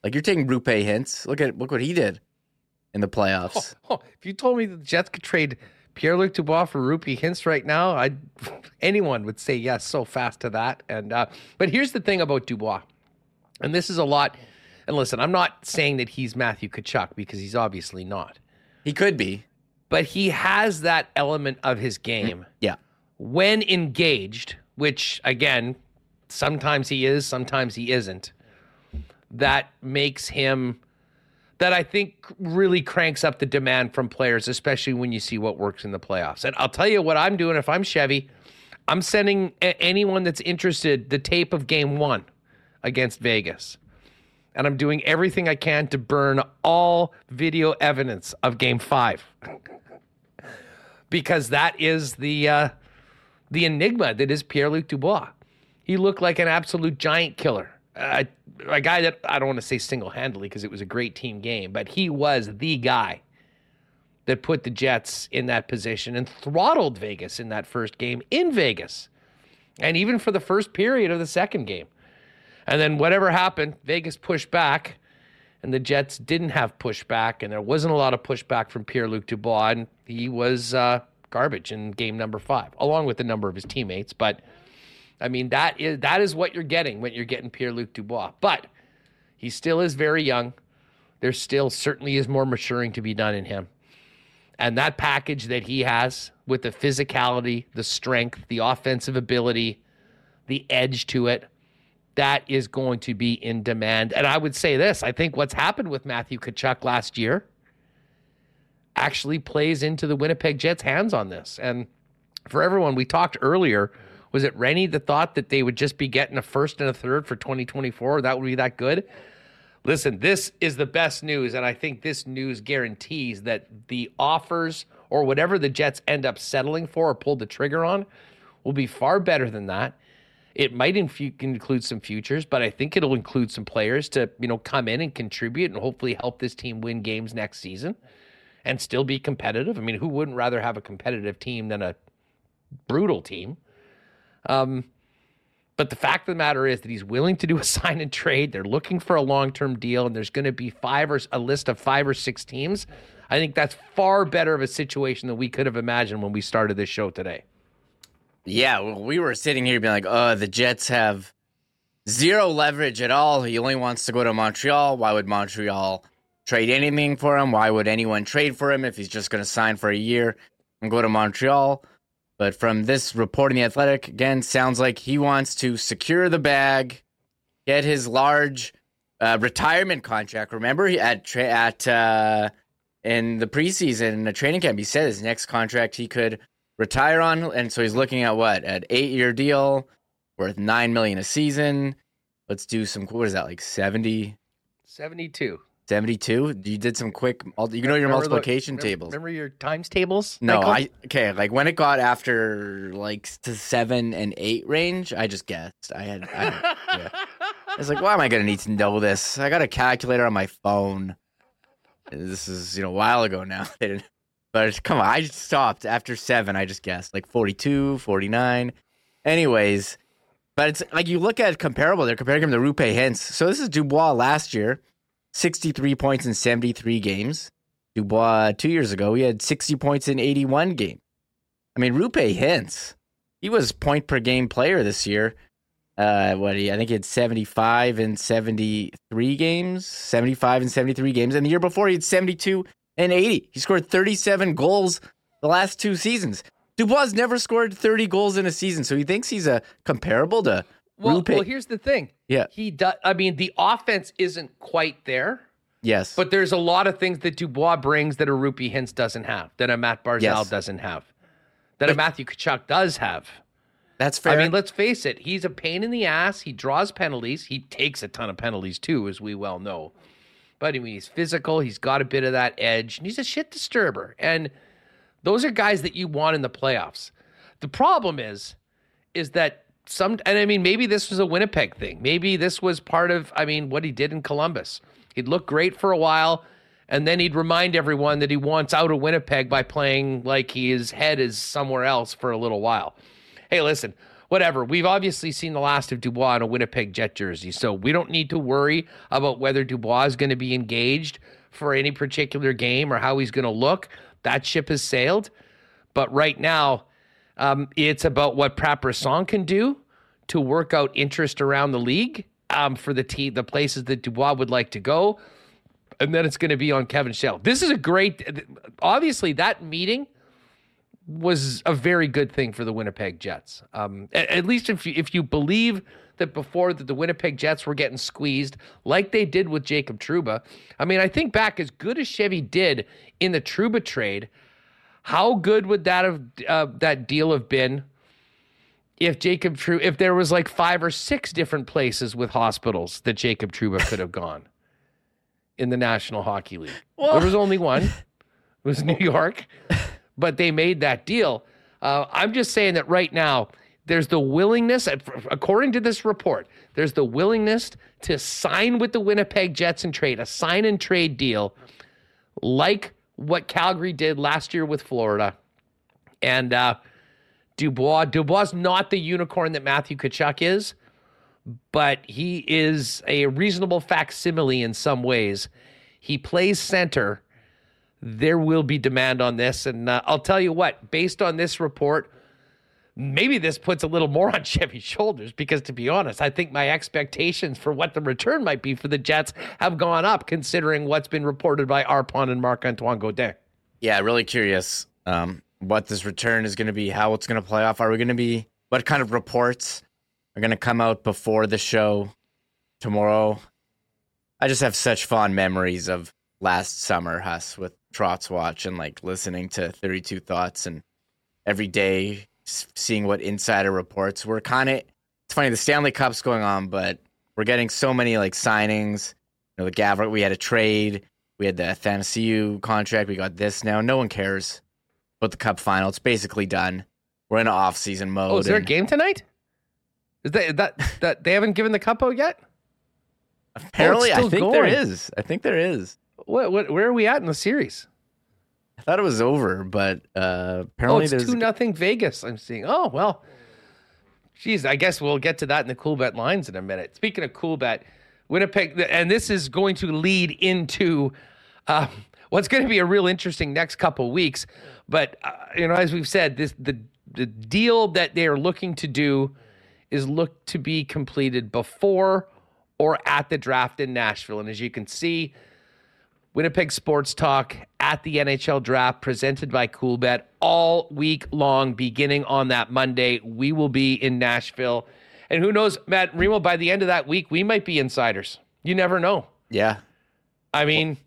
Like you're taking Roope Hintz. Look at look what he did in the playoffs. Oh, if you told me the Jets could trade Pierre Luc Dubois for Roope Hintz right now, I anyone would say yes so fast to that. And uh, but here's the thing about Dubois, and this is a lot. And listen, I'm not saying that he's Matthew Tkachuk because he's obviously not, He could be. but he has that element of his game Yeah. when engaged, which again, sometimes he is, sometimes he isn't. That makes him that I think really cranks up the demand from players, especially when you see what works in the playoffs. And I'll tell you what I'm doing if I'm Chevy. I'm sending a- anyone that's interested the tape of game one against Vegas. And I'm doing everything I can to burn all video evidence of game five. because that is the uh, the enigma that is Pierre Luc Dubois. He looked like an absolute giant killer. Uh, a guy that I don't want to say single handedly because it was a great team game, but he was the guy that put the Jets in that position and throttled Vegas in that first game in Vegas. And even for the first period of the second game. And then whatever happened, Vegas pushed back and the Jets didn't have pushback, and there wasn't a lot of pushback from Pierre Luc Dubois, and he was uh, garbage in game number five, along with a number of his teammates. But I mean, that is that is what you're getting when you're getting Pierre Luc Dubois. But he still is very young. There still certainly is more maturing to be done in him. And that package that he has with the physicality, the strength, the offensive ability, the edge to it, that is going to be in demand. And I would say this I think what's happened with Matthew Tkachuk last year actually plays into the Winnipeg Jets' hands on this. And for everyone, we talked earlier. Was it Rennie that thought that they would just be getting a first and a third for 2024? That would be that good? Listen, this is the best news. And I think this news guarantees that the offers or whatever the Jets end up settling for or pull the trigger on will be far better than that. It might include some futures, but I think it'll include some players to, you know, come in and contribute and hopefully help this team win games next season and still be competitive. I mean, who wouldn't rather have a competitive team than a brutal team? Um, but the fact of the matter is that he's willing to do a sign and trade. They're looking for a long term deal, and there's going to be five or a list of five or six teams. I think that's far better of a situation than we could have imagined when we started this show today. Yeah, well, we were sitting here being like, "Oh, the Jets have zero leverage at all. He only wants to go to Montreal. Why would Montreal trade anything for him? Why would anyone trade for him if he's just going to sign for a year and go to Montreal?" But from this report in the Athletic, again, sounds like he wants to secure the bag, get his large uh, retirement contract. Remember, at tra- at uh, in the preseason in the training camp, he said his next contract he could retire on, and so he's looking at what an eight-year deal worth nine million a season. Let's do some. What is that like 70, 72. 72? You did some quick. You know your the- multiplication remember- tables. Remember your times tables? No, Michael? I okay. Like when it got after like to seven and eight range, I just guessed. I had. I, yeah. I was like, why am I gonna need to know this? I got a calculator on my phone. This is you know a while ago now. but come on, I just stopped after seven. I just guessed like 42, 49. Anyways, but it's like you look at comparable. They're comparing him to Roope Hintz. So this is Dubois last year, sixty-three points in seventy-three games. Dubois two years ago, he had 60 points in 81 games. I mean, Roope Hintz, he was point per game player this year. Uh, what he, I think he had 75 and 73 games, 75 and 73 games. And the year before, he had 72 and 80. He scored 37 goals the last two seasons. Dubois never scored 30 goals in a season, so he thinks he's a comparable to well, Roope. well, here's the thing. Yeah. He does. I mean, the offense isn't quite there, yes, but there's a lot of things that Dubois brings that a Roope Hintz doesn't have, that a Matt Barzal Yes. doesn't have, that a Matthew Tkachuk does have. that's fair. I mean, let's face it. He's a pain in the ass. He draws penalties. He takes a ton of penalties too, as we well know. But I mean, he's physical. He's got a bit of that edge, and he's a shit disturber. And those are guys that you want in the playoffs. The problem is, is that some, and I mean, maybe this was a Winnipeg thing. Maybe this was part of, I mean, what he did in Columbus. He'd look great for a while, and then he'd remind everyone that he wants out of Winnipeg by playing like his head is somewhere else for a little while. Hey, listen, whatever. We've obviously seen the last of Dubois in a Winnipeg Jet jersey, so we don't need to worry about whether Dubois is going to be engaged for any particular game or how he's going to look. That ship has sailed. But right now, um, it's about what Pat Brisson can do to work out interest around the league um, for the team, the places that Dubois would like to go. And then it's going to be on Kevin Shell. This is a great, obviously, that meeting was a very good thing for the Winnipeg Jets. Um, at, at least if you, if you believe that before that the Winnipeg Jets were getting squeezed like they did with Jacob Trouba. I mean, I think back as good as Chevy did in the Trouba trade, how good would that have uh, that deal have been if Jacob True, if there was like five or six different places with hospitals that Jacob Trouba could have gone in the National Hockey League. Well- there was only one. It was New York, but they made that deal. Uh, I'm just saying that right now, there's the willingness, according to this report, there's the willingness to sign with the Winnipeg Jets and trade a sign and trade deal like what Calgary did last year with Florida. And uh, Dubois, Dubois not the unicorn that Matthew Tkachuk is, but he is a reasonable facsimile in some ways. He plays center. There will be demand on this. And uh, I'll tell you what, based on this report, maybe this puts a little more on Chevy's shoulders because, to be honest, I think my expectations for what the return might be for the Jets have gone up considering what's been reported by Arpon and Marc Antoine Godin. Yeah, really curious um, what this return is going to be, how it's going to play off. Are we going to be, what kind of reports are going to come out before the show tomorrow? I just have such fond memories of last summer, Huss, with Trotz Watch and like listening to 32 Thoughts and every day seeing what insider reports. We're kind of, it's funny, the Stanley Cup's going on, but we're getting so many like signings. You know, the Gav, we had a trade. We had the Athanasiou contract. We got this now. No one cares about the Cup final. It's basically done. We're in off season mode. Oh, is there a game tonight? Is that that that they haven't given the cup out yet? Apparently, oh, I think there going. is. I think there is. What what where are we at in the series? I thought it was over, but uh, Oh, apparently it's there's. two nothing Vegas. I'm seeing. Oh well, geez, I guess we'll get to that in the Coolbet lines in a minute. Speaking of Coolbet, Winnipeg, and this is going to lead into uh, what's going to be a real interesting next couple weeks. But uh, you know, as we've said, this the the deal that they are looking to do is look to be completed before or at the draft in Nashville. And as you can see, Winnipeg Sports Talk at the NHL Draft presented by Coolbet all week long, beginning on that Monday. We will be in Nashville. And who knows, Matt Remo, by the end of that week, we might be insiders. You never know. yeah. I mean,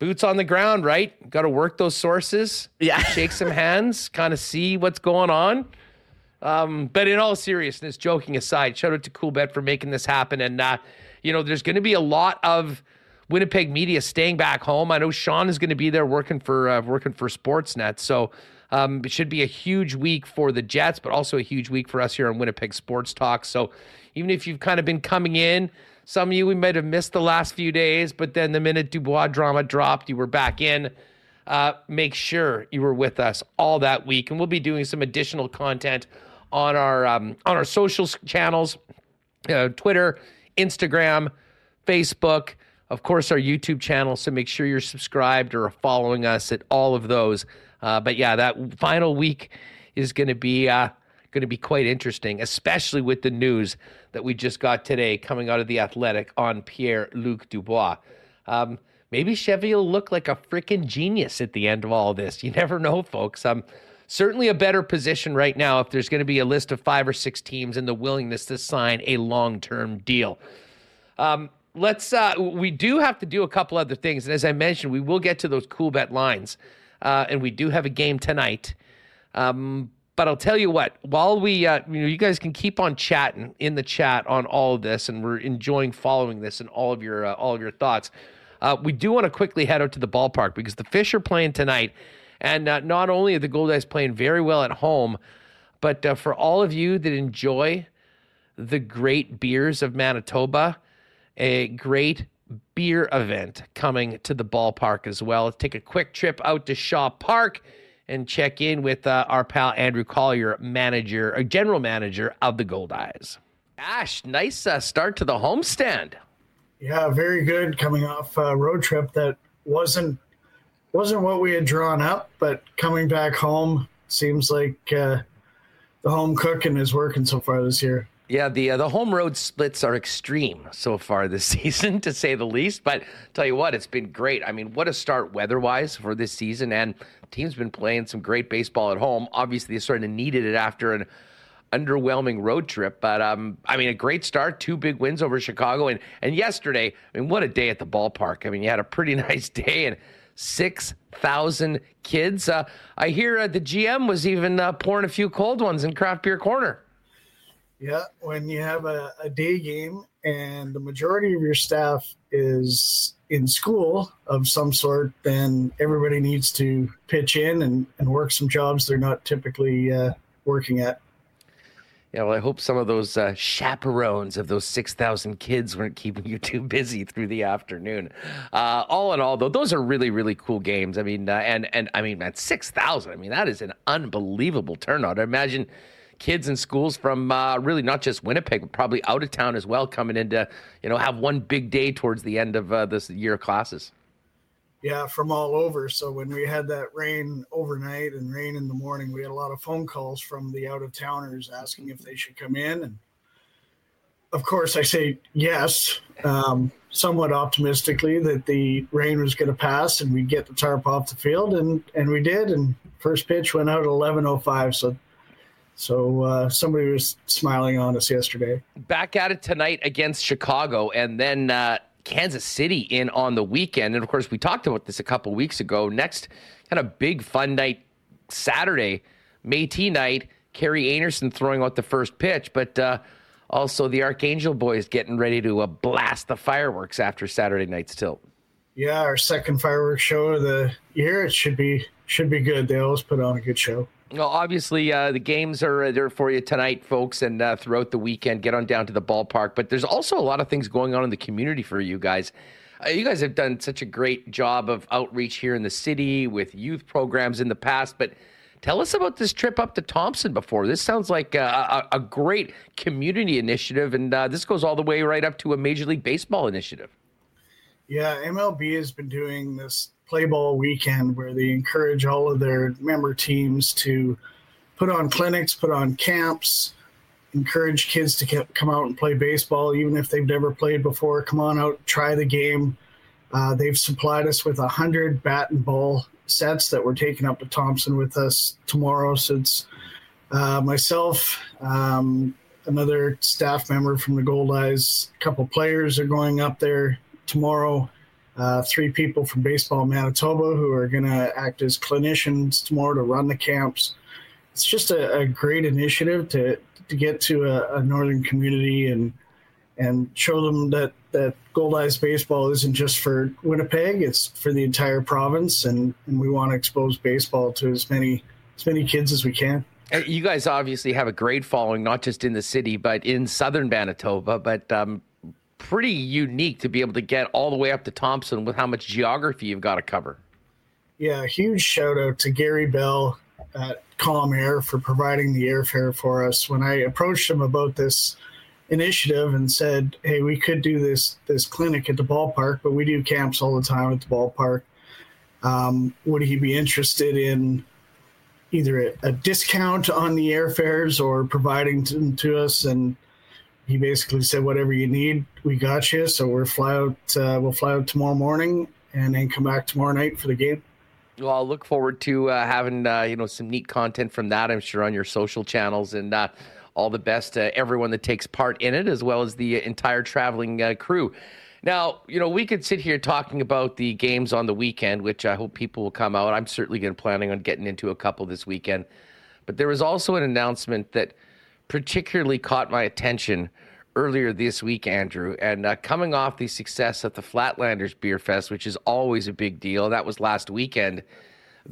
boots on the ground, right? Got to work those sources, Yeah. shake some hands, kind of see what's going on. Um, but in all seriousness, joking aside, shout out to Coolbet for making this happen. And, uh, you know, there's going to be a lot of Winnipeg media staying back home. I know Sean is going to be there working for uh, working for Sportsnet. So um, it should be a huge week for the Jets, but also a huge week for us here on Winnipeg Sports Talk. So even if you've kind of been coming in, some of you we might have missed the last few days, but then the minute Dubois drama dropped, you were back in. Uh, make sure you were with us all that week, and we'll be doing some additional content on our um, on our social channels, uh, Twitter, Instagram, Facebook, of course, our YouTube channel. So make sure you're subscribed or following us at all of those. Uh, but yeah, that final week is going to be uh, going to be quite interesting, especially with the news that we just got today coming out of the Athletic on Pierre Luc Dubois. Um, maybe Chevy will look like a freaking genius at the end of all this. You never know, folks. Um, certainly a better position right now if there's going to be a list of five or six teams and the willingness to sign a long-term deal. Um, let's. Uh, we do have to do a couple other things, and as I mentioned, we will get to those Coolbet lines, uh, and we do have a game tonight. Um, but I'll tell you what. While we, uh, you know, you guys can keep on chatting in the chat on all of this, and we're enjoying following this and all of your uh, all of your thoughts. Uh, we do want to quickly head out to the ballpark because the Fish are playing tonight, and uh, not only are the Goldeyes playing very well at home, but for all of you that enjoy the great beers of Manitoba, a great beer event coming to the ballpark as well. Let's take a quick trip out to Shaw Park and check in with uh, our pal Andrew Collier, manager, or general manager of the Goldeyes. Ash, nice uh, start to the homestand. Yeah, very good. Coming off a road trip that wasn't wasn't what we had drawn up, but coming back home seems like uh, the home cooking is working so far this year. Yeah, the uh, the home road splits are extreme so far this season, to say the least. But tell you what, it's been great. I mean, what a start weather-wise for this season, and team's been playing some great baseball at home. Obviously, they sort of needed it after an underwhelming road trip, but um, I mean, a great start. Two big wins over Chicago, and and yesterday, I mean, what a day at the ballpark. I mean, you had a pretty nice day, and six thousand kids. Uh, I hear uh, the GM was even uh, pouring a few cold ones in craft beer corner. Yeah, when you have a, a day game and the majority of your staff is in school of some sort, then everybody needs to pitch in and, and work some jobs they're not typically uh, working at. Yeah, well, I hope some of those uh, chaperones of those 6,000 kids weren't keeping you too busy through the afternoon. Uh, all in all, though, those are really, really cool games. I mean, uh, and, and I mean, at 6,000, I mean, that is an unbelievable turnout. I imagine kids in schools from uh, really not just Winnipeg, but probably out of town as well, coming in to, you know, have one big day towards the end of uh, this year of classes. Yeah, from all over. So when we had that rain overnight and rain in the morning, we had a lot of phone calls from the out of towners asking if they should come in. And of course, I say yes, um, somewhat optimistically that the rain was going to pass and we'd get the tarp off the field, and and we did. And first pitch went out at eleven oh five. So so uh, somebody was smiling on us yesterday. Back at it tonight against Chicago, and then uh, Kansas City in on the weekend. And of course, we talked about this a couple weeks ago. Next, kind of big fun night Saturday, Métis night. Kerry Anderson throwing out the first pitch, but uh, also the Archangel boys getting ready to uh, blast the fireworks after Saturday night's tilt. Yeah, our second fireworks show of the year. It should be should be good. They always put on a good show. Well, obviously, uh, the games are uh, there for you tonight, folks, and uh, throughout the weekend. Get on down to the ballpark. But there's also a lot of things going on in the community for you guys. Uh, you guys have done such a great job of outreach here in the city with youth programs in the past. But tell us about this trip up to Thompson before. This sounds like a, a, a great community initiative, and uh, this goes all the way right up to a Major League Baseball initiative. Yeah, MLB has been doing this play ball weekend where they encourage all of their member teams to put on clinics, put on camps, encourage kids to come out and play baseball, even if they've never played before. Come on out, try the game. Uh, they've supplied us with a hundred bat and ball sets that we're taking up to Thompson with us tomorrow. So it's uh, myself, um, another staff member from the Goldeyes, a couple players are going up there tomorrow uh, three people from Baseball Manitoba who are going to act as clinicians tomorrow to run the camps. It's just a, a great initiative to to get to a, a, northern community and and show them that that Goldeyes baseball isn't just for Winnipeg; it's for the entire province, and, and we want to expose baseball to as many as many kids as we can. You guys obviously have a great following, not just in the city, but in southern Manitoba. But um, pretty unique to be able to get all the way up to Thompson with how much geography you've got to cover. Yeah, huge shout out to Gary Bell at Calm Air for providing the airfare for us. When I approached him about this initiative and said, "Hey, we could do this this clinic at the ballpark, but we do camps all the time at the ballpark. Um, would he be interested in either a, a, discount on the airfares or providing them to us?" And he basically said, "Whatever you need, we got you." So we're fly out. Uh, we'll fly out tomorrow morning and then come back tomorrow night for the game. Well, I'll look forward to uh, having uh, you know some neat content from that. I'm sure on your social channels and uh, all the best to everyone that takes part in it, as well as the entire traveling uh, crew. Now, you know, we could sit here talking about the games on the weekend, which I hope people will come out. I'm certainly going planning on getting into a couple this weekend. But there was also an announcement that particularly caught my attention earlier this week, Andrew. And uh, coming off the success at the Flatlanders Beer Fest, which is always a big deal, that was last weekend.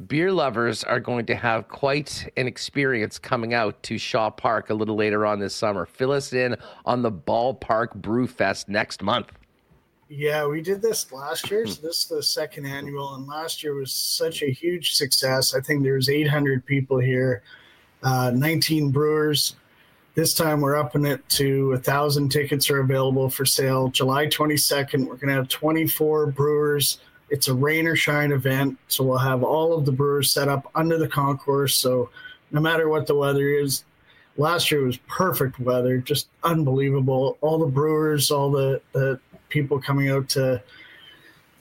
Beer lovers are going to have quite an experience coming out to Shaw Park a little later on this summer. Fill us in on the Ballpark Brew Fest next month. Yeah, we did this last year. So this is the second annual, and last year was such a huge success. I think there was 800 people here, uh, 19 brewers. This time we're upping it to a thousand tickets are available for sale. July 22nd, we're going to have 24 brewers. It's a rain or shine event, so we'll have all of the brewers set up under the concourse. So no matter what the weather is, last year was perfect weather, just unbelievable. All the brewers, all the, the people coming out to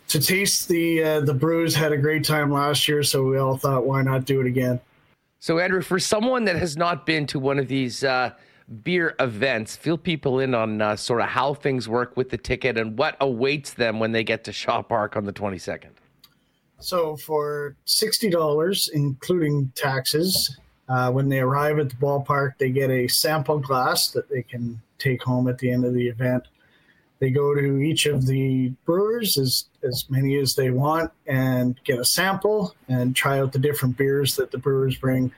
to taste the uh, the brews had a great time last year, so we all thought, why not do it again? So, Andrew, for someone that has not been to one of these uh, beer events, fill people in on uh, sort of how things work with the ticket and what awaits them when they get to Shaw Park on the 22nd. So, for $60, including taxes, Uh, when they arrive at the ballpark, they get a sample glass that they can take home at the end of the event. They go to each of the brewers, as, as many as they want, and get a sample and try out the different beers that the brewers bring.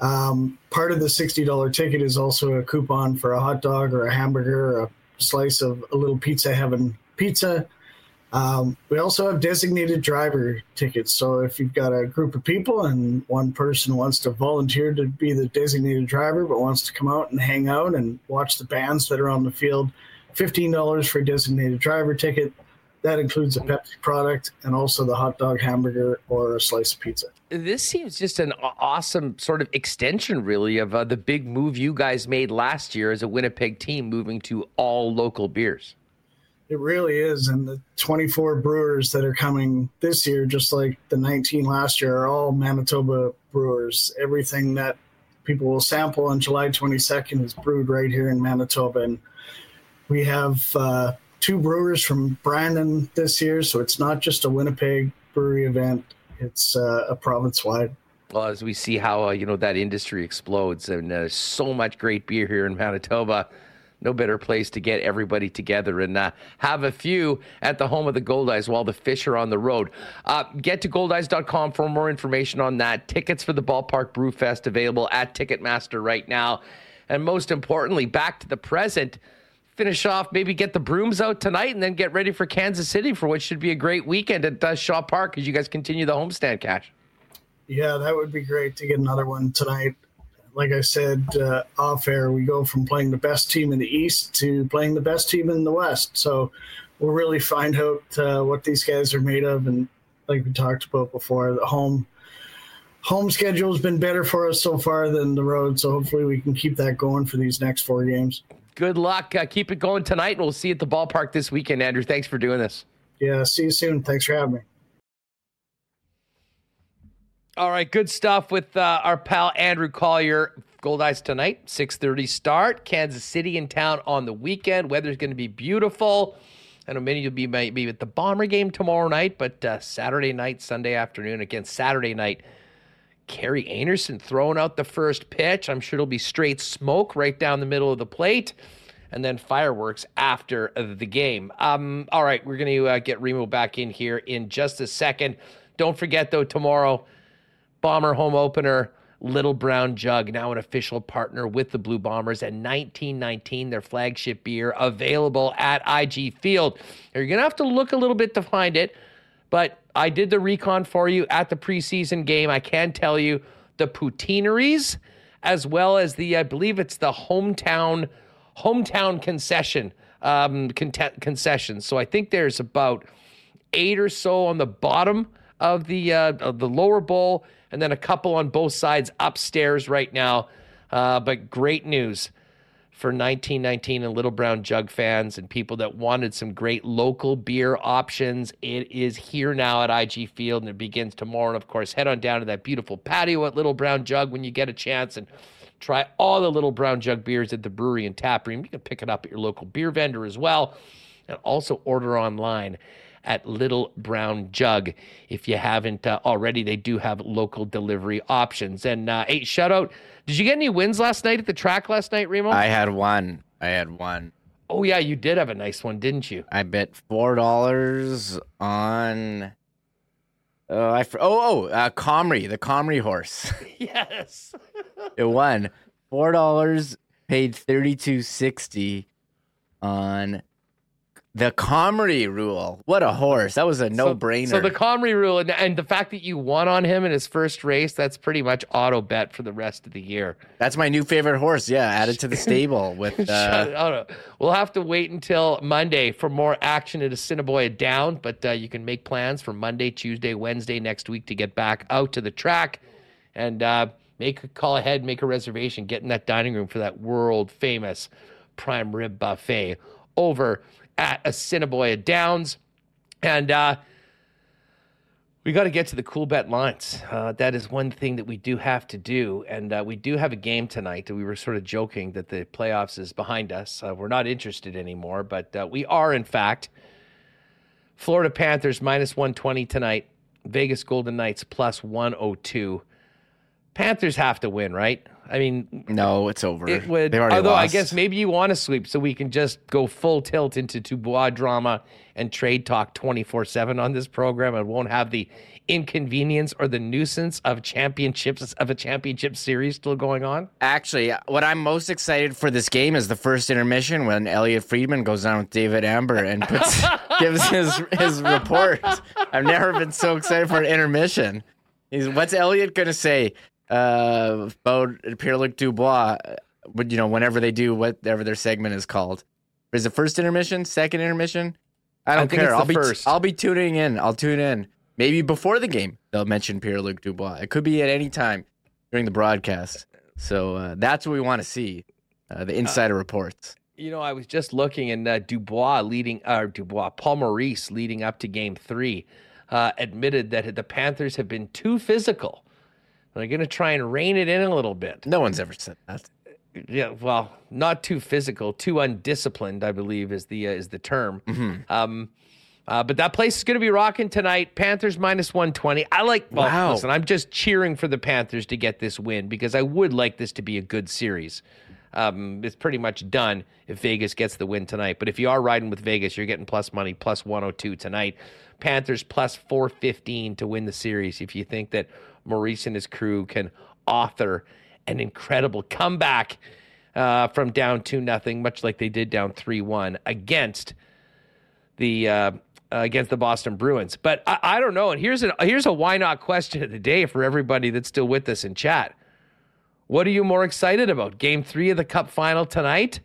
Um, part of the $60 ticket is also a coupon for a hot dog or a hamburger or a slice of a little pizza heaven pizza. Um, we also have designated driver tickets. So if you've got a group of people and one person wants to volunteer to be the designated driver, but wants to come out and hang out and watch the bands that are on the field, $15 for a designated driver ticket. That includes a Pepsi product and also the hot dog, hamburger, or a slice of pizza. This seems just an awesome sort of extension, really, of uh, the big move you guys made last year as a Winnipeg team moving to all local beers. It really is. And the 24 brewers that are coming this year, just like the 19 last year, are all Manitoba brewers. Everything that people will sample on July 22nd is brewed right here in Manitoba. And we have uh, two brewers from Brandon this year. So it's not just a Winnipeg brewery event, it's uh, a province wide. Well, as we see how, uh, you know, that industry explodes and so much great beer here in Manitoba no better place to get everybody together and uh, have a few at the home of the Goldeyes while the fish are on the road. Uh, get to goldeyes.com for more information on that. Tickets for the Ballpark Brew Fest available at Ticketmaster right now. And most importantly, back to the present. Finish off, maybe get the brooms out tonight, and then get ready for Kansas City for what should be a great weekend at uh, Shaw Park as you guys continue the homestand cash. Yeah, that would be great to get another one tonight like I said uh, off air, we go from playing the best team in the East to playing the best team in the West. So we'll really find out uh, what these guys are made of. And like we talked about before, the home home schedule has been better for us so far than the road. So hopefully we can keep that going for these next four games. Good luck. Uh, keep it going tonight, and we'll see you at the ballpark this weekend, Andrew. Thanks for doing this. Yeah, see you soon. Thanks for having me. All right, good stuff with uh, our pal Andrew Collier. Goldeyes tonight, 6:30 start. Kansas City in town on the weekend. Weather's going to be beautiful. I know many of you will be maybe at the Bomber game tomorrow night, but uh, Saturday night, Sunday afternoon again. Saturday night, Kerry Anderson throwing out the first pitch. I'm sure it'll be straight smoke right down the middle of the plate, and then fireworks after the game. Um, all right, we're going to uh, get Remo back in here in just a second. Don't forget though, tomorrow. Bomber home opener, Little Brown Jug, now an official partner with the Blue Bombers, and 1919, their flagship beer, available at IG Field. You're going to have to look a little bit to find it, but I did the recon for you at the preseason game. I can tell you the poutineries, as well as the, I believe it's the hometown hometown concession um, con- concessions. So I think there's about eight or so on the bottom of the uh, of the lower bowl and then a couple on both sides upstairs right now. Uh, but great news for 1919 and Little Brown Jug fans and people that wanted some great local beer options. It is here now at IG Field and it begins tomorrow. And of course, head on down to that beautiful patio at Little Brown Jug when you get a chance and try all the Little Brown Jug beers at the brewery and tap room. You can pick it up at your local beer vendor as well and also order online at Little Brown Jug. If you haven't uh, already, they do have local delivery options. And uh, hey, shout out. Did you get any wins last night at the track last night, Remo? I had one. I had one. Oh yeah, you did have a nice one, didn't you? I bet four dollars on. Oh, I oh oh uh, Comrie, the Comrie horse. yes. it won four dollars. Paid thirty two sixty on the Comrie rule. What a horse. That was a no brainer. So, so, the Comrie rule and, and, the fact that you won on him in his first race, that's pretty much auto bet for the rest of the year. That's my new favorite horse. Yeah, added to the stable with. Uh... we'll have to wait until Monday for more action at Assiniboia Down, but uh, you can make plans for Monday, Tuesday, Wednesday next week to get back out to the track and uh, make a call ahead, make a reservation, get in that dining room for that world famous prime rib buffet over at Assiniboia Downs. And uh, we got to get to the Coolbet lines. Uh, that is one thing that we do have to do. And uh, we do have a game tonight. We were sort of joking that the playoffs is behind us. Uh, we're not interested anymore, but uh, we are, in fact. Florida Panthers minus 120 tonight. Vegas Golden Knights plus 102. Panthers have to win, right? I mean, No, it's over. it would. Although I guess maybe you want to sweep, so we can just go full tilt into Dubois drama and trade talk twenty four seven on this program, and won't have the inconvenience or the nuisance of championships of a championship series still going on. Actually, what I'm most excited for this game is the first intermission when Elliotte Friedman goes down with David Amber and puts, gives his his report. I've never been so excited for an intermission. He's, what's Elliotte gonna say uh, about Pierre Luc Dubois? uh, But you know, whenever they do whatever their segment is called, is it first intermission, second intermission? I don't think care. I'll be first. I'll be tuning in. I'll tune in. Maybe before the game, they'll mention Pierre Luc Dubois. It could be at any time during the broadcast. So uh, that's what we want to see uh, the insider reports. You know, I was just looking, and uh, Dubois leading, uh, Dubois, Paul Maurice leading up to Game Three, uh, admitted that the Panthers have been too physical. They're going to try and rein it in a little bit. No one's ever said that. Yeah, well, not too physical, too undisciplined, I believe is the uh, is the term. Um, uh, but that place is going to be rocking tonight. Panthers minus one twenty. I like. Well, Wow. listen, I'm just cheering for the Panthers to get this win because I would like this to be a good series. Um, it's pretty much done if Vegas gets the win tonight. But if you are riding with Vegas, you're getting plus money, plus 102 tonight. Panthers plus 415 to win the series. If you think that Maurice and his crew can author an incredible comeback uh, from down two nothing, much like they did down three one against the uh, against the Boston Bruins. But I, I don't know. And here's a here's a why not question of the day for everybody that's still with us in chat. What are you more excited about? Game three of the Cup final tonight,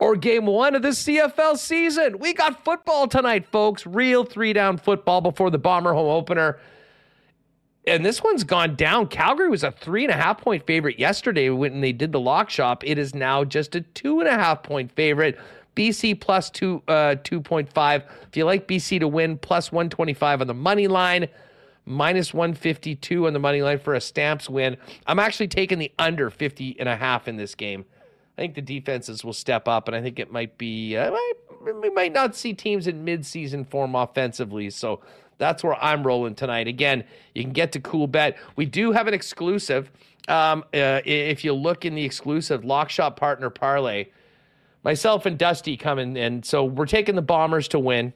or Game one of the CFL season? We got football tonight, folks. Real three down football before the Bomber home opener. And this one's gone down. Calgary was a three and a half point favorite yesterday when they did the lock shop. It is now just a two and a half point favorite. BC plus two uh, two point five. If you like BC to win, plus one twenty five on the money line, minus one fifty two on the money line for a Stamps win. I'm actually taking the under 50 and a half in this game. I think the defenses will step up, and I think it might be uh, we might not see teams in midseason form offensively. So that's where I'm rolling tonight. Again, you can get to Coolbet. We do have an exclusive. Um, uh, if you look in the exclusive Lock Shop Partner Parlay, myself and Dusty coming, and so we're taking the Bombers to win,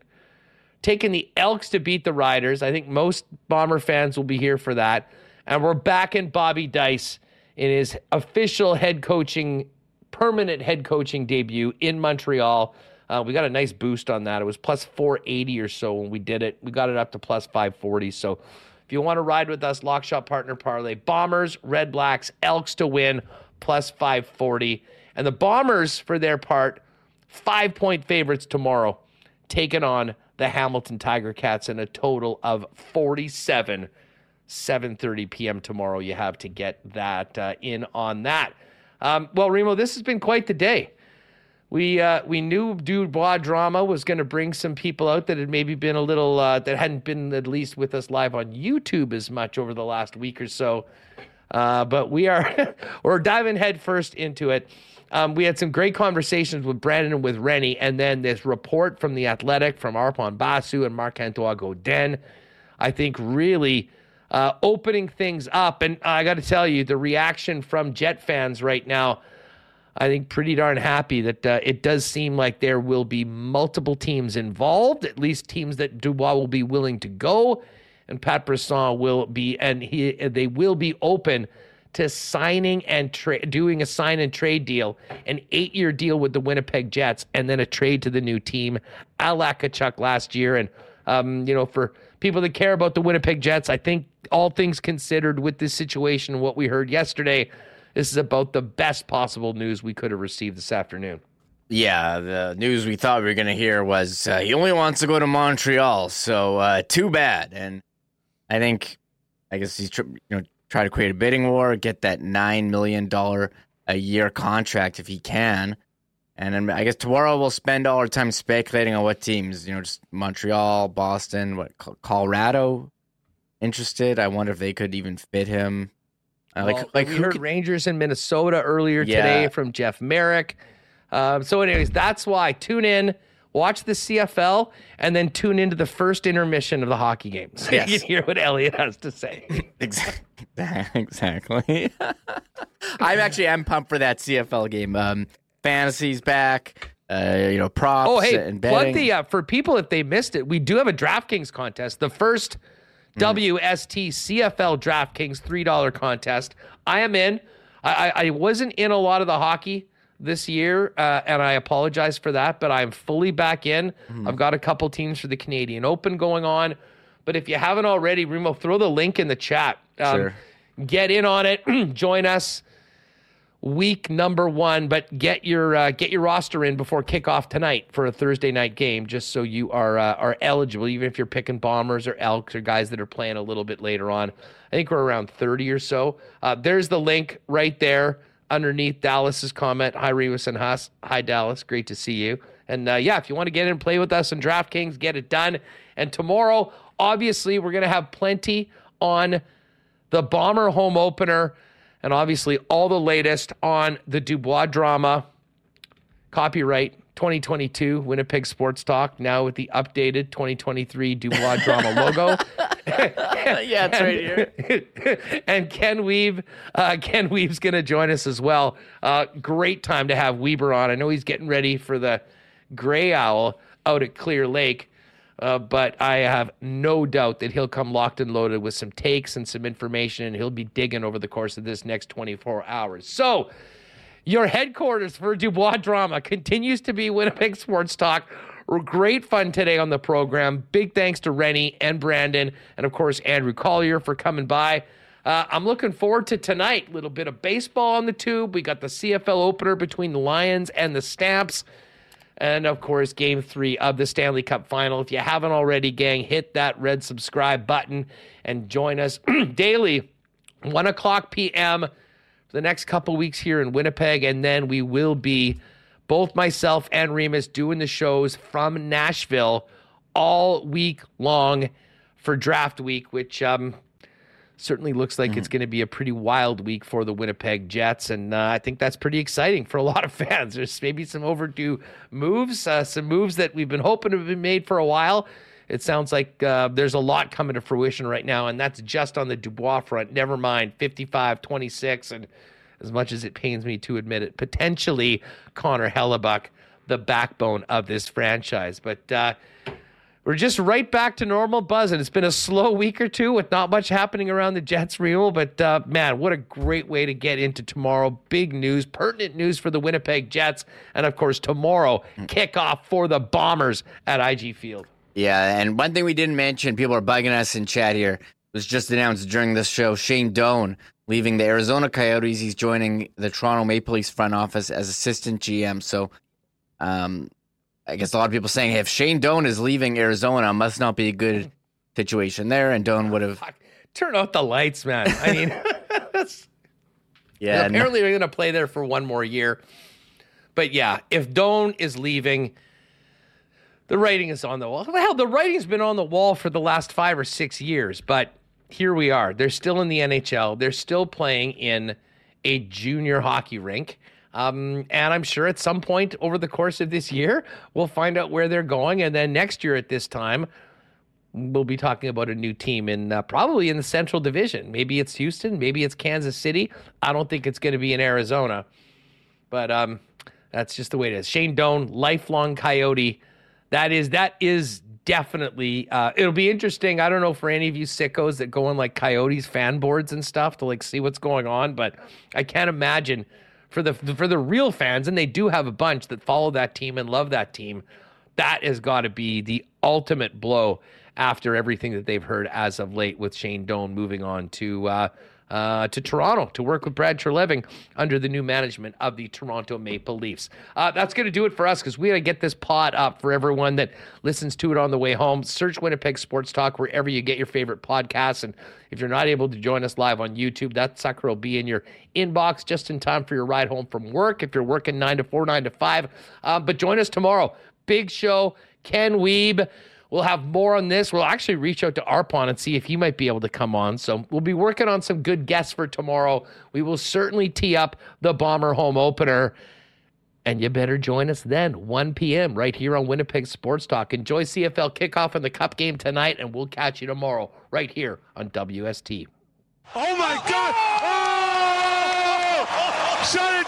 taking the Elks to beat the Riders. I think most Bomber fans will be here for that, and we're backing Bobby Dyce in his official head coaching, permanent head coaching debut in Montreal. Uh, we got a nice boost on that. It was plus 480 or so when we did it. We got it up to plus 540. So if you want to ride with us, Lock Shop Partner Parlay, Bombers, Red Blacks, Elks to win, plus 540. And the Bombers, for their part, five point favorites tomorrow, taking on the Hamilton Tiger Cats in a total of 47. 7:30 p.m. tomorrow. You have to get that uh, in on that. Um, well, Remo, this has been quite the day. We uh, we knew Dubois drama was going to bring some people out that had maybe been a little uh, that hadn't been at least with us live on YouTube as much over the last week or so. Uh, but we are we're diving headfirst into it. Um, we had some great conversations with Brandon and with Rennie, and then this report from the Athletic from Arpon Basu and Marc Antoine Godin. I think really uh, opening things up. And I got to tell you, the reaction from Jet fans right now, I think pretty darn happy that uh, it does seem like there will be multiple teams involved, at least teams that Dubois will be willing to go, and Pat Brisson will be, and he they will be open to signing and tra- doing a sign and trade deal, an eight year deal with the Winnipeg Jets, and then a trade to the new team, a la Tkachuk last year. And, um, you know, for people that care about the Winnipeg Jets, I think all things considered with this situation and what we heard yesterday, this is about the best possible news we could have received this afternoon. Yeah, the news we thought we were going to hear was uh, he only wants to go to Montreal, so uh, too bad. And I think, I guess he's you know try to create a bidding war, get that nine million dollar a year contract if he can. And then I guess tomorrow we'll spend all our time speculating on what teams, you know, just Montreal, Boston, what Colorado interested. I wonder if they could even fit him. Uh, like, Well, like we heard could- Rangers in Minnesota earlier Yeah. today from Jeff Marek. Um, so, anyways, that's why tune in. Watch the CFL, and then tune into the first intermission of the hockey game So Yes. you can hear what Elliotte has to say. Exactly. Exactly. I'm actually I'm pumped for that CFL game. Um, fantasy's back. Uh, you know, props Oh, hey, and plug betting. the uh, for people if they missed it. We do have a DraftKings contest. The first Hmm. WST CFL DraftKings three dollar contest. I am in. I, I, I wasn't in a lot of the hockey this year, uh, and I apologize for that. But I'm fully back in. Hmm. I've got a couple teams for the Canadian Open going on. But if you haven't already, Remo, throw the link in the chat. Um, Sure. Get in on it. Join us week number one, but get your uh, get your roster in before kickoff tonight for a Thursday night game, just so you are uh, are eligible. Even if you're picking Bombers or Elks or guys that are playing a little bit later on, I think we're around thirty or so. Uh, there's the link right there underneath Dallas's comment. Hi Revis and Huss. Hi Dallas, great to see you. And uh, yeah, if you want to get in and play with us in DraftKings, get it done. And tomorrow, obviously, we're gonna have plenty on the Bomber home opener, and obviously all the latest on the Dubois drama. Copyright 2022 Winnipeg Sports Talk, now with the updated 2023 Dubois drama logo. yeah, it's right here. and Ken Wiebe, uh, Ken Wiebe's going to join us as well. Uh, great time to have Wiebe on. I know he's getting ready for the Gray Owl out at Clear Lake, uh, but I have no doubt that he'll come locked and loaded with some takes and some information, and he'll be digging over the course of this next 24 hours. So, your headquarters for Dubois Drama continues to be Winnipeg Sports Talk. Great fun today on the program. Big thanks to Rennie and Brandon, and of course, Andrew Collier for coming by. Uh, I'm looking forward to tonight. Little bit of baseball on the tube. We got the CFL opener between the Lions and the Stamps. And of course, game three of the Stanley Cup final. If you haven't already, gang, hit that red subscribe button and join us daily, 1 o'clock p.m. the next couple weeks here in Winnipeg. And then we will be, both myself and Remis, doing the shows from Nashville all week long for draft week, which um, certainly looks like it's going to be a pretty wild week for the Winnipeg Jets, and uh, I think that's pretty exciting for a lot of fans. There's maybe some overdue moves, uh, some moves that we've been hoping to be made for a while. It sounds like uh, there's a lot coming to fruition right now, and that's just on the Dubois front. Never mind 55, 26, and as much as it pains me to admit it, potentially Connor Hellebuyck, the backbone of this franchise. But uh, we're just right back to normal buzz, and it's been a slow week or two with not much happening around the Jets renewal. But uh, man, what a great way to get into tomorrow! Big news, pertinent news for the Winnipeg Jets, and of course tomorrow kickoff for the Bombers at IG Field. Yeah, and one thing we didn't mention, people are bugging us in chat here, was just announced during this show. Shane Doan leaving the Arizona Coyotes. He's joining the Toronto Maple Leafs front office as assistant GM. So, um, I guess a lot of people saying, hey, if Shane Doan is leaving Arizona, must not be a good situation there. And Doan would have, Turn out the lights, man. I mean, that's yeah, no- apparently they're going to play there for one more year. But yeah, if Doan is leaving, the writing is on the wall. Hell, the writing's been on the wall for the last five or six years. But here we are. They're still in the NHL. They're still playing in a junior hockey rink. Um, and I'm sure at some point over the course of this year, we'll find out where they're going. And then next year at this time, we'll be talking about a new team in uh, probably in the Central Division. Maybe it's Houston, maybe it's Kansas City. I don't think it's going to be in Arizona, but um, that's just the way it is. Shane Doan, lifelong Coyote. That is that is definitely. Uh, it'll be interesting. I don't know for any of you sickos that go on like Coyotes fan boards and stuff to like see what's going on, but I can't imagine for the for the real fans, and they do have a bunch that follow that team and love that team. That has got to be the ultimate blow after everything that they've heard as of late with Shane Doan moving on to uh, uh, to Toronto to work with Brad Treliving under the new management of the Toronto Maple Leafs. Uh, that's going to do it for us because we got to get this pod up for everyone that listens to it on the way home. Search Winnipeg Sports Talk wherever you get your favorite podcasts. And if you're not able to join us live on YouTube, that sucker will be in your inbox just in time for your ride home from work if you're working nine to four, nine to five. Uh, but join us tomorrow. Big show. Ken Wiebe. We'll have more on this. We'll actually reach out to Arpon and see if he might be able to come on. So we'll be working on some good guests for tomorrow. We will certainly tee up the Bomber home opener. And you better join us then, 1 p.m., right here on Winnipeg Sports Talk. Enjoy CFL kickoff and the Cup game tonight, and we'll catch you tomorrow, right here on WST. Oh my God! Oh! Shut it